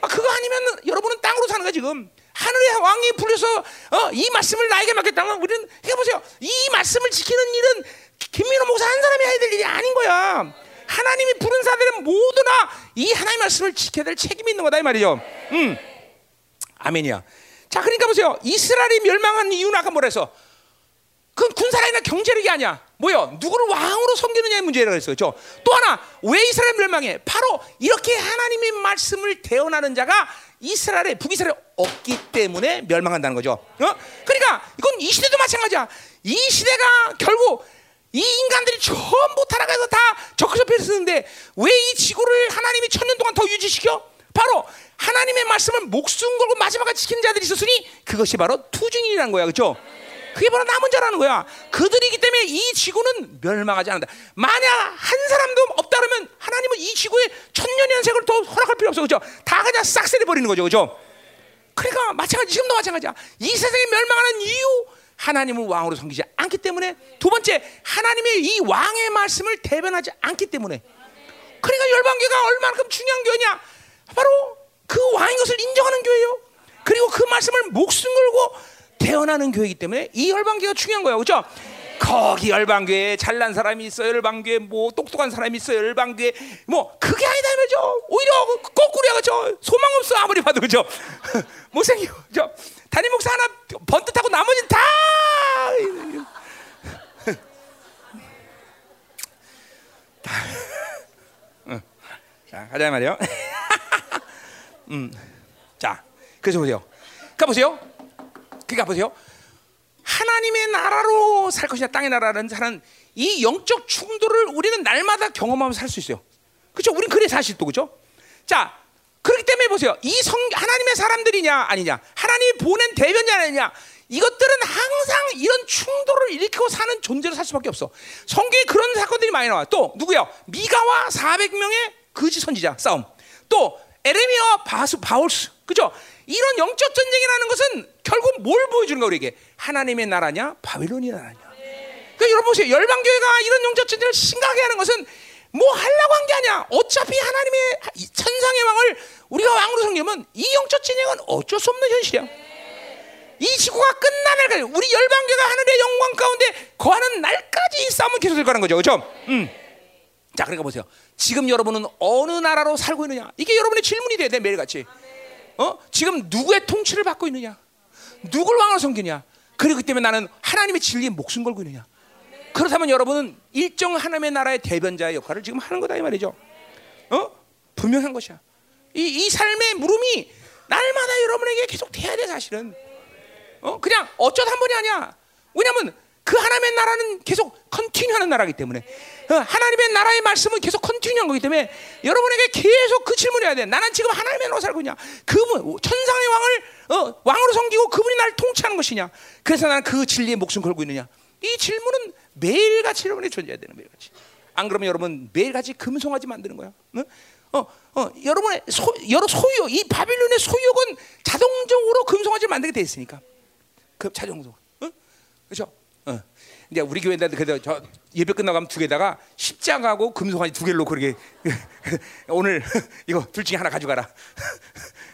아, 그거 아니면 여러분은 땅으로 사는 거야 지금. 하늘의 왕이 불려서 어, 이 말씀을 나에게 맡겼다면 우리는 해보세요. 이 말씀을 지키는 일은 김민호 목사 한 사람이 해야 될 일이 아닌 거야. 하나님이 부른 사들은 모두 나 이 하나님의 말씀을 지켜야 될 책임이 있는 거다 이 말이죠. 음. 아멘이야. 자, 그러니까 보세요. 이스라엘이 멸망한 이유는 아까 뭐라 했어? 그건 군사력이나 경제력이 아니야. 뭐요? 누구를 왕으로 섬기느냐의 문제라고 했어요. 그렇죠? 또 하나, 왜 이스라엘 멸망해? 바로 이렇게 하나님의 말씀을 대언하는 자가 이스라엘에 북이스라엘에 없기 때문에 멸망한다는 거죠. 어? 그러니까 이건 이 시대도 마찬가지야. 이 시대가 결국 이 인간들이 전부 타락해서 다 적그접해 쓰는데 왜 이 지구를 하나님이 천년 동안 더 유지시켜? 바로 하나님의 말씀을 목숨 걸고 마지막까지 지킨 자들이 있었으니 그것이 바로 투중이라는 거야. 그렇죠? 그게 바로 남은 자라는 거야. 그들이기 때문에 이 지구는 멸망하지 않는다. 만약 한 사람도 없다 그러면 하나님은 이 지구에 천년의 연색을 더 허락할 필요 없어. 그죠? 다 그냥 싹쓸이 버리는 거죠. 그죠? 그러니까 마찬가지 지금도 마찬가지야. 이 세상에 멸망하는 이유 하나님을 왕으로 섬기지 않기 때문에 두 번째 하나님의 이 왕의 말씀을 대변하지 않기 때문에 그러니까 열방교가 얼마만큼 중요한 교회냐? 바로 그 왕인 것을 인정하는 교회예요. 그리고 그 말씀을 목숨 걸고 태어나는 교회이기 때문에 이 열방교가 중요한 거예요. 그렇죠? 거기 열방교에 잘난 사람이 있어요. 열방교에 뭐 똑똑한 사람이 있어요. 열방교에 뭐 그게 아니다 말이죠. 오히려 거꾸로야 그죠. 소망 없어 아무리 봐도 그죠. 못생겨 그죠. 담임 목사 하나 번듯하고 나머지는 다. 자 가자 말이요. 음, 자 그래서 보세요. 가 보세요. 그러니까 보세요. 하나님의 나라로 살 것이냐 땅의 나라는 사는 이 영적 충돌을 우리는 날마다 경험하면서 살 수 있어요. 그렇죠? 우린 그래 사실 또 그렇죠? 자, 그렇기 때문에 보세요. 이 성 하나님의 사람들이냐 아니냐, 하나님이 보낸 대변자냐 이것들은 항상 이런 충돌을 일으키고 사는 존재로 살 수밖에 없어. 성경에 그런 사건들이 많이 나와. 또 누구야? 미가와 400명의 거짓 선지자 싸움. 또 에레미야와 바스 바울스. 그죠? 이런 영적 전쟁이라는 것은 결국 뭘 보여주는 거 우리에게? 하나님의 나라냐, 바빌론이 나라냐. 그러니까 여러분 보세요. 열방 교회가 이런 영적 전쟁을 심각하게 하는 것은 뭐 하려고 한 게 아니야. 어차피 하나님의 천상의 왕을 우리가 왕으로 섬기면 이 영적 진영은 어쩔 수 없는 현실이야. 이 지구가 끝나는 날까지 우리 열방교가 하늘의 영광 가운데 거하는 날까지 이 싸움은 계속될 거라는 거죠. 그렇죠? 음. 자, 그러니까 보세요. 지금 여러분은 어느 나라로 살고 있느냐? 이게 여러분의 질문이 돼야 돼, 매일같이. 어? 지금 누구의 통치를 받고 있느냐? 누굴 왕으로 섬기냐? 그리고 때문에 나는 하나님의 진리에 목숨 걸고 있느냐? 그렇다면 여러분은 일정 하나님의 나라의 대변자의 역할을 지금 하는 거다 이 말이죠. 어? 분명한 것이야. 이, 이 삶의 물음이 날마다 여러분에게 계속 돼야 돼 사실은. 어? 그냥 어쩌다 한 번이 아니야. 왜냐하면 그 하나님의 나라는 계속 컨티뉴하는 나라이기 때문에 어, 하나님의 나라의 말씀은 계속 컨티뉴한 거기 때문에 여러분에게 계속 그 질문을 해야 돼. 나는 지금 하나님의 나라로 살고 있냐? 그분 천상의 왕을 어, 왕으로 섬기고 그분이 나를 통치하는 것이냐? 그래서 나는 그 진리에 목숨 걸고 있느냐? 이 질문은 매일같이 여러분이 존재해야 되는 매일같이. 안 그러면 여러분 매일같이 금송아지 만드는 거야. 어? 어, 어, 여러분의 소, 여러 소유, 이 바빌론의 소유욕은 자동적으로 금송아지를 만들게 돼 있으니까. 그 자동적으로. 어? 그렇죠? 어. 이제 우리 교회인데 그래도 저 예배 끝나가면 두 개다가 십자가하고 금송아지 두 개로 그렇게 오늘 이거 둘 중에 하나 가져가라.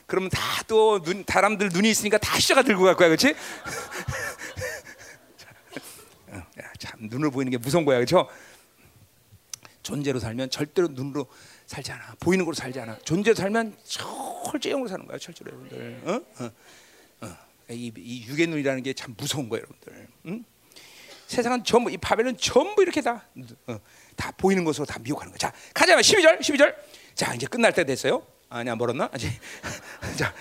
그러면 다 또 눈, 사람들 눈이 있으니까 다 시자가 들고 갈 거야, 그렇지? 참 눈으로 보이는 게 무서운 거야, 그렇죠? 존재로 살면 절대로 눈으로 살지 않아. 보이는 걸로 살지 않아. 존재로 살면 철저형으로 사는 거야, 철저로 여러분들. 어? 어. 어. 이, 이 육의 눈이라는 게 참 무서운 거예요, 여러분들. 응? 세상은 전부 이 바벨은 전부 이렇게 다, 어, 다 보이는 것으로 다 미혹하는 거야. 자, 가자. 12절, 12절. 자, 이제 끝날 때 됐어요. 아니야, 멀었나? 아직. 자,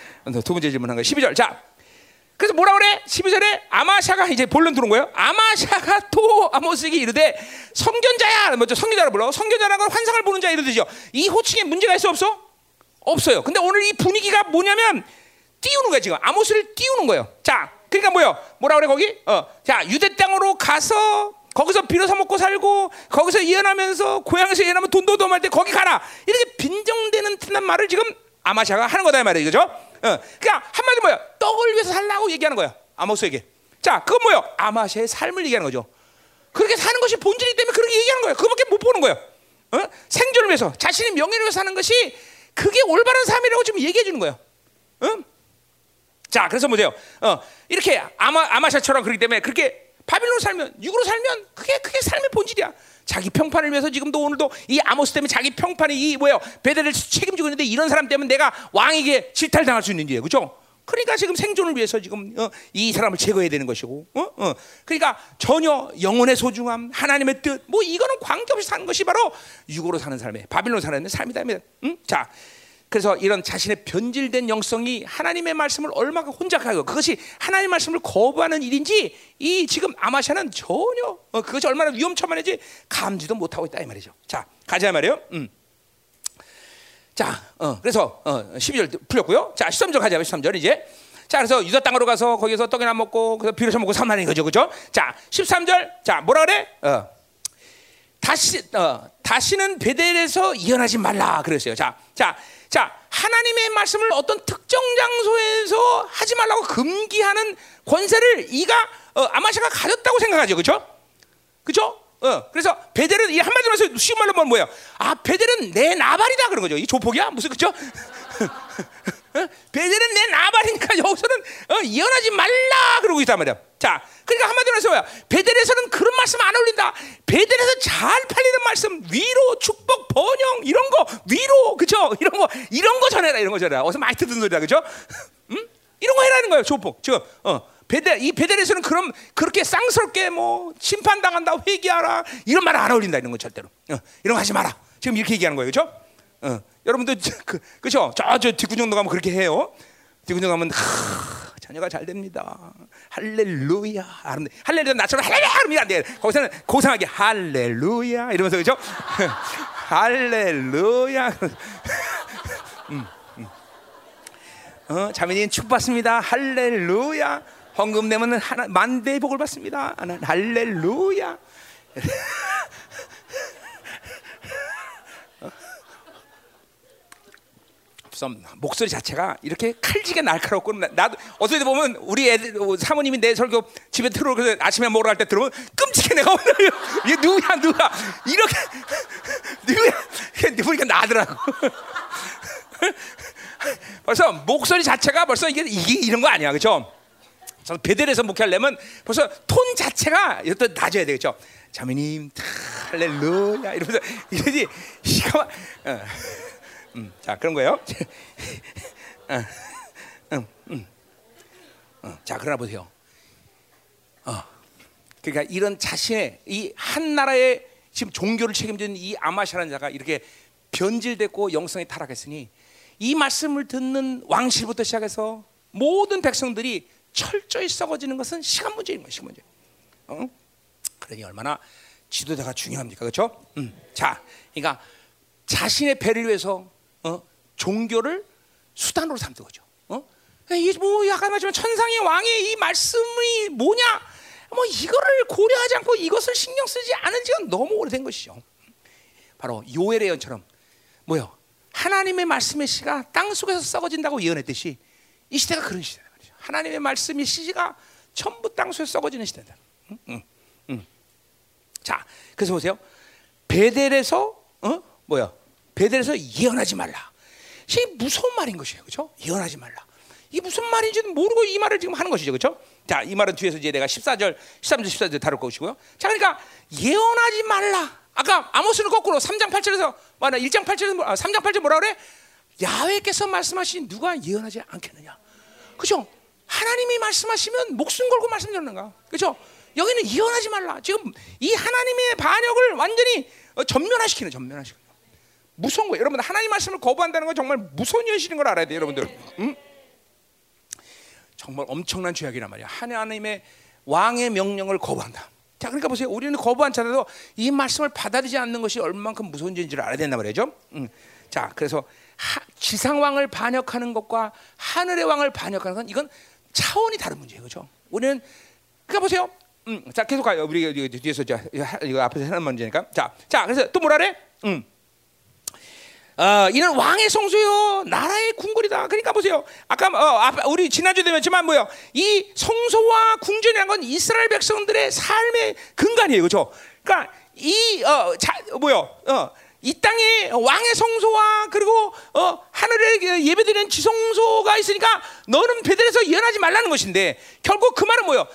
두 번째 질문한 거야. 12절. 자, 그래서 뭐라 그래? 12절에 아마샤가 이제 본론 들어온 거예요. 아마샤가 또 아모스에게 이르되 성견자야. 먼저 성견자라 불러. 성견자라는 건 환상을 보는 자 이러듯이요. 이 호칭에 문제가 있어 없어? 없어요. 근데 오늘 이 분위기가 뭐냐면 띄우는 거야 지금. 아모스를 띄우는 거예요. 자, 그러니까 뭐요? 뭐라 그래 거기? 어, 자 유대 땅으로 가서 거기서 비로소 먹고 살고 거기서 예언하면서 고향에서 예언하면 돈도 도말 때 거기 가라. 이렇게 빈정되는 듯한 말을 지금 아마샤가 하는 거다 이 말이에요, 그죠? 어, 그냥 한마디 뭐야? 떡을 위해서 살라고 얘기하는 거야. 아모스에게. 자, 그건 뭐요? 아마샤의 삶을 얘기하는 거죠. 그렇게 사는 것이 본질이기 때문에 그렇게 얘기하는 거예요. 그거밖에 못 보는 거예요. 어? 생존을 위해서, 자신의 명예를 위해서 사는 것이 그게 올바른 삶이라고 지금 얘기해 주는 거예요. 어? 자, 그래서 보세요. 어, 이렇게 아마 아마샤처럼 그렇기 때문에 그렇게 바빌론 살면 육으로 살면 그게 그게 삶의 본질이야. 자기 평판을 위해서 지금도 오늘도 이 아모스 때문에 자기 평판이 이 뭐예요 베델을 책임지고 있는데 이런 사람 때문에 내가 왕에게 질탈당할 수 있는 지예요, 그렇죠? 그러니까 지금 생존을 위해서 지금 어, 이 사람을 제거해야 되는 것이고, 어? 어. 그러니까 전혀 영혼의 소중함, 하나님의 뜻, 뭐 이거는 관계없이 사는 것이 바로 육으로 사는 삶의 바빌론 사는 삶이다. 응? 자, 그래서 이런 자신의 변질된 영성이 하나님의 말씀을 얼마나 혼잡하고 그것이 하나님의 말씀을 거부하는 일인지 이 지금 아마샤는 전혀 어, 그것이 얼마나 위험천만한지 감지도 못하고 있다 이 말이죠. 자 가자 말이에요. 음. 자, 어, 그래서 어, 12절 풀렸고요. 자, 13절 가자. 13절 이제. 자, 그래서 유다 땅으로 가서 거기서 떡이나 먹고 그래서 비로소 먹고 삼만인 거죠, 그죠? 자, 13절. 자, 뭐라 그래? 어. 다시 어, 다시는 베델에서 이혼하지 말라 그랬어요. 자, 자, 자, 하나님의 말씀을 어떤 특정 장소에서 하지 말라고 금기하는 권세를 이가 어, 아마샤가 가졌다고 생각하죠, 그렇죠? 그렇죠? 어, 그래서 베델은 이 한마디로 해서 쉬운 말로 보면 뭐예요? 아, 베델은 내 나발이다 그런 거죠. 이 조폭이야? 무슨 그렇죠? 베델은 내 나발이니까 여기서는 어, 이혼하지 말라 그러고 있단 말이야. 자, 그러니까 한마디로 해서 뭐야? 베델에서는 그런 말씀 안 어울린다. 베델에서 잘 팔리는 말씀, 위로, 축복, 번영 이런 거 위로, 그죠? 이런 거 이런 거 전해라, 이런 거 전해라. 어서 많이 듣는 소리다, 그죠? 음? 이런 거 해라는 거예요, 조폭. 지금 어. 베델 이 베델에서는 그럼 그렇게 쌍스럽게 뭐 심판 당한다, 회개하라 이런 말 안 어울린다 이런 거 절대로. 어, 이런 거 하지 마라. 지금 이렇게 얘기하는 거예요, 그죠? 어, 여러분들 그, 그죠? 저저 뒷구정도 가면 그렇게 해요. 뒷구정 가면 하, 자녀가 잘 됩니다. 할렐루야. 할렐루야 나처럼 할렐루야 하면 안 돼. 거기서는 고상하게 할렐루야 이러면서 그죠? 할렐루야. 음, 음. 어, 자매님 축 받습니다. 할렐루야. 헌금 내면 하나 만대 복을 받습니다. 할렐루야. 우선 목소리 자체가 이렇게 칼지게 날카롭고 나도 어떻게 보면 우리 애들 사모님이 내 설교 집에 들어오 그 아침에 먹으러 갈 때 들어오면 끔찍해 내가 오늘. 이게 누구야 누가 이렇게. 누구야? 보니까 나더라고. 벌써 목소리 자체가 벌써 이게 이게 이런 거 아니야 그렇죠? 베델에서 목회하려면 벌써 톤 자체가 이것도 낮아야 되겠죠. 자매님 할렐루야 이러면서 이러지. 시가 어. 음, 자 그런 거예요. 어, 음, 음. 어, 자 그러나 보세요. 어, 그러니까 이런 자신의 이 한 나라의 지금 종교를 책임지는 이 아마샤라는 자가 이렇게 변질됐고 영성이 타락했으니 이 말씀을 듣는 왕실부터 시작해서 모든 백성들이 철저히 썩어지는 것은 시간 문제인 거예요. 시간 문제. 어? 그러니 얼마나 지도자가 중요합니까, 그렇죠? 음. 자, 그러니까 자신의 배를 위해서 어? 종교를 수단으로 삼는 거죠. 어? 이게 뭐 약간 말하지만 천상의 왕의 이 말씀이 뭐냐? 뭐 이거를 고려하지 않고 이것을 신경 쓰지 않은 지가 너무 오래된 것이죠. 바로 요엘의 예언처럼 뭐요? 하나님의 말씀의 씨가 땅 속에서 썩어진다고 예언했듯이 이 시대가 그런 시대다 말이죠. 하나님의 말씀의 씨가 전부 땅 속에 썩어지는 시대다. 응? 응. 응. 자, 그래서 보세요. 베델에서 어? 뭐야? 베델에서 예언하지 말라. 이게 무서운 말인 것이에요. 그렇죠? 예언하지 말라. 이게 무슨 말인지는 모르고 이 말을 지금 하는 것이죠. 그렇죠? 자, 이 말은 뒤에서 이제 내가 14절, 13절, 14절 다룰 것이고요. 자, 그러니까 예언하지 말라. 아까 아모스는 거꾸로 3장 8절에서 뭐나 1장 8절에서 뭐, 아, 3장 8절 뭐라 그래? 야훼께서 말씀하신 누가 예언하지 않겠느냐. 그죠? 하나님이 말씀하시면 목숨 걸고 말씀드리는가. 그죠? 여기는 예언하지 말라. 지금 이 하나님의 반역을 완전히 어, 전면화시키는 전면화시키는. 무서운 거예요. 여러분 하나님 말씀을 거부한다는 건 정말 무서운 현실인 걸 알아야 돼요, 여러분들. 응? 정말 엄청난 죄악이란 말이야. 하나님의 왕의 명령을 거부한다. 자, 그러니까 보세요. 우리는 거부한 자라도 이 말씀을 받아들이지 않는 것이 얼만큼 무서운 죄인지를 알아야 된단 말이죠. 응. 자, 그래서 하, 지상 왕을 반역하는 것과 하늘의 왕을 반역하는 건 이건 차원이 다른 문제예요, 그렇죠? 우리는 그러니까 보세요. 음, 자 계속 가요. 우리 뒤에서 자 이거 앞에서 하는 문제니까. 자, 자 그래서 또 뭐라 그래? 음. 어, 이는 왕의 성소요 나라의 궁궐이다. 그러니까 보세요. 아까 어, 우리 지난주에 배웠지만 뭐요? 이 성소와 궁전이라는 건 이스라엘 백성들의 삶의 근간이에요, 그렇죠? 그러니까 이 어, 자, 뭐요? 어, 이 땅에 왕의 성소와 그리고 어, 하늘에 그 예배드리는 지성소가 있으니까 너는 베들에서 예언하지 말라는 것인데 결국 그 말은 뭐요?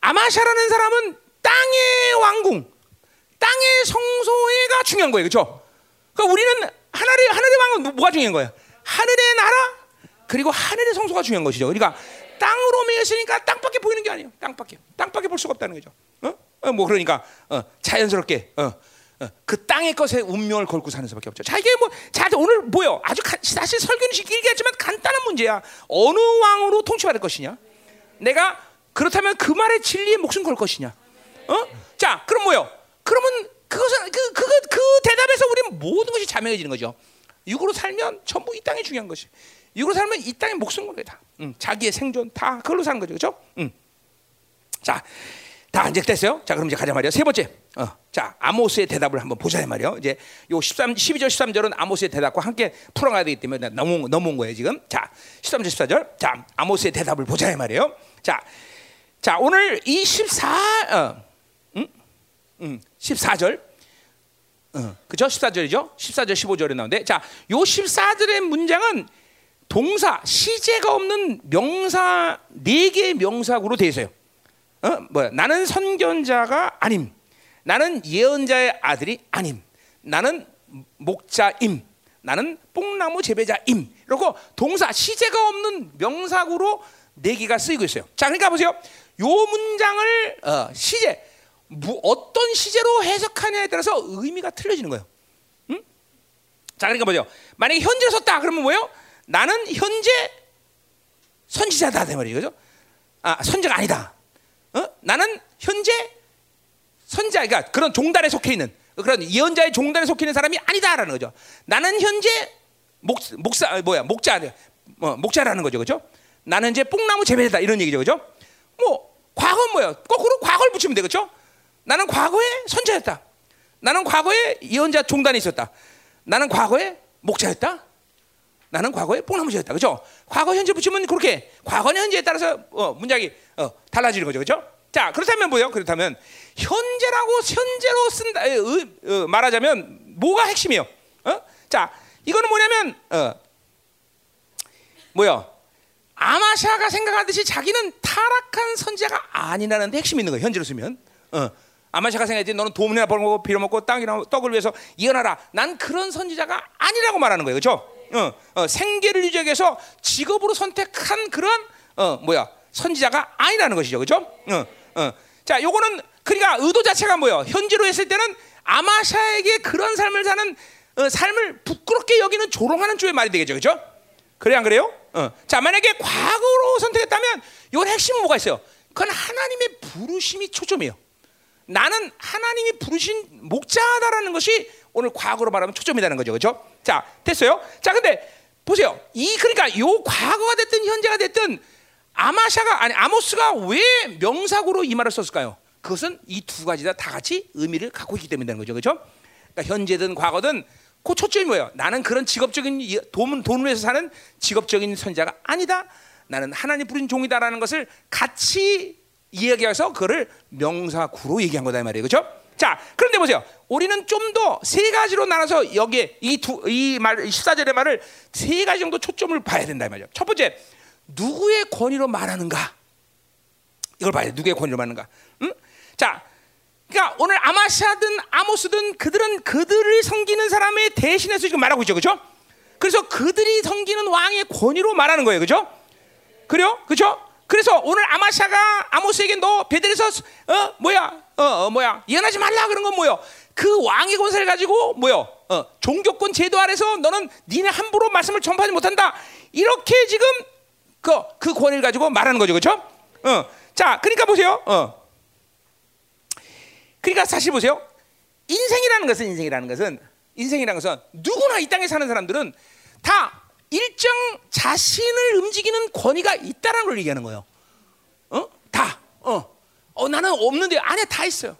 아마샤라는 사람은 땅의 왕궁, 땅의 성소가 중요한 거예요, 그렇죠? 그러니까 우리는 하늘의 하늘의 왕은 뭐, 뭐가 중요한 거예요? 하늘의 나라 그리고 하늘의 성소가 중요한 것이죠. 그러니까 땅으로 매였으니까 땅밖에 보이는 게 아니에요. 땅밖에, 땅밖에 볼 수가 없다는 거죠. 어? 어, 뭐 그러니까 어, 자연스럽게 어, 어, 그 땅의 것에 운명을 걸고 사는 수밖에 없죠. 자 이게 뭐, 자 오늘 뭐요? 아주 가, 사실 설교는 길게 했지만 간단한 문제야. 어느 왕으로 통치받을 것이냐? 내가 그렇다면 그 말에 진리에 목숨 걸 것이냐? 어? 자, 그럼 뭐요? 그러면 그것은 그, 그, 그, 그 대답에서 우리는 모든 것이 자명해지는 거죠. 육으로 살면 전부 이 땅이 중요한 것이. 육으로 살면 이 땅에 목숨 걸게 다. 응, 자기의 생존 다 그걸로 사는 거죠, 그렇죠? 응. 자, 다 이제 됐어요. 자, 그럼 이제 가자 말이요. 세 번째. 어, 자, 아모스의 대답을 한번 보자 말이요. 이제 요 13, 12절, 13절은 아모스의 대답과 함께 풀어가야 되기 때문에 넘어 넘어온 거예요 지금. 자, 13절, 14절. 자, 아모스의 대답을 보자 말이에요. 자, 자, 오늘 이 14, 어, 음? 음, 14절. 어, 그죠? 14절이죠? 14절, 15절에 나오는데. 자, 요 14절의 문장은 동사, 시제가 없는 명사, 네 개의 명사구로 되어 있어요. 어? 뭐야? 나는 선견자가 아님. 나는 예언자의 아들이 아님. 나는 목자임. 나는 뽕나무 재배자임. 이러고 동사, 시제가 없는 명사구로 네 개가 쓰이고 있어요. 자, 그러니까 보세요. 요 문장을 어, 시제 뭐 어떤 시제로 해석하냐에 따라서 의미가 틀려지는 거예요. 응? 자, 그러니까 뭐죠? 만약에 현재로 썼다 그러면 뭐예요? 나는 현재 선지자다 그 말이죠. 아, 선지가 아니다. 어? 나는 현재 선자, 그러니까 그런 종단에 속해 있는 그런 예언자의 종단에 속해 있는 사람이 아니다라는 거죠. 나는 현재 목, 목사 뭐야 목자 뭐, 목자라는 거죠, 그렇죠? 나는 이제 뽕나무 재배다 이런 얘기죠, 그렇죠? 뭐 과거는 뭐예요? 거꾸로 과거를 붙이면 되겠죠? 나는 과거에 선자였다. 나는 과거에 예언자 종단에 있었다. 나는 과거에 목자였다. 나는 과거에 뽕나무자였다. 그죠? 과거 현재 붙이면 그렇게 과거는 현재에 따라서 어, 문장이 어, 달라지는 거죠. 그죠? 자, 그렇다면 뭐예요? 그렇다면 현재라고 현재로 쓴다 어, 말하자면 뭐가 핵심이에요? 어? 자, 이거는 뭐냐면 어, 뭐야? 아마샤가 생각하듯이 자기는 타락한 선지자가 아니라는 데 핵심이 있는 거예요. 현재로 쓰면. 어. 아마샤가 생각했지 너는 돈이나 벌고 빌어먹고 땅이나 떡을 위해서 이어나라. 난 그런 선지자가 아니라고 말하는 거예요. 그렇죠? 어, 어, 생계를 유지하기 위해서 직업으로 선택한 그런 어, 뭐야 선지자가 아니라는 것이죠. 그렇죠? 어, 어. 자, 요거는 그러니까 의도 자체가 뭐예요? 현재로 했을 때는 아마샤에게 그런 삶을 사는 어, 삶을 부끄럽게 여기는 조롱하는 쪽의 말이 되겠죠. 그렇죠? 그래 안 그래요? 어. 자 만약에 과거로 선택했다면 이건 핵심은 뭐가 있어요? 그건 하나님의 부르심이 초점이에요. 나는 하나님이 부르신 목자다라는 것이 오늘 과거로 말하면 초점이라는 거죠, 그렇죠? 자 됐어요. 자 근데 보세요. 이 그러니까 요 과거가 됐든 현재가 됐든 아마샤가 아니 아모스가 왜 명사구로 이 말을 썼을까요? 그것은 이 두 가지 다, 다 같이 의미를 갖고 있기 때문이라는 거죠, 그렇죠? 그러니까 현재든 과거든 그 초점이 뭐예요? 나는 그런 직업적인 돈, 돈을 위해서 사는 직업적인 선자가 아니다. 나는 하나님 부른 종이다라는 것을 같이 이야기해서 그를 명사구로 얘기한 거다 이 말이에요. 그렇죠? 자, 그런데 보세요. 우리는 좀 더 세 가지로 나눠서 여기에 이두이말 14절의 말을 세 가지 정도 초점을 봐야 된다 이 말이죠. 첫 번째, 누구의 권위로 말하는가? 이걸 봐야 돼. 누구의 권위로 말하는가? 응? 자, 그러니까 오늘 아마샤든 아모스든 그들은 그들을 섬기는 사람의 대신해서 지금 말하고 있죠, 그렇죠? 그래서 그들이 섬기는 왕의 권위로 말하는 거예요, 그렇죠? 그래요, 그렇죠? 그래서 오늘 아마샤가 아모스에게 너 베델에서 어 뭐야 어, 어 뭐야 예언하지 말라 그런 건 뭐요? 그 왕의 권세를 가지고 뭐요? 어, 종교권 제도 아래서 너는 니네 함부로 말씀을 전파하지 못한다. 이렇게 지금 그, 그 권위를 가지고 말하는 거죠, 그렇죠? 어, 자, 그러니까 보세요. 어. 그러니까 사실 보세요. 인생이라는 것은 인생이라는 것은 인생이라는 것은 누구나 이 땅에 사는 사람들은 다 일정 자신을 움직이는 권위가 있다라는 걸 얘기하는 거예요. 어? 다. 어. 어 나는 없는데 안에 다 있어요.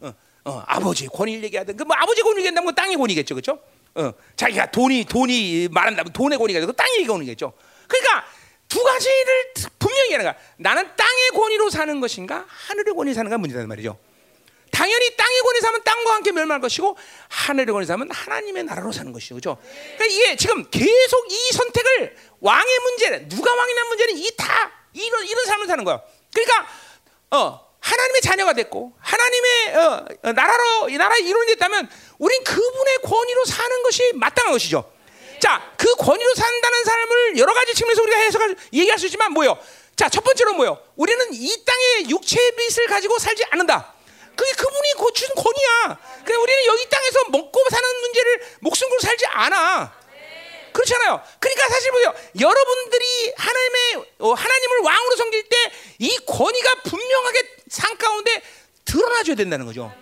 어. 어. 아버지 권위를 얘기하든 그뭐 아버지 권위 얘기한다면 그 땅의 권위겠죠. 그렇죠? 어. 자기가 돈이 돈이 말한다면 돈의 권위가 되고 땅의 권위겠죠. 그러니까 두 가지를 분명히 하는 거야. 나는 땅의 권위로 사는 것인가 하늘의 권위 사는가 문제다 말이죠. 당연히 땅의 권위 사면 땅과 함께 멸망할 것이고 하늘의 권위 사면 하나님의 나라로 사는 것이죠. 그죠? 그러니까 이게 지금 계속 이 선택을 왕의 문제는 누가 왕이냐 문제는 이 다 이런 이런 삶을 사는 거야. 그러니까 어 하나님의 자녀가 됐고 하나님의 어, 어 나라로 이 나라의 이론이 됐다면 우린 그분의 권위로 사는 것이 마땅한 것이죠. 자, 그 권위로 산다는 삶을 여러 가지 측면에서 우리가 해석할 얘기할 수 있지만 뭐요? 자, 첫 번째로 뭐요? 우리는 이 땅의 육체의 빛을 가지고 살지 않는다. 그게 그분이 준 권위야. 그래 우리는 여기 땅에서 먹고 사는 문제를 목숨 걸고 살지 않아. 그렇잖아요. 그러니까 사실 보세요. 여러분들이 하나님의 어, 하나님을 왕으로 섬길 때 이 권위가 분명하게 상 가운데 드러나줘야 된다는 거죠.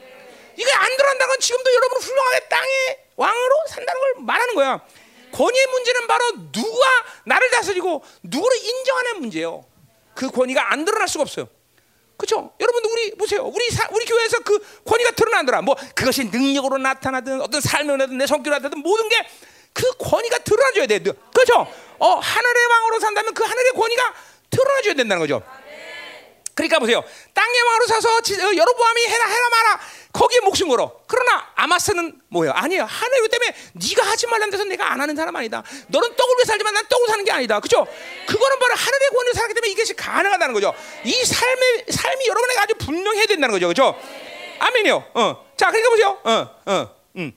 이게 안 드러난다는 건 지금도 여러분 훌륭하게 땅의 왕으로 산다는 걸 말하는 거야. 권위의 문제는 바로 누가 나를 다스리고 누구를 인정하는 문제예요. 그 권위가 안 드러날 수가 없어요. 그렇죠? 여러분 우리 보세요. 우리 사, 우리 교회에서 그 권위가 드러나더라. 뭐 그것이 능력으로 나타나든 어떤 삶으로 나든 내 성격으로 나타나든 모든 게 그 권위가 드러나줘야 돼. 그렇죠? 어 하늘의 왕으로 산다면 그 하늘의 권위가 드러나줘야 된다는 거죠. 그러니까 보세요. 땅의 왕으로 사서 어, 여로보암이 해라 해라 마라 거기에 목숨 걸어. 그러나 아마스는 뭐예요? 아니에요. 하나님 때문에 네가 하지 말란 데서 내가 안 하는 사람 아니다. 너는 떡을 위해 살지만 난 떡을 사는 게 아니다. 그죠? 그거는 바로 하늘의 권위를 살기 때문에 이것이 가능하다는 거죠. 이 삶의 삶이 여러분에게 아주 분명해야 된다는 거죠. 그죠? 아멘이요. 어. 자, 그러니까 보세요. 어, 어, 음.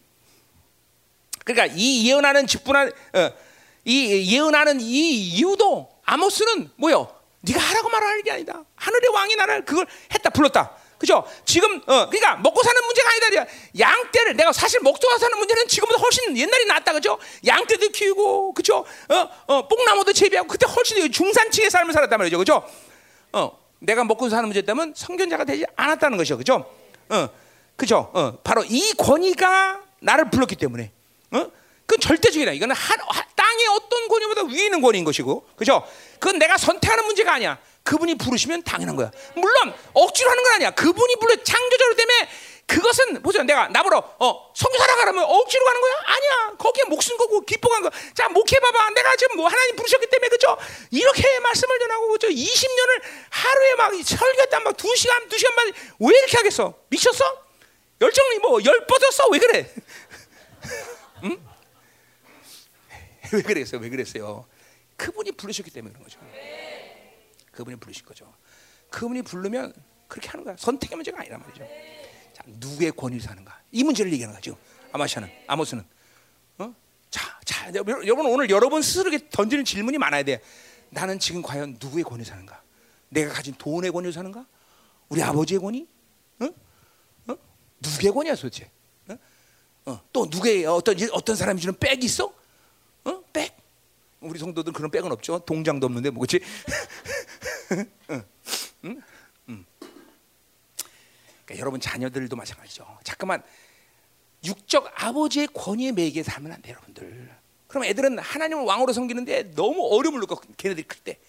그러니까 이 예언하는 직분한 어, 이 예언하는 이 이유도 아모스는 뭐요? 네가 하라고 말하는 게 아니다. 하늘의 왕이 나를 그걸 했다 불렀다. 그죠? 지금 어 그러니까 먹고 사는 문제가 아니다. 양떼를 내가 사실 먹고 사는 문제는 지금보다 훨씬 옛날이 낫다 그죠? 양떼도 키우고 그죠? 어 어 뽕나무도 재배하고 그때 훨씬 중산층의 삶을 살았단 말이죠. 그죠? 어 내가 먹고 사는 문제였다면 성견자가 되지 않았다는 것이죠. 그죠? 어 그죠? 어 바로 이 권위가 나를 불렀기 때문에 어 그건 절대적이다. 이거는 하, 땅의 어떤 권위보다 위에 있는 권위인 것이고, 그죠? 그건 내가 선택하는 문제가 아니야. 그분이 부르시면 당연한 거야. 물론 억지로 하는 건 아니야. 그분이 불러 창조적으로 때문에 그것은 보세요. 내가 나보러 어 성교사라 가라면 억지로 가는 거야? 아니야. 거기에 목숨 걸고 기뻐간 거. 자 목해봐봐. 내가 지금 뭐 하나님 부르셨기 때문에 그죠? 이렇게 말씀을 전하고 그죠? 20년을 하루에 막 설교했다 막2 시간 2 시간만 왜 이렇게 하겠어? 미쳤어? 열정이 뭐열 뻗었어? 왜 그래? 응? 왜 그랬어요? 왜 그랬어요? 그분이 부르셨기 때문에 그런 거죠. 그분이 부르신 거죠. 그분이 부르면 그렇게 하는 거야. 선택의 문제가 아니란 말이죠. 자, 누구의 권위를 사는가? 이 문제를 얘기하는 거죠. 아마샤는, 아모스는. 어? 자, 자, 여러분 오늘 여러분 스스로에게 던지는 질문이 많아야 돼. 나는 지금 과연 누구의 권위를 사는가? 내가 가진 돈의 권위를 사는가? 우리 아버지의 권위? 어? 어? 누구의 권위야 도대체? 어? 어? 또 누구의 어떤 어떤 사람이 주는 백이 있어? 어? 백? 우리 성도들 그런 백은 없죠. 동장도 없는데 뭐지? 응. 그러니까 여러분 자녀들도 마찬가지죠. 잠깐만 육적 아버지의 권위에 매이게 살면 안 돼, 여러분들. 그럼 애들은 하나님을 왕으로 섬기는데 너무 어려움을 겪고 걔네들이 클 때,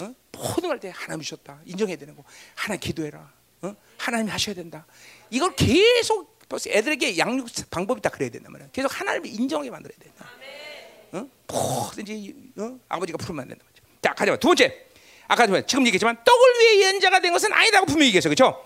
어? 모든 걸 때 하나님 주셨다 인정해야 되는 거. 하나님 기도해라. 어? 하나님 하셔야 된다. 이걸 계속 애들에게 양육 방법이 다 그래야 된단 말이야. 계속 하나님을 인정하게 만들어야 된다. 어? 뭐든지 어? 아버지가 부르면 안 된다. 자, 가자. 두 번째. 아까 지금 얘기했지만 떡을 위해 예언자가 된 것은 아니라고 분명히 얘기했어. 그렇죠?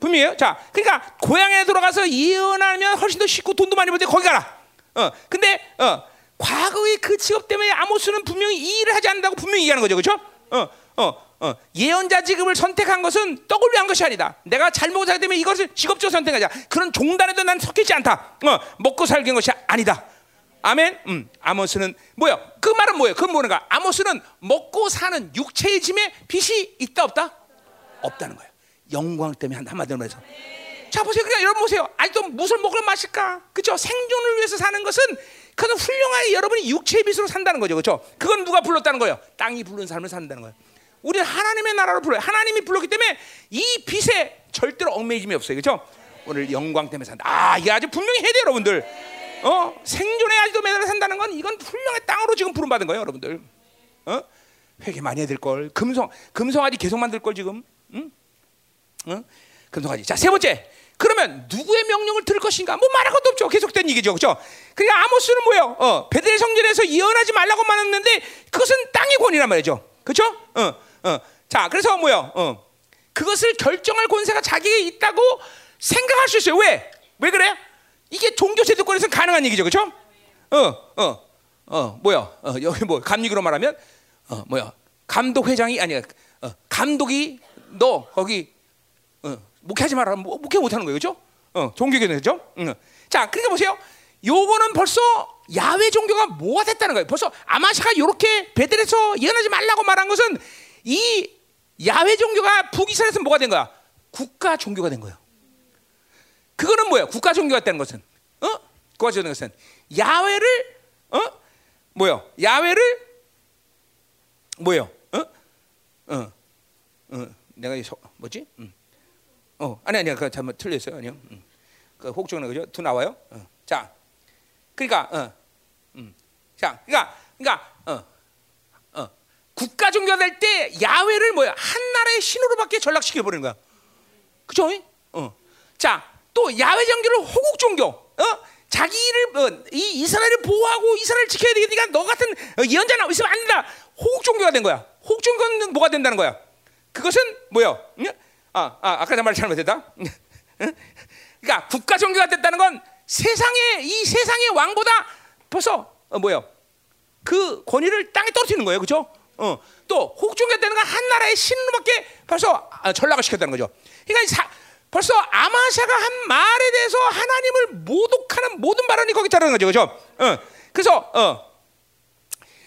분명해요. 자, 그러니까 고향에 들어가서 예언하면 훨씬 더 쉽고 돈도 많이 벌때 거기 가라. 어, 근데 어, 과거의 그 직업 때문에 아모스는 분명히 이 일을 하지 않는다고 분명히 얘기하는 거죠, 그렇죠? 어, 어, 어. 예언자 직업을 선택한 것은 떡을 위한 것이 아니다. 내가 잘못 살기 때문에 이것을 직업적으로 선택하자. 그런 종단에도 난 섞이지 않다. 어, 먹고 살기 위한 것이 아니다. 아멘. 음, 아모스는 뭐요? 그 말은 뭐예요? 그건 뭐는가? 아모스는 먹고 사는 육체의 짐에 빚이 있다 없다? 없다는 거예요. 영광 때문에 한 한마디로 말해서. 자 보세요. 그러니까 여러분 보세요. 아직도 무엇을 먹을 마실까? 그렇죠? 생존을 위해서 사는 것은 그건 훌륭하게 여러분이 육체의 빚으로 산다는 거죠. 그렇죠? 그건 누가 불렀다는 거예요? 땅이 부른 삶을 산다는 거예요. 우리는 하나님의 나라로 불러요. 하나님이 불렀기 때문에 이 빚에 절대로 얽매임이 없어요. 그렇죠? 오늘 영광 때문에 산다. 아, 이게 아주 분명히 해야 돼요, 여러분들. 어? 생존에 아직도 매달려 산다는 건 이건 훌륭한 땅으로 지금 부름받은 거예요, 여러분들. 어? 회개 많이 해야 될 걸. 금성 금성아지 계속 만들 걸 지금. 응? 응? 금성아지. 자, 세 번째. 그러면 누구의 명령을 들을 것인가? 뭐 말할 것도 없죠. 계속된 얘기죠. 그죠? 그러니까 아모스는 뭐예요? 어, 베델 성전에서 예언하지 말라고 말했는데 그것은 땅의 권이란 말이죠. 그죠? 어, 어. 자, 그래서 뭐요? 어. 그것을 결정할 권세가 자기에게 있다고 생각할 수 있어요. 왜? 왜 그래? 이게 종교 제도권에서는 가능한 얘기죠. 그죠? 어, 어, 어, 뭐야? 어, 여기 뭐 감리교로 말하면 어, 뭐야? 감독 회장이 아니야. 어, 감독이 너 거기 어, 목회하지 마라. 뭐, 목회 못 하는 거예요. 그죠? 어, 종교교는 그죠? 응. 자, 그러니까 보세요. 요거는 벌써 야외 종교가 뭐가 됐다는 거예요. 벌써 아마샤가 이렇게 베델에서 예언하지 말라고 말한 것은 이 야외 종교가 북이스라엘에서 뭐가 된 거야? 국가 종교가 된 거예요. 그거는 뭐야? 국가 종교가 됐다는 것은 어? 국가 종교가 것은 야외를 어? 뭐요? 야외를 뭐요? 어? 어? 어? 내가 이 소, 뭐지? 음. 어, 아니 아니야. 그 잘못 틀렸어요. 아니요. 음. 그 혹종은 그죠? 두 나와요. 어. 자, 그러니까, 어, 음. 자, 그러니까, 그러니까, 어, 어, 국가 종교가 될 때 야외를 뭐야 한 나라의 신으로밖에 전락시켜 버리는 거야. 그죠? 어. 자, 또 야외 종교를 호국 종교, 어? 자기를 어, 이 이스라엘을 보호하고 이스라엘 을 지켜야 되니까 너 같은 어, 예언자나 있으면 안 된다. 호국 종교가 된 거야. 호국 종교는 뭐가 된다는 거야? 그것은 뭐요? 아, 아 아까 내말 잘못했다. 그러니까 국가 종교가 됐다는 건 세상의 이 세상의 왕보다 벌써 어, 뭐요? 그 권위를 땅에 떨어뜨리는 거예요, 그렇죠? 어, 또 혹종이 되는 건 한 나라의 신으로밖에 벌써 아, 전락을 시켰다는 거죠. 그러니까 사, 벌써 아마샤가 한 말에 대해서 하나님을 모독하는 모든 발언이 거기 따르는 거죠, 그렇죠? 어, 그래서 어,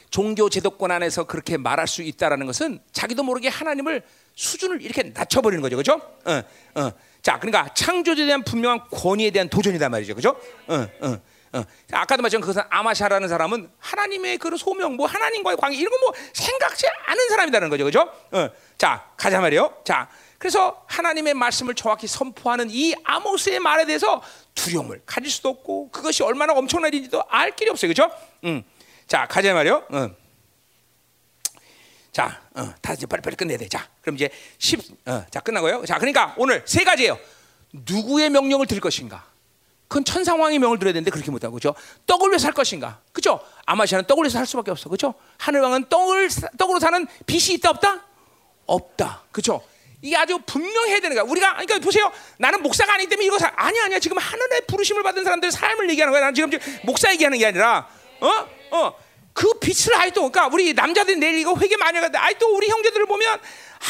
종교 제도권 안에서 그렇게 말할 수 있다라는 것은 자기도 모르게 하나님을 수준을 이렇게 낮춰버리는 거죠, 그렇죠? 어, 어. 자, 그러니까 창조주에 대한 분명한 권위에 대한 도전이단 말이죠, 그렇죠? 어, 어. 어. 아까도 말했지만 그것은 아마샤라는 사람은 하나님의 그 소명, 뭐 하나님과의 관계 이런 거 뭐 생각지 않은 사람이라는 거죠, 그렇죠? 어. 자, 가자 말이요. 자, 그래서 하나님의 말씀을 정확히 선포하는 이 아모스의 말에 대해서 두려움을 가질 수도 없고 그것이 얼마나 엄청난 일인지도 알 길이 없어요, 그렇죠? 음. 자, 가자 말이요. 어. 자, 어, 다 이제 빨리빨리 끝내야 돼. 자, 그럼 이제 10, 어, 자, 끝나고요. 자, 그러니까 오늘 세 가지예요. 누구의 명령을 들을 것인가? 그건 천상왕의 명을 들어야 되는데 그렇게 못하고 그죠? 떡을 위해서 살 것인가? 그죠? 아마시아는 떡을 위해서 살 수밖에 없어. 그죠? 하늘왕은 떡을 떡으로 사는 빚이 있다 없다? 없다. 그죠? 이게 아주 분명해야 되는 거야. 우리가 그러니까 보세요. 나는 목사가 아니기 때문에 이거 사, 아니 아니야. 지금 하늘의 부르심을 받은 사람들의 삶을 얘기하는 거야. 나는 지금 목사 얘기하는 게 아니라 어? 어. 그 빛을 아직도 그러니까 우리 남자들이 내일 이거 회개 많이 하는데 아직도 우리 형제들을 보면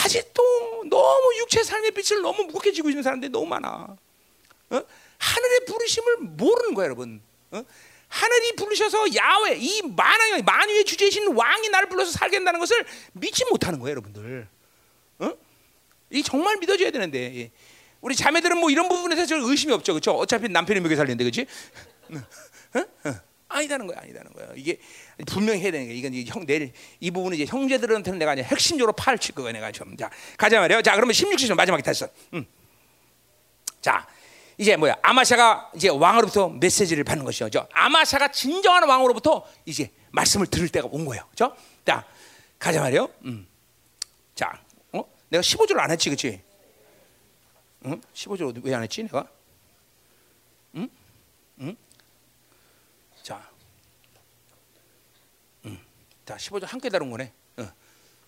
아직도 너무 육체 삶의 빛을 너무 무겁게 지고 있는 사람들이 너무 많아. 어? 하늘의 부르심을 모르는 거야, 여러분. 어? 하늘이 부르셔서 야외 이 만왕의 만유의 주제이신 왕이 나를 불러서 살게 한다는 것을 믿지 못하는 거예요, 여러분들. 어? 이 정말 믿어줘야 되는데 예. 우리 자매들은 뭐 이런 부분에서 저 의심이 없죠, 그렇죠? 어차피 남편이 먹여 살리는데, 그렇지? 아니다는 거야, 아니다는 거야. 이게 분명히 해야 되는 거야. 이건 형 내일 이 부분은 이제 형제들한테는 내가 이제 핵심적으로 파헤칠 거야, 내가 좀. 자, 가자 말이요. 자, 그러면 16절 마지막에 다시. 음. 자, 이제 뭐야? 아마샤가 이제 왕으로부터 메시지를 받는 것이죠. 저 아마샤가 진정한 왕으로부터 이제 말씀을 들을 때가 온 거예요. 그죠? 자, 가자 말이요. 음. 자, 어? 내가 15절을 안 했지, 그렇지? 응? 15절 왜 안 했지, 내가? 응? 응? 자, 응. 자, 15절 함께 다룬 거네. 어.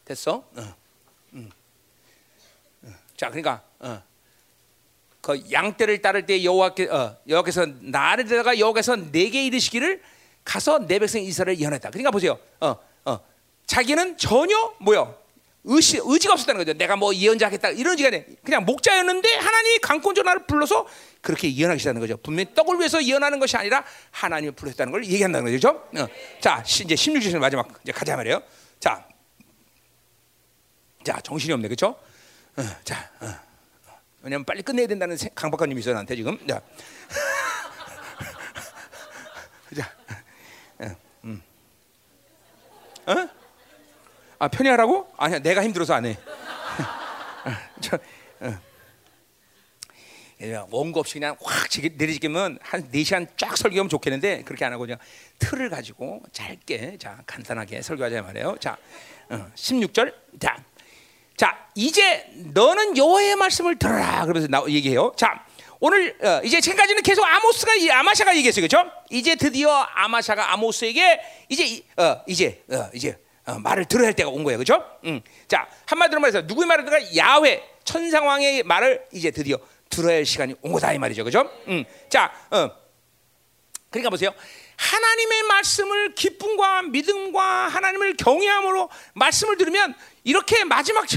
됐어? 어. 응. 어. 자, 그러니까 어. 그 양떼를 따를 때 여호와께 어, 여호와께서 나를 데다가 여호와께서 내게 이르시기를 가서 내 백성 이스라엘을 예언했다. 그러니까 보세요. 어, 어, 자기는 전혀 뭐요? 의시, 의지가 없었다는 거죠. 내가 뭐 예언자 하겠다 이런 의지가 아니라 그냥 목자였는데 하나님이 강권전화를 불러서 그렇게 예언하기 시작하는 거죠. 분명히 떡을 위해서 예언하는 것이 아니라 하나님을 불렀다는 걸 얘기한다는 거죠. 어. 자, 시- 이제 16절 마지막 이제 가자 말이에요. 자, 자 정신이 없네, 그렇죠? 어, 자, 어. 왜냐면 빨리 끝내야 된다는 세- 강박관님이 있어 나한테 지금. 자, 자, 어, 음. 어? 아 편히 하라고? 아니야, 내가 힘들어서 안 해. 저, 어. 원고 없이 그냥 확 내리지면 한 4시간 쫙 설교하면 좋겠는데 그렇게 안 하고 그냥 틀을 가지고 짧게 자 간단하게 설교하자 말이에요. 자, 어, 16절. 자. 자, 이제 너는 여호와의 말씀을 들어라. 그러면서 나 얘기해요. 자, 오늘 어, 이제 지금까지는 계속 아모스가 이 아마샤가 얘기했어요. 그렇죠? 이제 드디어 아마샤가 아모스에게 이제 이- 어, 이제 어, 이제 어, 말을 들어야 할 때가 온 거예요. 그렇죠? 음. 자, 한마디로 말해서 누구의 말을 들어 야훼 천상왕의 말을 이제 드디어 들어야 할 시간이 온 거다 이 말이죠. 그렇죠? 음. 자, 어. 그러니까 보세요. 하나님의 말씀을 기쁨과 믿음과 하나님을 경외함으로 말씀을 들으면 이렇게 마지막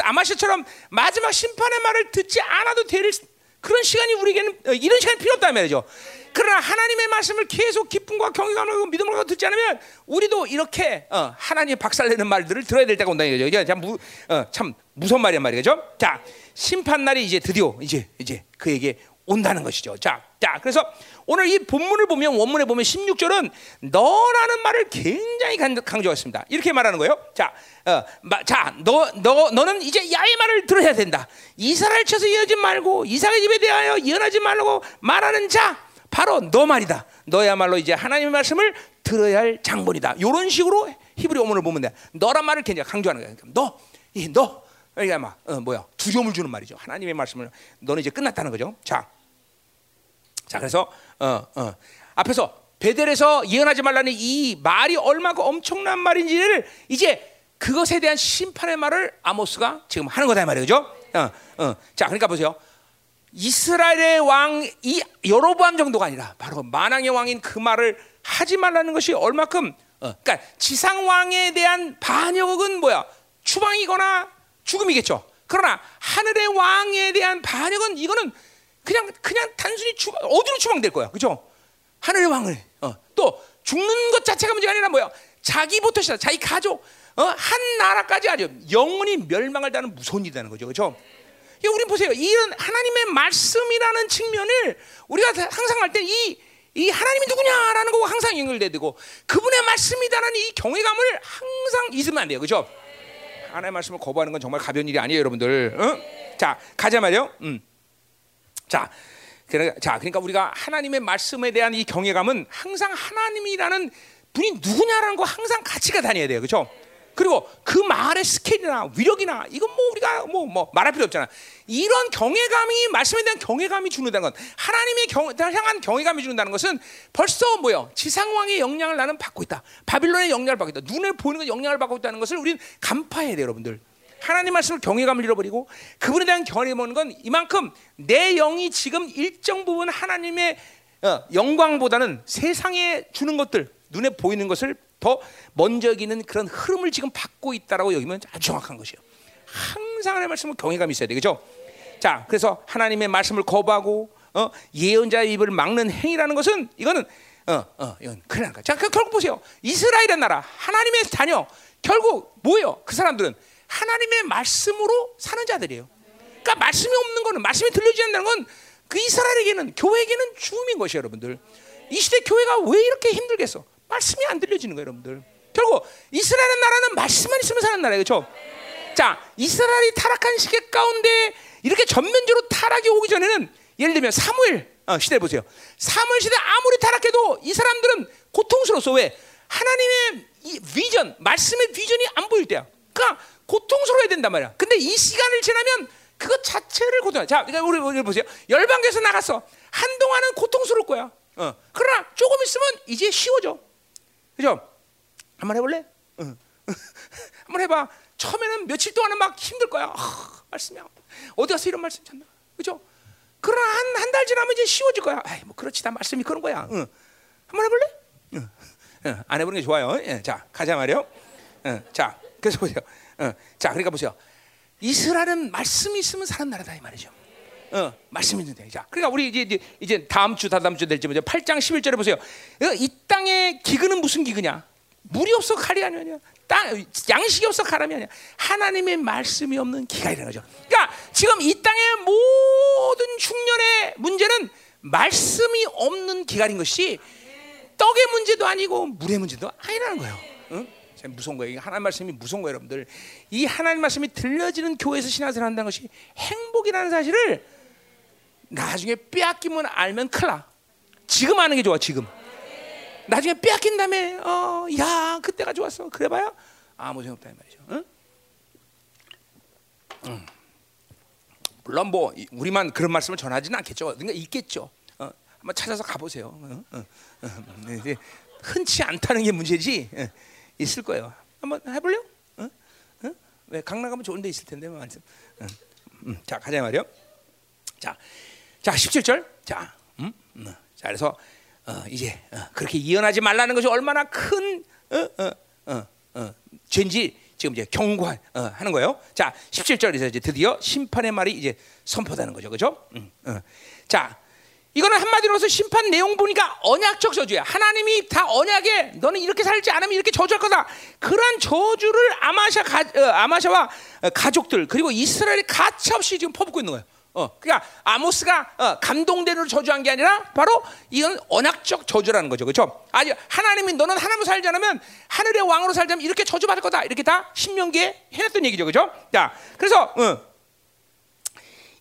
아마시처럼 마지막 심판의 말을 듣지 않아도 될 그런 시간이 우리에게는 어, 이런 시간이 필요 없단 말이죠. 그러나 하나님의 말씀을 계속 기쁨과 경외함으로 믿음으로 듣지 않으면 우리도 이렇게 어, 하나님의 박살내는 말들을 들어야 될 때가 온다 이거죠. 이게 참, 무, 어, 참 무서운 말이란 말이죠. 자, 심판 날이 이제 드디어 이제 이제 그에게 온다는 것이죠. 자, 자, 그래서 오늘 이 본문을 보면 원문에 보면 16절은 너라는 말을 굉장히 강- 강조했습니다. 이렇게 말하는 거예요. 자, 어, 마, 자, 너, 너, 너는 이제 야의 말을 들어야 된다. 이스라엘 쳐서 예언하지 말고 이삭의 집에 대하여 예언하지 말고 말하는 자, 바로 너 말이다. 너야말로 이제 하나님의 말씀을 들어야 할 장본이다. 이런 식으로 히브리 원문을 보면 돼. 너란 말을 굉장히 강조하는 거야. 그러니까 너, 이 너. 그러니까 막 어, 뭐야 두려움을 주는 말이죠. 하나님의 말씀을 너는 이제 끝났다는 거죠. 자, 자 그래서 어, 어. 앞에서 베델에서 예언하지 말라는 이 말이 얼마나 엄청난 말인지를 이제 그것에 대한 심판의 말을 아모스가 지금 하는 거다 그죠? 어, 어. 자, 그러니까 보세요. 이스라엘의 왕 이 여로보암 정도가 아니라 바로 만왕의 왕인 그 말을 하지 말라는 것이 얼마큼 어, 그러니까 지상 왕에 대한 반역은 뭐야? 추방이거나 죽음이겠죠. 그러나 하늘의 왕에 대한 반역은 이거는 그냥 그냥 단순히 추, 어디로 추방될 거야, 그죠? 하늘의 왕을 어, 또 죽는 것 자체가 문제가 아니라 뭐야? 자기부터 시작, 자기 가족, 어, 한 나라까지 아주 영원히 멸망을 다는 무서운 일이라는 거죠, 그죠? 이 우리 보세요. 이런 하나님의 말씀이라는 측면을 우리가 항상 할 때 이 이 하나님이 누구냐라는 거고 항상 연결되고 그분의 말씀이다라는 이 경외감을 항상 잊으면 안 돼요, 그죠? 하나님의 말씀을 거부하는 건 정말 가벼운 일이 아니에요, 여러분들. 어? 자, 가자 말이요. 음. 자, 그러니까, 자, 그러니까 우리가 하나님의 말씀에 대한 이 경외감은 항상 하나님이라는 분이 누구냐라는 거 항상 가치가 다녀야 돼요, 그렇죠? 그리고 그 말의 스케일이나 위력이나 이건 뭐 우리가 뭐, 뭐 말할 필요 없잖아. 이런 경외감이 말씀에 대한 경외감이 주는다는 건 하나님의 경, 향한 경외감이 주는다는 것은 벌써 뭐요? 지상왕의 영향을 나는 받고 있다. 바빌론의 영향을 받고 있다. 눈에 보이는 것 영향을 받고 있다는 것을 우리는 간파해야 돼요, 여러분들. 하나님 말씀을 경외감을 잃어버리고 그분에 대한 경외를 먹는 건 이만큼 내 영이 지금 일정 부분 하나님의 어, 영광보다는 세상에 주는 것들 눈에 보이는 것을 더 먼저 여기는 그런 흐름을 지금 받고 있다라고 여기면 아주 정확한 것이에요. 항상 하나님의 말씀을 경외감이 있어야 되겠죠. 자, 그래서 하나님의 말씀을 거부하고 어, 예언자의 입을 막는 행위라는 것은 이거는 어, 어, 이건 큰일 난. 자, 그, 결국 보세요. 이스라엘의 나라, 하나님의 자녀, 결국 뭐예요? 그 사람들은 하나님의 말씀으로 사는 자들이에요. 그러니까 말씀이 없는 거는 말씀이 들려지지 않는 건 그 이스라엘에게는 교회에게는 죽음인 것이에요, 여러분들. 이 시대 교회가 왜 이렇게 힘들겠어? 말씀이 안 들려지는 거예요, 여러분들. 결국 이스라엘 나라는 말씀만 있으면 사는 나라예요, 그렇죠? 자, 이스라엘이 타락한 시계 가운데 이렇게 전면적으로 타락이 오기 전에는 예를 들면 사무엘 어, 시대 보세요. 사무엘 시대 아무리 타락해도 이 사람들은 고통스러웠어. 왜? 하나님의 이 비전, 말씀의 비전이 안 보일 때야. 그러니까 고통스러워야 된단 말이야. 근데 이 시간을 지나면 그것 자체를 고통해. 자, 그러니까 우리, 우리 보세요. 열방에서 나갔어. 한동안은 고통스러울 거야. 어. 그러나 조금 있으면 이제 쉬워져. 그죠? 한번 해볼래? 응. 한번 해봐. 처음에는 며칠 동안은 막 힘들 거야. 아, 말씀이야. 어디 가서 이런 말씀 찾나? 그죠? 그러나 한 한 달 지나면 이제 쉬워질 거야. 아이 뭐 그렇지 다 말씀이 그런 거야. 응. 한번 해볼래? 응. 응. 안 해보는 게 좋아요. 예. 자 가자 말이요. 응. 자 그래서 보세요. 응. 자 그러니까 보세요. 이스라엘은 말씀이 있으면 사는 나라다 이 말이죠. 어, 말씀 있는데. 자, 그러니까 우리 이제, 이제, 이제 다음 주, 다다음 주 될지 먼저 8장 11절에 보세요. 어, 이 땅의 기근은 무슨 기근이야? 물이 없어 칼이 아니야. 땅 양식이 없어 가람이 아니야. 하나님의 말씀이 없는 기간이라는 거죠. 그러니까 지금 이 땅의 모든 흉년의 문제는 말씀이 없는 기간인 것이 떡의 문제도 아니고 물의 문제도 아니라는 거예요. 응? 무서운 거예요. 하나님 말씀이 무서운 거예요, 여러분들. 이 하나님 말씀이 들려지는 교회에서 신앙생활 한다는 것이 행복이라는 사실을 나중에 빼앗기면 알면 큰일 나. 지금 하는 게 좋아, 지금. 나중에 빼앗긴 다음에, 어, 야, 그때가 좋았어. 그래봐야 아무 소용 없다, 이 말이죠. 응? 응. 물론 뭐, 우리만 그런 말씀을 전하지는 않겠죠. 그러니까 있겠죠. 어, 한번 찾아서 가보세요. 어, 어, 어. 흔치 않다는 게 문제지. 예, 있을 거예요. 한번 해볼래요? 어? 어? 왜 강남 가면 좋은 데 있을 텐데 말씀. 어. 음, 자 가자 말이요. 자, 자 17절. 자, 음, 음. 자 그래서 어, 이제 어, 그렇게 이혼하지 말라는 것이 얼마나 큰 어, 어, 어, 어, 죄인지 지금 이제 경고하는 거예요. 자, 17절에서 이제 드디어 심판의 말이 이제 선포되는 거죠, 그렇죠? 음, 어. 자, 이거는 한마디로서 심판 내용 보니까 언약적 저주야. 하나님이 다 언약에 너는 이렇게 살지 않으면 이렇게 저주할 거다. 그런 저주를 아마샤 가, 어, 아마샤와 가족들 그리고 이스라엘이 가차없이 지금 퍼붓고 있는 거예요. 어, 그러니까 아모스가 어, 감동대로 저주한 게 아니라 바로 이건 언약적 저주라는 거죠, 그렇죠? 아니 하나님이 너는 하나님으로 살지 않으면 하늘의 왕으로 살자면 이렇게 저주받을 거다. 이렇게 다 신명기에 해놨던 얘기죠, 그렇죠? 자, 그래서 어,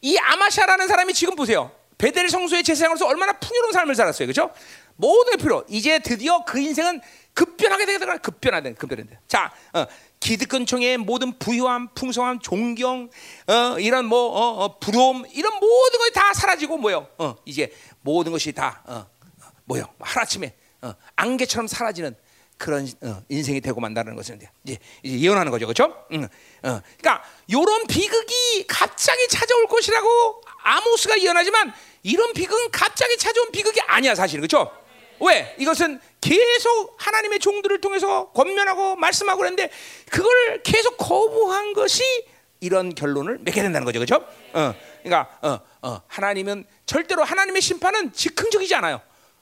이 아마샤라는 사람이 지금 보세요. 베델 성소의 제사장으로서 얼마나 풍요로운 삶을 살았어요, 그렇죠? 모든 필요. 이제 드디어 그 인생은 급변하게 되더라. 급변하는 급변인데. 자, 어, 기득권총의 모든 부유함, 풍성함, 존경, 어, 이런 뭐 어, 어, 부러움, 이런 모든 것이 다 사라지고 뭐요? 어, 이제 모든 것이 다 어, 뭐요? 하루아침에 어, 안개처럼 사라지는 그런 어, 인생이 되고 만다는 것은 이제, 이제 예언하는 거죠, 그렇죠? 응, 어, 그러니까 이런 비극이 갑자기 찾아올 것이라고 아모스가 예언하지만 이런 비극은 갑자기 찾아온 비극이 아니야, 사실 그렇죠? 왜? 이것은 계속 하나님의 종들을 통해서 권면하고 말씀하고 그랬는데 그걸 계속 거부한 것이 이런 결론을 맺게 된다는 거죠, 그렇죠? 어, 그러니까 어, 어, 하나님은 절대로 하나님의 심판은 즉흥적이지 않아요.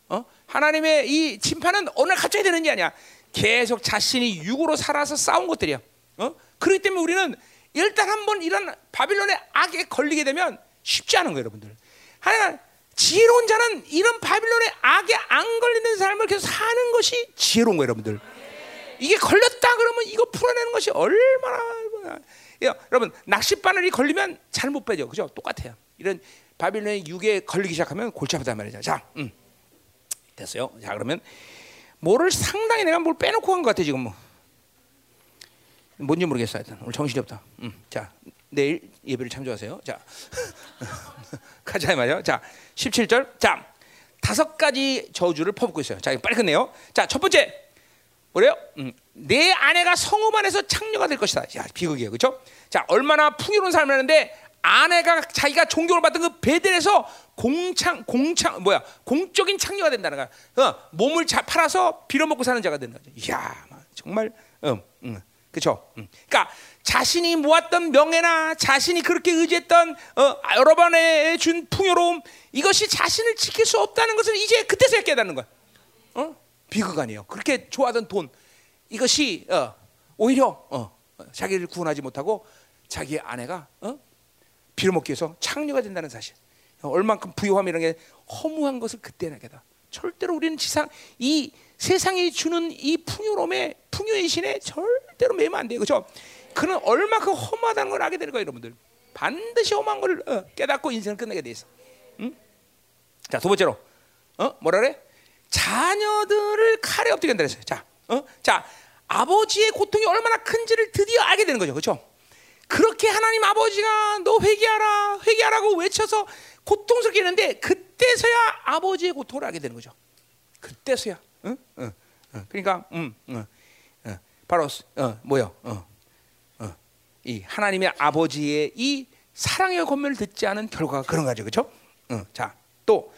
어? 하나님의 이 심판은 오늘 갑자기 되는 게 아니야. 계속 자신이 육으로 살아서 싸운 것들이야. 어? 그렇기 때문에 우리는 일단 한번 이런 바빌론의 악에 걸리게 되면 쉽지 않은 거예요, 여러분들. 하나 지혜로운 자는 이런 바빌론의 악에 안 걸리는 삶을 계속 사는 것이 지혜로운 거예요, 여러분들. 이게 걸렸다 그러면 이거 풀어내는 것이 얼마나 야, 여러분 낚싯바늘이 걸리면 잘 못 빼죠, 그죠? 똑같아요. 이런 바빌론의 육에 걸리기 시작하면 골치 아프단 말이죠. 자, 음. 됐어요. 자, 그러면 뭐를 상당히 내가 뭘 빼놓고 간것 같아 지금 뭐. 뭔지 모르겠어 하여튼 오늘 정신이 없다. 음. 자, 내일 예배를 참조하세요. 자, 가자 말이요. 자, 17절. 자, 다섯 가지 저주를 퍼붓고 있어요. 자, 빨리 끝내요. 자, 첫 번째 뭐래요? 음, 내 아내가 성읍 안에서 창녀가 될 것이다. 야, 비극이에요, 그렇죠? 자, 얼마나 풍요로운 삶을 하는데 아내가 자기가 존경을 받던 그 베델에서 공창 공창 뭐야 공적인 창녀가 된다는 거야. 어, 몸을 자, 팔아서 빌어먹고 사는 자가 된다. 이야 정말 음, 음, 그렇죠. 음. 그러니까 자신이 모았던 명예나 자신이 그렇게 의지했던 어, 여러 번에 준 풍요로움 이것이 자신을 지킬 수 없다는 것을 이제 그때서야 깨닫는 거야. 어? 비극 아니에요. 그렇게 좋아하던 돈 이것이 어, 오히려 어, 자기를 구원하지 못하고 자기 아내가 어? 빌어먹기 위해서 창녀가 된다는 사실. 얼만큼 부유함 이런 게 허무한 것을 그때나 깨다. 절대로 우리는 지상 이 세상이 주는 이 풍요로움에 풍요의 신에 절대로 매면 안 돼요. 그렇죠? 그는 얼마큼 험하다는 걸 알게 되는 거예요, 여러분들. 반드시 험한 걸 어, 깨닫고 인생을 끝내게 돼 있어. 응? 자, 두 번째로. 어? 뭐라 그래? 자녀들을 칼에 엎드게 한다 그랬어요. 자, 어? 자, 아버지의 고통이 얼마나 큰지를 드디어 알게 되는 거죠. 그렇죠? 그렇게 하나님 아버지가 너 회개하라, 회개하라고 외쳐서 고통스럽게 했는데 그때서야 아버지의 고통을 알게 되는 거죠. 그때서야. 응? 응. 응. 그러니까 음, 응. 응. 바로 어, 뭐요? 어. 어. 이 하나님의 아버지의 이 사랑의 권면을 듣지 않은 결과가 그런 거죠, 그렇죠? 어, 자, 또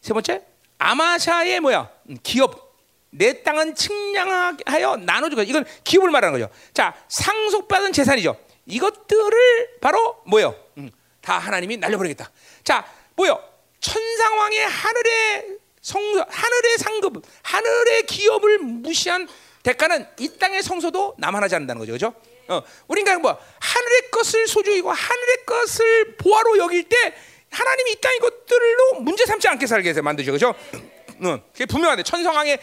세 번째 아마샤의 뭐야? 음, 기업. 내 땅은 측량하여 나눠주고 이건 기업을 말하는 거죠. 자, 상속받은 재산이죠. 이것들을 바로 뭐요? 음, 다 하나님이 날려버리겠다. 자, 뭐요? 천상왕의 하늘의 성 하늘의 상급, 하늘의 기업을 무시한 대가는 이 땅의 성소도 남하나지 않는다는 거죠, 그렇죠? 어, 우리가 뭐 하늘의 것을 소중히고 하늘의 것을 보화로 여길 때 하나님이 이 땅의 것들로 문제 삼지 않게 살게 해서 만드죠, 그렇죠? 어, 그게 분명한데 천상왕의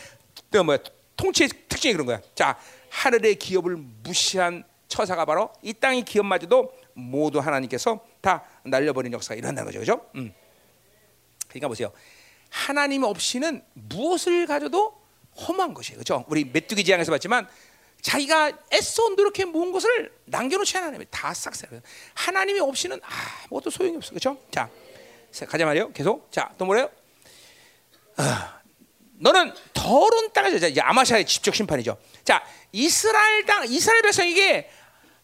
그뭐 통치의 특징이 그런 거야. 자, 하늘의 기업을 무시한 처사가 바로 이 땅의 기업마저도 모두 하나님께서 다 날려버린 역사가 일어난다는 거죠, 그렇죠? 음. 그러니까 보세요. 하나님 없이는 무엇을 가져도 험한 것이에요. 그렇죠? 우리 메뚜기 지향에서 봤지만 자기가 애써 노력해 모은 것을 남겨놓지 않아요. 다 싹쓸이. 하나님이 없이는 아무것도 소용이 없어. 그렇죠? 자, 가자 말이요. 계속. 자, 또 뭐래요? 아, 너는 더러운 땅에서 이제 아마샤의 직접 심판이죠. 자, 이스라엘 땅, 이스라엘 백성에게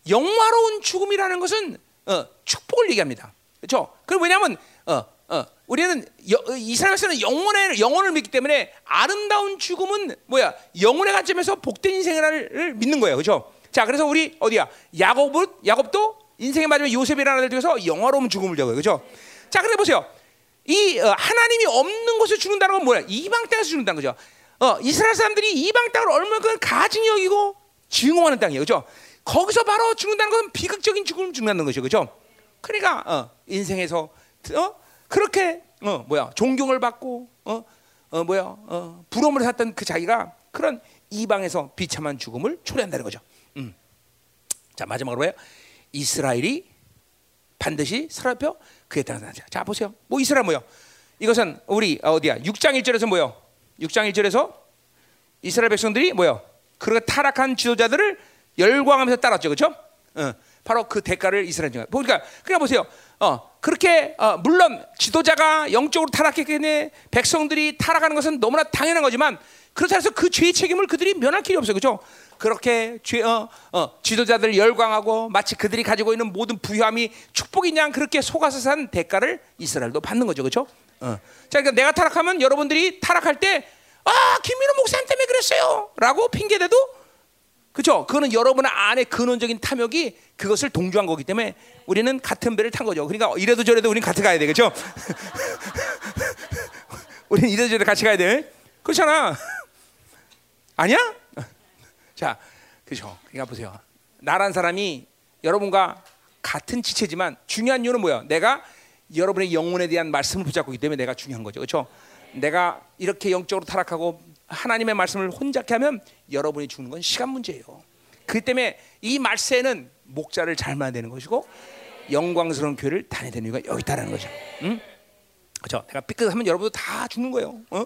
영화로운 죽음이라는 것은 어, 축복을 얘기합니다. 그렇죠? 그 왜냐하면 어, 어, 우리는 여, 이스라엘에서는 영혼의 영혼을 믿기 때문에 아름다운 죽음은 뭐야? 영혼의 관점에서 복된 인생을 믿는 거예요, 그렇죠? 자, 그래서 우리 어디야? 야곱은 야곱도 인생의 마지막 요셉이라는 아들 중에서 영화로운 죽음을 적어요, 그렇죠? 자, 그래 보세요. 이 어, 하나님이 없는 곳에 죽는다는 건 뭐야? 이방 땅에서 죽는다는 거죠. 어, 이스라엘 사람들이 이방 땅을 얼마나 가증히 여기고 증오하는 땅이에요, 그렇죠? 거기서 바로 죽는다는 것은 비극적인 죽음을 죽는다는 거죠, 그렇죠? 그러니까 어, 인생에서 어? 그렇게 어 뭐야 존경을 받고 어, 어 뭐야 어, 부러움을 샀던 그 자기가 그런 이방에서 비참한 죽음을 초래한다는 거죠. 음. 자 마지막으로 뭐예요? 이스라엘이 반드시 사라져 그에 따라 자 보세요. 뭐 이스라엘 뭐요? 이것은 우리 어디야? 6장 1절에서 뭐요? 6장 1절에서 이스라엘 백성들이 뭐요? 그 타락한 지도자들을 열광하면서 따랐죠, 그렇죠? 어, 바로 그 대가를 이스라엘 중 보니까 그냥 보세요. 어, 그렇게 어, 물론 지도자가 영적으로 타락했기 때문에 백성들이 타락하는 것은 너무나 당연한 거지만 그렇다 해서 그 죄의 책임을 그들이 면할 길이 없어요. 그렇죠? 그렇게 죄, 어, 어, 지도자들 열광하고 마치 그들이 가지고 있는 모든 부유함이 축복인 양 그렇게 속아서 산 대가를 이스라엘도 받는 거죠. 그렇죠? 어. 자, 그러니까 내가 타락하면 여러분들이 타락할 때 아, 김민호 목사님 때문에 그랬어요. 라고 핑계대도 그렇죠? 그거는 여러분 안에 근원적인 탐욕이 그것을 동조한 거기 때문에 우리는 같은 배를 탄 거죠. 그러니까 이래도 저래도 우리는 같이 가야 돼, 그렇죠? 우리는 이래도 저래도 같이 가야 돼. 그렇잖아. 아니야? 자, 그렇죠. 그러니까 보세요. 나란 사람이 여러분과 같은 지체지만 중요한 이유는 뭐야? 내가 여러분의 영혼에 대한 말씀을 붙잡고 있기 때문에 내가 중요한 거죠, 그렇죠? 내가 이렇게 영적으로 타락하고 하나님의 말씀을 혼잡게 하면 여러분이 죽는 건 시간 문제예요. 그 때문에 이 말세는 목자를 잘 만드는 것이고 영광스러운 교회를 다녀야 되는 이유가 여기 있다는 거죠. 응? 그렇죠? 내가 삐끗하면 여러분도 다 죽는 거예요. 어?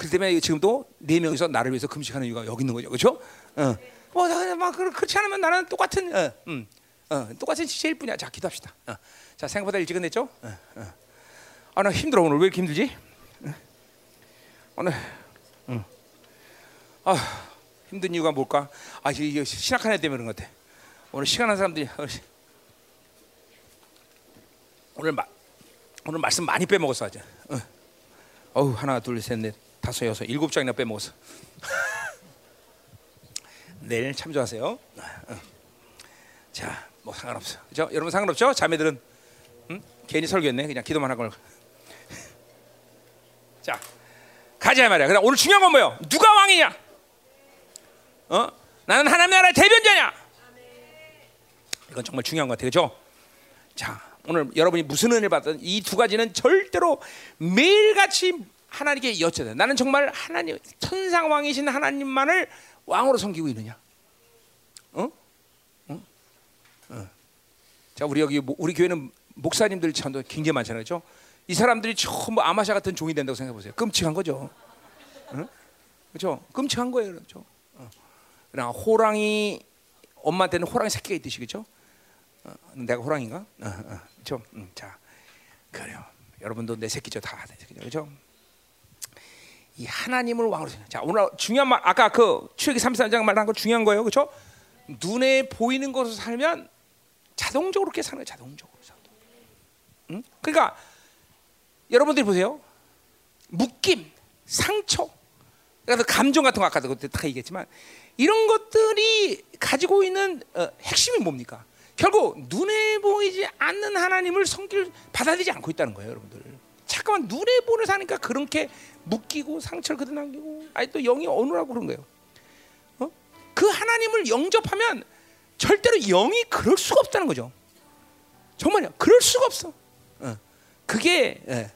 그 때문에 지금도 네 명이서 나를 위해서 금식하는 이유가 여기 있는 거죠. 그렇죠? 어. 뭐, 막 그렇지 않으면 나는 똑같은, 어, 음, 어, 똑같은 지체일 뿐이야. 자, 기도합시다. 어. 자, 생각보다 일찍 끝냈죠? 어, 어. 아, 나 힘들어 오늘 왜 이렇게 힘들지? 오늘 아, 힘든 이유가 뭘까? 아, 이게 신학한 애 때문에 그런 것 같아. 오늘 시간 한 사람들이 오늘 마, 오늘 말씀 많이 빼먹었어 아주. 어. 어우 하나 둘 셋 넷 다섯 여섯 일곱 장이나 빼먹었어. 내일 참조하세요. 어. 자, 뭐 상관없어. 그죠? 여러분 상관없죠? 자매들은 응? 괜히 설교했네. 그냥 기도만 하걸. 자, 가자 말이야. 그럼 오늘 중요한 건 뭐예요? 누가 왕이냐? 어? 나는 하나님 나라의 대변자냐? 이건 정말 중요한 것 같아요. 그죠? 자, 오늘 여러분이 무슨 은혜를 받든 이 두 가지는 절대로 매일같이 하나님께 여쭤야 돼. 나는 정말 하나님 천상 왕이신 하나님만을 왕으로 섬기고 있느냐? 어? 어? 어. 자, 우리 여기 우리 교회는 목사님들 참도 굉장히 많잖아요. 그죠? 이 사람들이 전부 아마샤 같은 종이 된다고 생각해 보세요. 끔찍한 거죠. 어? 그렇죠? 끔찍한 거예요. 그렇죠? 그러나 호랑이 엄마한테는 호랑이 새끼가 있듯이 그죠? 어, 내가 호랑인가? 어, 어, 그죠? 음, 자, 그래요. 여러분도 내 새끼죠, 다 그죠? 이 하나님을 왕으로 생각. 자, 오늘 중요한 말 아까 그 출애기 33장 말한 거 중요한 거예요, 그죠? 눈에 보이는 것으로 살면 자동적으로 그렇게 사는 거예요, 자동적으로. 응? 그러니까 여러분들이 보세요. 묶임, 상처, 그래서 감정 같은 거 아까도 그때 다 얘기했지만 이런 것들이 가지고 있는 어, 핵심이 뭡니까? 결국 눈에 보이지 않는 하나님을 성길 받아들이지 않고 있다는 거예요, 여러분들. 잠깐만 눈에 보는 사니까 그렇게 묶이고 상처를 그대 남기고 아니 또 영이 어느라고 그런 거예요. 어? 그 하나님을 영접하면 절대로 영이 그럴 수가 없다는 거죠. 정말요. 그럴 수가 없어. 어. 그게 예.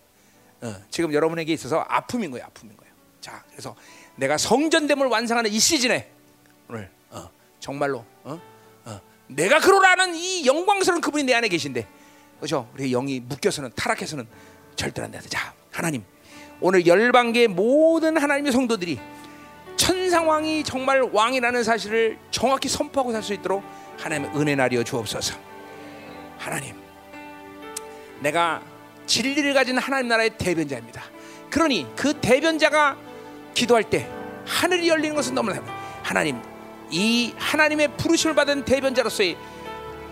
어. 지금 여러분에게 있어서 아픔인 거예요. 아픔인 거예요. 자, 그래서 내가 성전됨을 완성하는 이 시즌에 오늘 어. 정말로 어? 어. 내가 그러라는 이 영광스러운 그분이 내 안에 계신데, 그렇죠? 우리 영이 묶여서는 타락해서는 절대로 안 된다. 자, 하나님, 오늘 열방계 모든 하나님의 성도들이 천상왕이 정말 왕이라는 사실을 정확히 선포하고 살 수 있도록 하나님의 은혜 나리어 주옵소서. 하나님, 내가 진리를 가진 하나님 나라의 대변자입니다. 그러니 그 대변자가 기도할 때 하늘이 열리는 것은 너무나 하나님 이 하나님의 부르심을 받은 대변자로서의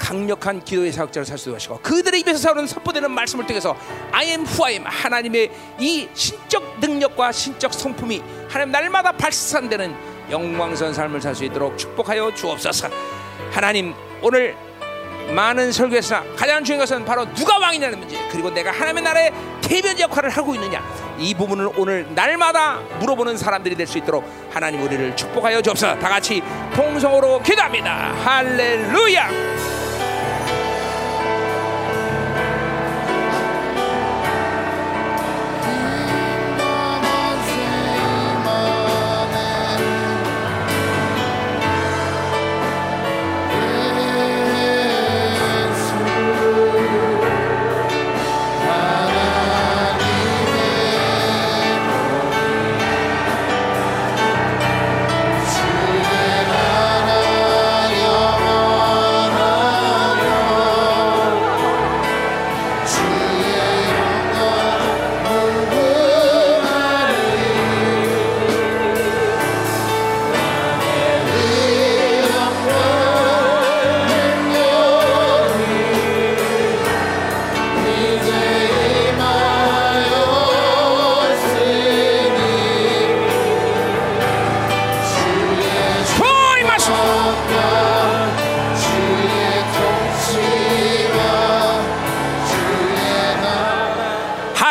강력한 기도의 사역자를 살수 있도록 하시고 그들의 입에서 사오는 선포되는 말씀을 통해서 I am who I am 하나님의 이 신적 능력과 신적 성품이 하나님 날마다 발산되는 영광스러운 삶을 살 수 있도록 축복하여 주옵소서. 하나님 오늘 많은 설교에서나 가장 중요한 것은 바로 누가 왕이냐는 문제 그리고 내가 하나님의 나라의 대변자 역할을 하고 있느냐. 이 부분을 오늘 날마다 물어보는 사람들이 될 수 있도록 하나님 우리를 축복하여 주옵소서. 다 같이 통성으로 기도합니다. 할렐루야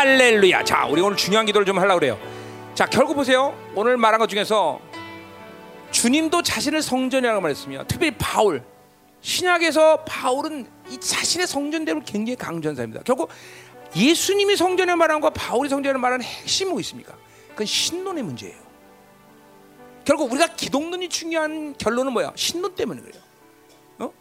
할렐루야. 자, 우리 오늘 중요한 기도를 좀 하려고 그래요. 자, 결국 보세요. 오늘 말한 것 중에서 주님도 자신을 성전이라고 말했으며 특별히 바울 신약에서 바울은 이 자신의 성전됨을 굉장히 강조한 사람입니다. 결국 예수님이 성전을 말한 것과 바울이 성전을 말하는 핵심이 뭐 있습니까? 그건 신론의 문제예요. 결국 우리가 기독론이 중요한 결론은 뭐야? 신론 때문에 그래요. 어?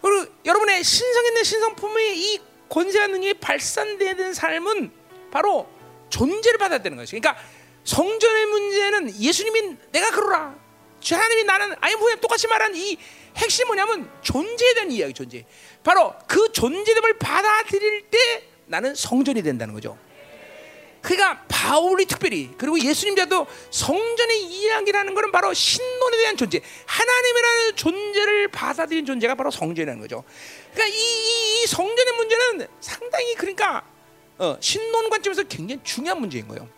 그리고 여러분의 신성 있는 신성품의 이 권세한 능력이 발산되는 삶은 바로 존재를 받아야 되는 것이죠. 그러니까 성전의 문제는 예수님이 내가 그러라. 주 하나님이 나는 아이브에 똑같이 말한 이 핵심 뭐냐면 존재에 대한 이야기 존재. 바로 그 존재됨을 받아들일 때 나는 성전이 된다는 거죠. 그러니까 바울이 특별히 그리고 예수님자도 성전의 이야기라는 것은 바로 신론에 대한 존재, 하나님이라는 존재를 받아들인 존재가 바로 성전이라는 거죠. 그러니까 이, 이, 이 성전의 문제는 상당히 그러니까 어, 신론 관점에서 굉장히 중요한 문제인 거예요.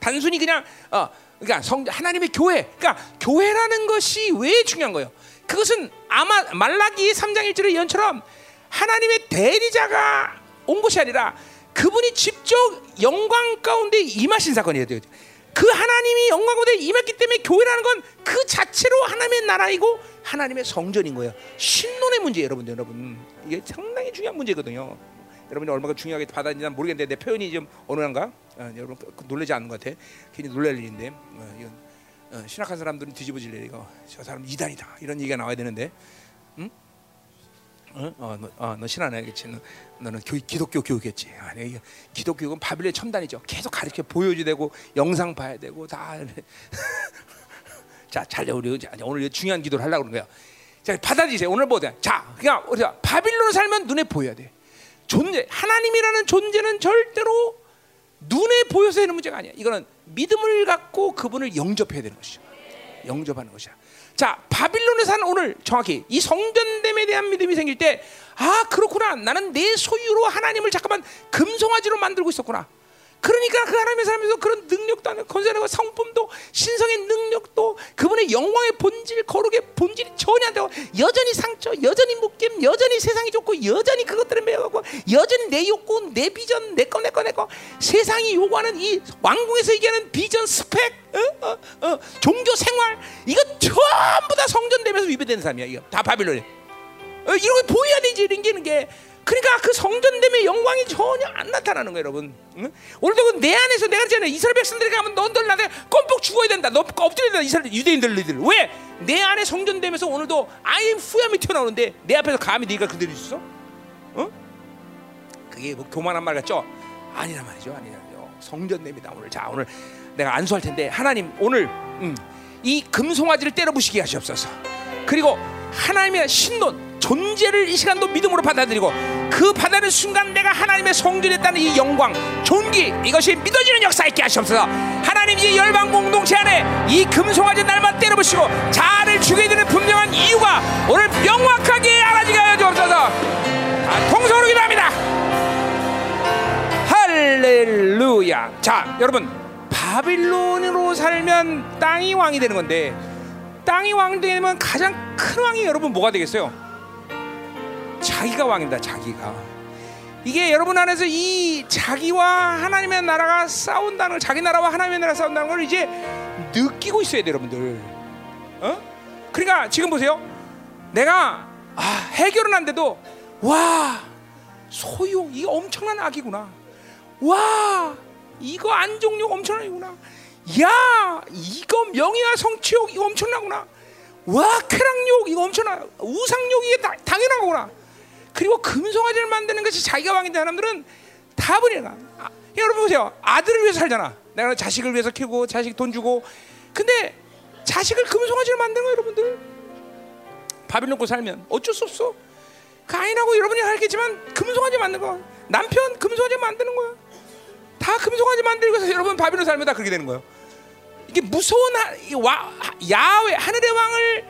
단순히 그냥 어, 그러니까 성, 하나님의 교회, 그러니까 교회라는 것이 왜 중요한 거예요? 그것은 아마 말라기 3장 1절의 예언처럼 하나님의 대리자가 온 것이 아니라 그분이 직접 영광 가운데 임하신 사건이에요. 그 하나님이 영광 가운데 임했기 때문에 교회라는 건 그 자체로 하나님의 나라이고 하나님의 성전인 거예요. 신론의 문제 여러분들 여러분 이게 상당히 중요한 문제거든요. 여러분이 얼마나 중요하게 받아들이나 모르겠는데 내 표현이 좀 어느 한가? 어, 여러분 놀라지 않는 것 같아. 괜히 놀랄 일인데 어, 이건 어, 신학한 사람들은 뒤집어질 일 이거 저 사람 이단이다 이런 얘기가 나와야 되는데, 응? 어, 어, 너, 어, 너 신안 하겠지. 너, 너는 교, 기독교 교육했지. 아니, 기독교는 바빌론 첨단이죠. 계속 가르쳐 보여줘야 되고 영상 봐야 되고 다. 자, 잘 우리 오늘 중요한 기도를 하려고 그러는 거야. 자, 받아들이세요. 오늘 뭐든 자, 그냥 우리가 바빌론 살면 눈에 보여야 돼. 존재, 하나님이라는 존재는 절대로 눈에 보여서 되는 문제가 아니야. 이거는 믿음을 갖고 그분을 영접해야 되는 것이죠. 영접하는 것이야. 자, 바빌론에 사는 오늘 정확히 이 성전됨에 대한 믿음이 생길 때, 아, 그렇구나. 나는 내 소유로 하나님을 잠깐만 금송아지로 만들고 있었구나. 그러니까 그 하나님의 사람에서 그런 능력도 하는 건설하고 성품도 신성의 능력도 그분의 영광의 본질 거룩의 본질이 전혀 안 되고 여전히 상처 여전히 묶임 여전히 세상이 좋고 여전히 그것들을 매여가고 여전히 내 욕구 내 비전 내 거 내 거 내 거 세상이 요구하는 이 왕궁에서 얘기하는 비전 스펙 어? 어? 어? 종교 생활 이거 전부 다 성전 되면서 위배되는 사람이야 이거 다 바빌론이 어, 이런 거 보여야 되지 이런 게 그러니까 그 성전됨의 영광이 전혀 안 나타나는 거예요, 여러분. 응? 오늘도 그내 안에서 내가 그랬잖아요. 이스라엘 백성들이 가면 너들 나한테 껌뻑 죽어야 된다. 너 엎드려야 된다. 이스라엘 유대인들 너희들. 왜? 내 안에 성전됨에서 오늘도 아예 후회함이 튀어나오는데 내 앞에서 감히 네가 그대로 있어? 어? 그게 뭐 교만한 말 같죠? 아니란 말이죠. 아니라죠. 성전됨이다 오늘. 자 오늘 내가 안수할 텐데 하나님 오늘 음, 이 금송아지를 때려 부시게 하시옵소서. 그리고 하나님의 신론 존재를 이 시간도 믿음으로 받아들이고 그 받아들이는 순간 내가 하나님의 성전했다는 이 영광, 존귀 이것이 믿어지는 역사 있게 하시옵소서. 하나님 이 열방 공동체 안에 이 금송아지 날만 때려부시고 자아를 죽게 되는 분명한 이유가 오늘 명확하게 알아지게 하여 주옵소서. 아, 통성으로 기도합니다. 할렐루야. 자, 여러분 바빌론으로 살면 땅이 왕이 되는 건데 땅이 왕 되면 가장 큰 왕이 여러분 뭐가 되겠어요? 자기가 왕입니다. 자기가. 이게 여러분 안에서 이 자기와 하나님의 나라가 싸운다는 걸, 자기 나라와 하나님의 나라가 싸운다는 걸 이제 느끼고 있어야 돼요, 여러분들. 어? 그러니까 지금 보세요. 내가 아, 해결은 안 돼도 와 소유 이거 엄청난 악이구나. 와 이거 안종욕 엄청난 이구나. 야 이거 명예와 성취욕 이거 엄청나구나. 와 쾌락욕 이거 엄청나. 우상욕 이게 거구나. 그리고 금송아지를 만드는 것이 자기가 왕인데 사람들은 다 버리는 아, 여러분 보세요. 아들을 위해서 살잖아. 내가 자식을 위해서 키우고 자식 돈 주고. 근데 자식을 금송아지를 만드는 거예요, 여러분들. 밥을 넣고 살면 어쩔 수 없어. 가인하고 여러분이 알겠지만 금송아지 만든 거. 남편 금송아지 만드는 거야. 다 금송아지 만들고 해서 여러분 바빌론 살면 다 그렇게 되는 거예요. 이게 무서운 하, 와, 야외 하늘의 왕을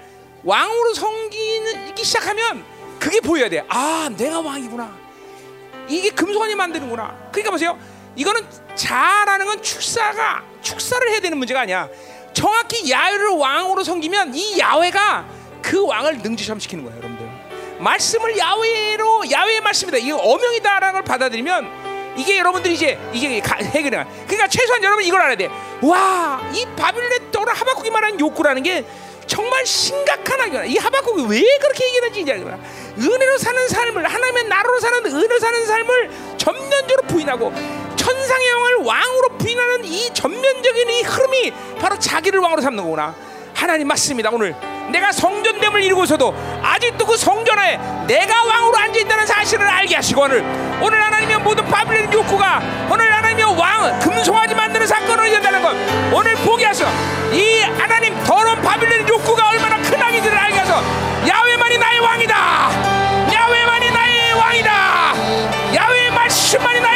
왕으로 섬기기 시작하면 그게 보여야 돼. 아, 내가 왕이구나. 이게 금송아지 만드는구나. 그러니까 보세요. 이거는 자라는 건 축사가 축사를 해야 되는 문제가 아니야. 정확히 야훼를 왕으로 섬기면 이 야훼가 그 왕을 능지시키는 거예요, 여러분들. 말씀을 야훼로 야훼의 말씀이다. 이게 어명이다라는 걸 받아들이면 이게 여러분들이 이제 이게 해결해. 그러니까 최소한 여러분 이걸 알아야 돼. 와, 이 바빌론의 떠오른 하박국이 말하는 욕구라는 게 정말 심각한 악이야. 이 하박국이 왜 그렇게 얘기하는지 이제 알겠구나. 은혜로 사는 삶을 하나님의 나라로 사는 은혜로 사는 삶을 전면적으로 부인하고 천상의 영을 왕으로 부인하는 이 전면적인 이 흐름이 바로 자기를 왕으로 삼는 거구나. 하나님 맞습니다. 오늘 내가 성전됨을 이루고서도 아직도 그 성전 에 내가 왕으로 앉아 있다는 사실을 알게 하시고 오늘 오늘 하나님의 모든 바빌론 욕구가 오늘 하나님의 왕 금송아지 만드는 사건을 이겨다는 것 오늘 하소. 이 하나님 더러운 바빌론 욕구가 얼마나 큰 악인지를 알게 하소. 야훼만이 나의 왕이다. 야훼만이 나의 왕이다. 야훼의 말씀만이 나의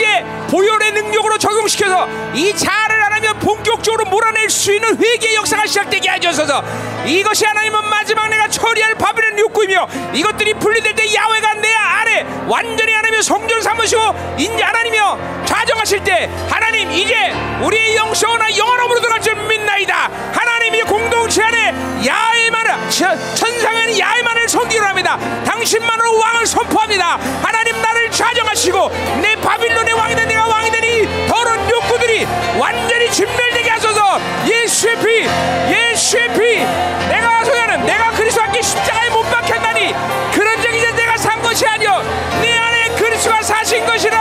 이제 보혈의 능력으로 적용시켜서 이 자아를 하나님이 본격적으로 몰아낼 수 있는 회개의 역사가 시작되게 하셔서. 이것이 하나님은 마지막 내가 처리할 바벨론 욕구이며 이것들이 분리될 때 야훼가 내 아래 완전히 하나님의 성전 삼으시고 인자 하나님이여 좌정하실 때 하나님 이제 우리의 영성이나 영원함으로 들어갈 줄 믿나이다. 하나님이 공동체 안에 야훼만을 천상은 야훼만을 섬기로 합니다. 당신만으로 왕을 선포합니다. 하나님 나를 좌정하시고 내 바빌론의 왕이 된 내가 왕이 되니 더러운 욕구들이 완전히 진멸되게 하소서. 예수의 피 예수의 피. 내가 소유하는 내가 그리스도 함께 십자가에 못 박혔다니 그런 적 이제 내가 산 것이 아니오. 내 안에 그리스도가 사신 것이라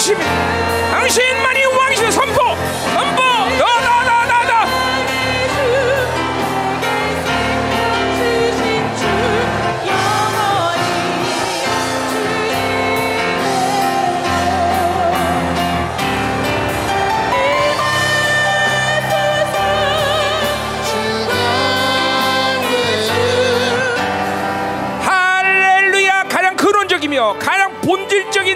왕이십니다 당신만이 왕이십니다 선포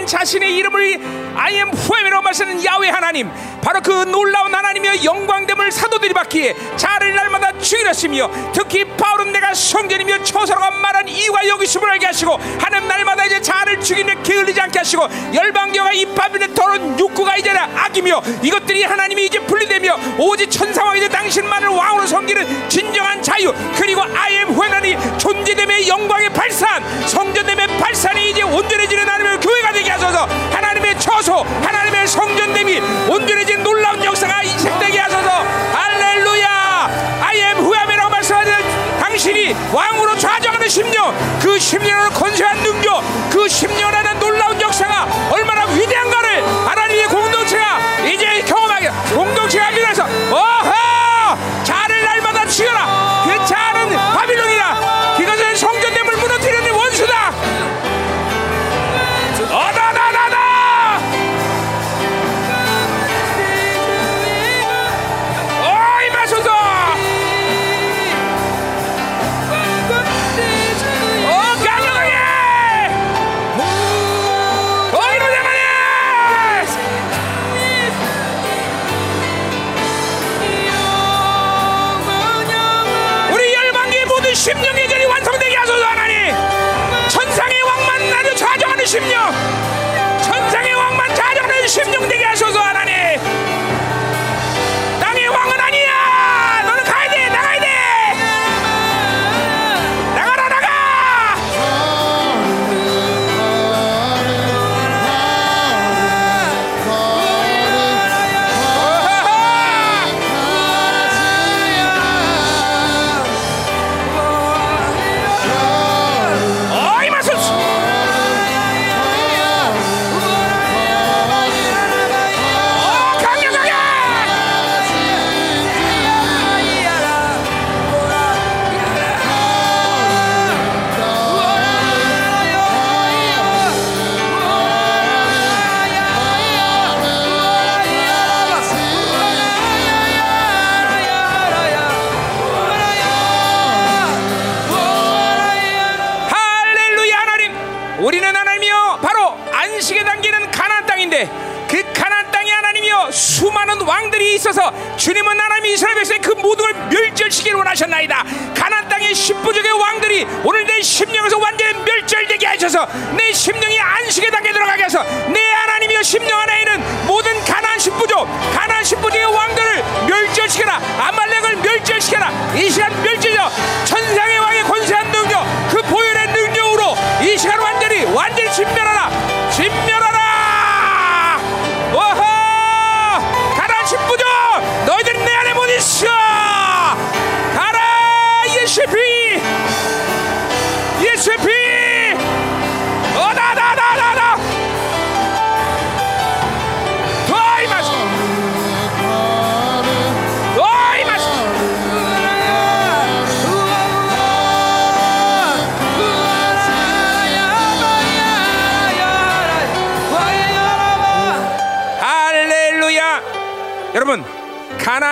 자신의 이름을 아이엠 후엠이라고 말씀하는 야훼 하나님. 바로 그 놀라운 하나님의 영광됨을 사도들이 받기에 자를 날마다 죽이렸으며 특히 바울은 내가 성전이며 처서라고 말한 이유가 여기심을 알게 하시고 하는 날마다 이제 자를 죽이는 게을리지 않게 하시고 열방교가 이 바빌의 더러운 욕구가 이제는 악이며 이것들이 하나님이 이제 분리되며 오직 천사와 이제 당신만을 왕으로 섬기는 진정한 자유 그리고 아이엠 후에나니 존재됨의 영광의 발산 성전됨의 발산이 이제 온전해지는 하나님의 교회가 되게 하소서. 하나님의 처소 하나님의 성전됨이 온전해진 놀라운 역사가 인식되게 하소서. 할렐루야! 아이엠 후에라고 말씀하는 당신이 왕으로 좌정하는 심령 그 심령으로 건세한 능력 그 심령이라는 놀라운 역사가 얼마나 위대한가를 하나님의 공동체가 이제 경험하게 공동체가 일어나서 어 주님은 하나님 이스라엘 백성의 그 모든 걸 멸절시키기를 원하셨나이다. 가나안 땅의 십부족의 왕들이 오늘 내 심령에서 완전히 멸절되게 하셔서 내 심령이 안식의 단계 들어가게 해서 내 하나님이여 심령 안에 있는 모든 가나안 십부족 가나안 십부족의 왕들을 멸절시켜라. 아말렉을 멸절시켜라. 이 시간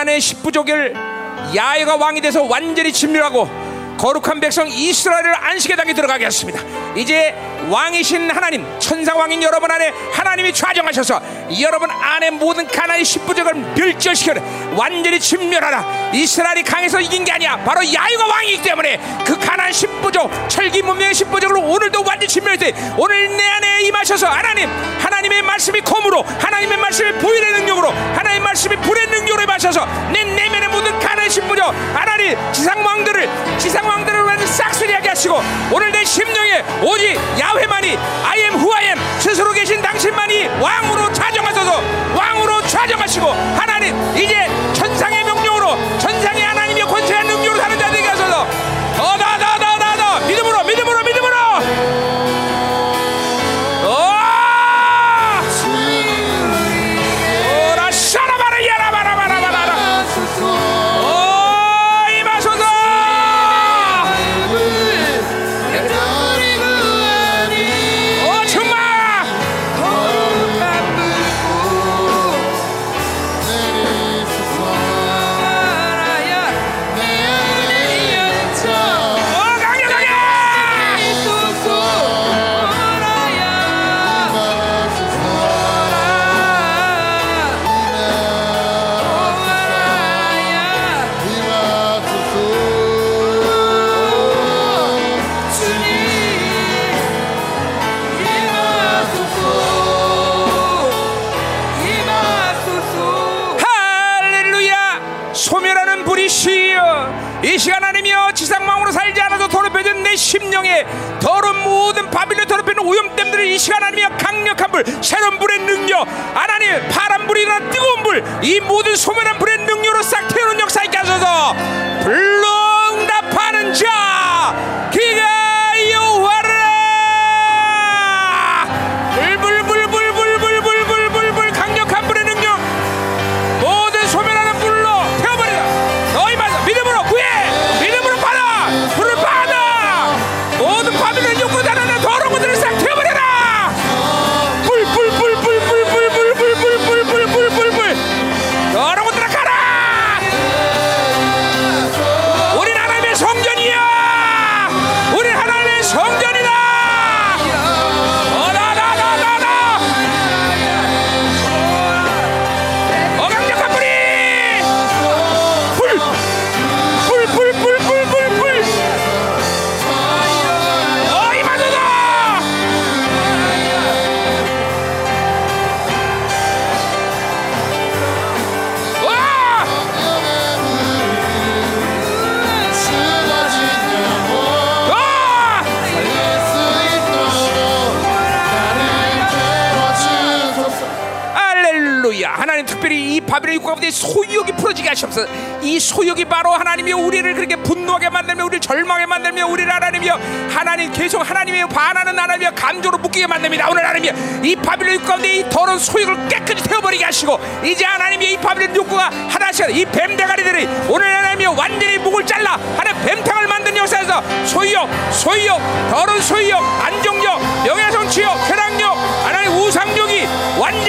가나안의 십부족을 야훼가 왕이 돼서 완전히 진멸하고 거룩한 백성 이스라엘을 안식의 땅에 들어가게 했습니다. 이제 왕이신 하나님, 천상 왕인 여러분 안에 하나님이 좌정하셔서 여러분 안에 모든 가나안의 십부족을 멸절시켜 완전히 진멸하라. 이스라엘이 강해서 이긴 게 아니야. 바로 야훼가 왕이기 때문에 그 가나안 십부족, 철기 문명의 십부족을 오늘도 완전히 진멸해. 오늘 내 안에 임하셔서 하나님, 하나님의 말씀이 검으로, 하나님의 말씀이 보일의 능력으로, 하나님의 말씀이 불의 능력으로 임하셔서 내 내면의 모든 가나안 십부족, 하나님 지상 왕들을 지상 왕들을 완전 싹쓸이하게 하시고 오늘 내 심령에 오직 야훼만이 I am who I am 스스로 계신 당신만이 왕으로 좌정하소서 왕으로 좌정하시고 하나님 이제 천상의 명령으로 천상의 내 심령에 더러운 모든 바빌론 더럽히는 오염됨들을 이 시간 하나님이여 강력한 불 새로운 불의 능력. 하나님 파란 불이나 뜨거운 불 이 모든 소멸한 불의 능력으로 싹 태우는 역사 있게 하소서. 불로 응답하는 자 바빌론 육국 가운데 소유욕이 풀어지게 하시옵소서. 이 소유욕이 바로 하나님이 우리를 그렇게 분노하게 만들며 우리를 절망하게 만들며 우리를 하나님이여 하나님 계속 하나님의 반하는 하나님이여 감정으로 묶이게 만듭니다. 오늘 하나님이여 이 바빌론 육국 가운데 이 더러운 소유욕을 깨끗이 태워버리게 하시고 이제 하나님이 이 바빌론 육국가 하나씩 이 뱀대가리들이 오늘 하나님이여 완전히 목을 잘라 하나님 뱀탕을 만든 역사에서 소유욕 소유욕 더러운 소유욕 안정욕 명예성취욕 쾌락욕 하나님 우상욕이 완전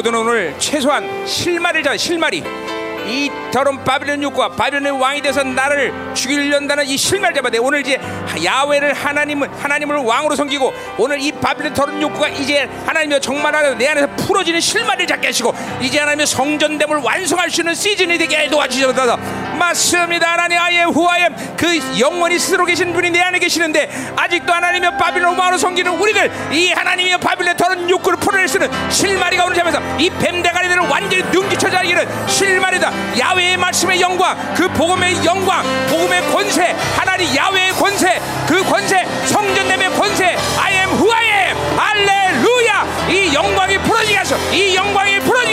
모두는 오늘 최소한 실마리를 잡아 실마리 이 더러운 바빌론 육과 바빌론의 왕이 돼서 나를 죽이려다는 이 실마리 잡아야 돼. 오늘 이제 야훼를 하나님을 하나님을 왕으로 섬기고 오늘 이 바빌론 더러운 육구가 이제 하나님의 정말 하나 내 안에서 풀어지는 실마리를 잡게 하시고 이제 하나님의 성전됨을 완성할 수 있는 시즌이 되게 도와주셔서 맞습니다. 하나님 아예 후아엠 그 영원히 스스로 계신 분이 내 안에 계시는데 아직도 하나님의 바빌론 왕으로 섬기는 우리들 이 하나님의 바빌론 더러운 육구를 풀어낼 수 있는 실마리가 오늘 잡아서 이 뱀대가리들을 완전히 능지쳐 자기는 실마리다. 야외의 말씀의 영광, 그 복음의 영광, 복음의 권세, 하나님 야외의 권세, 그 권세, 성전됨의 권세, I am who I am, 할렐루야! 이 영광이 풀어지게 하소, 이 영광이 풀어지게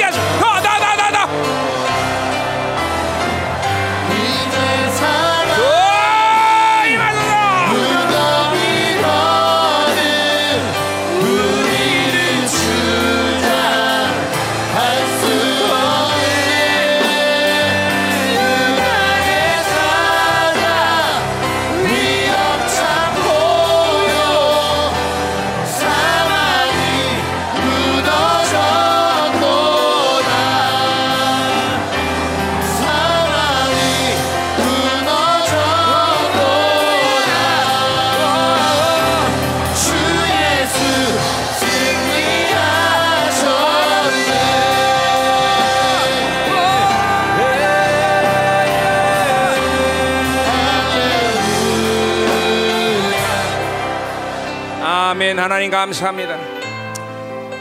하나님 감사합니다.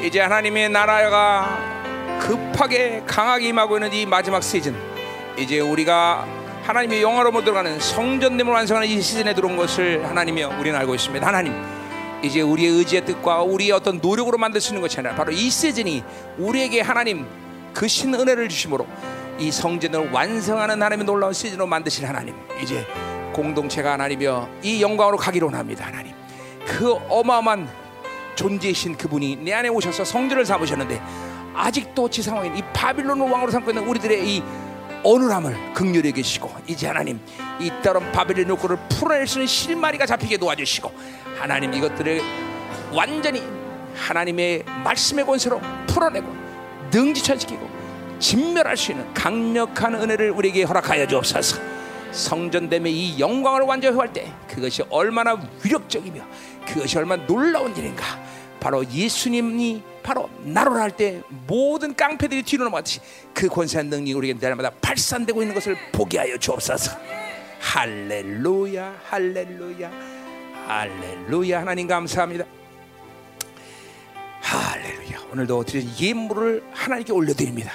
이제 하나님의 나라가 급하게 강하게 임하고 있는 이 마지막 시즌 이제 우리가 하나님의 영화로 들어가는 성전됨을 완성하는 이 시즌에 들어온 것을 하나님이여 우리는 알고 있습니다. 하나님 이제 우리의 의지의 뜻과 우리의 어떤 노력으로 만들 수 있는 것이 아니라 바로 이 시즌이 우리에게 하나님 그 신 은혜를 주심으로 이 성전을 완성하는 하나님의 놀라운 시즌으로 만드신 하나님 이제 공동체가 하나님이여 이 영광으로 가기로 합니다. 하나님 그 어마어마한 존재이신 그분이 내 안에 오셔서 성전을 삼으셨는데 아직도 지상왕인 이 바빌론을 왕으로 삼고 있는 우리들의 이 어눌함을 극렬히 계시고 이제 하나님 이 따른 바빌론 욕구를 풀어낼 수 있는 실마리가 잡히게 도와주시고 하나님 이것들을 완전히 하나님의 말씀의 권세로 풀어내고 능지천시키고 진멸할 수 있는 강력한 은혜를 우리에게 허락하여 주옵소서. 성전됨의 이 영광을 완전히 회할 때 그것이 얼마나 위력적이며 그것이 얼마나 놀라운 일인가. 바로 예수님이 바로 나로를 할때 모든 깡패들이 뒤로 넘어갔듯이 그 권세한 능력이 우리에게 날마다 발산되고 있는 것을 보게 하여 주옵소서. 할렐루야, 할렐루야, 할렐루야. 하나님 감사합니다. 할렐루야. 오늘도 드린 예물을 하나님께 올려드립니다.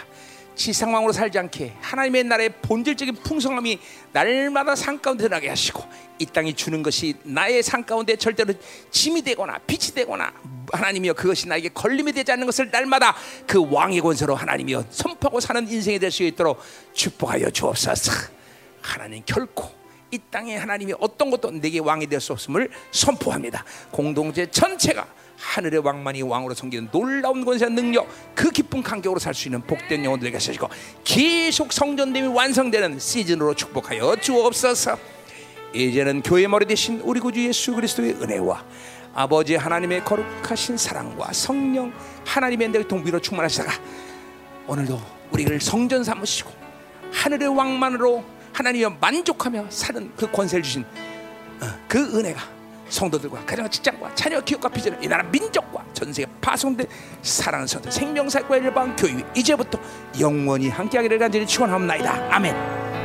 지상왕으로 살지 않게 하나님의 나라의 본질적인 풍성함이 날마다 산 가운데 나게 하시고 이 땅이 주는 것이 나의 산 가운데 절대로 짐이 되거나 빛이 되거나 하나님이여 그것이 나에게 걸림이 되지 않는 것을 날마다 그 왕의 권세로 하나님이여 선포하고 사는 인생이 될 수 있도록 축복하여 주옵소서. 하나님 결코 이 땅에 하나님이 어떤 것도 내게 왕이 될 수 없음을 선포합니다. 공동체 전체가 하늘의 왕만이 왕으로 섬기는 놀라운 권세와 능력 그 기쁜 간격으로 살 수 있는 복된 영혼들 되게 하시고 계속 성전됨이 완성되는 시즌으로 축복하여 주옵소서. 이제는 교회 머리 대신 우리 구주 예수 그리스도의 은혜와 아버지 하나님의 거룩하신 사랑과 성령 하나님의 내 동비로 충만하시다가 오늘도 우리를 성전 삼으시고 하늘의 왕만으로 하나님여 만족하며 사는 그 권세를 주신 어, 그 은혜가 성도들과 가정 직장과 자녀 기업과 비전을 이 나라 민족과 전 세계 파송된 사랑하는 성도 생명사과 일반 교회 이제부터 영원히 함께하기를 간절히 축원합니다. 아멘.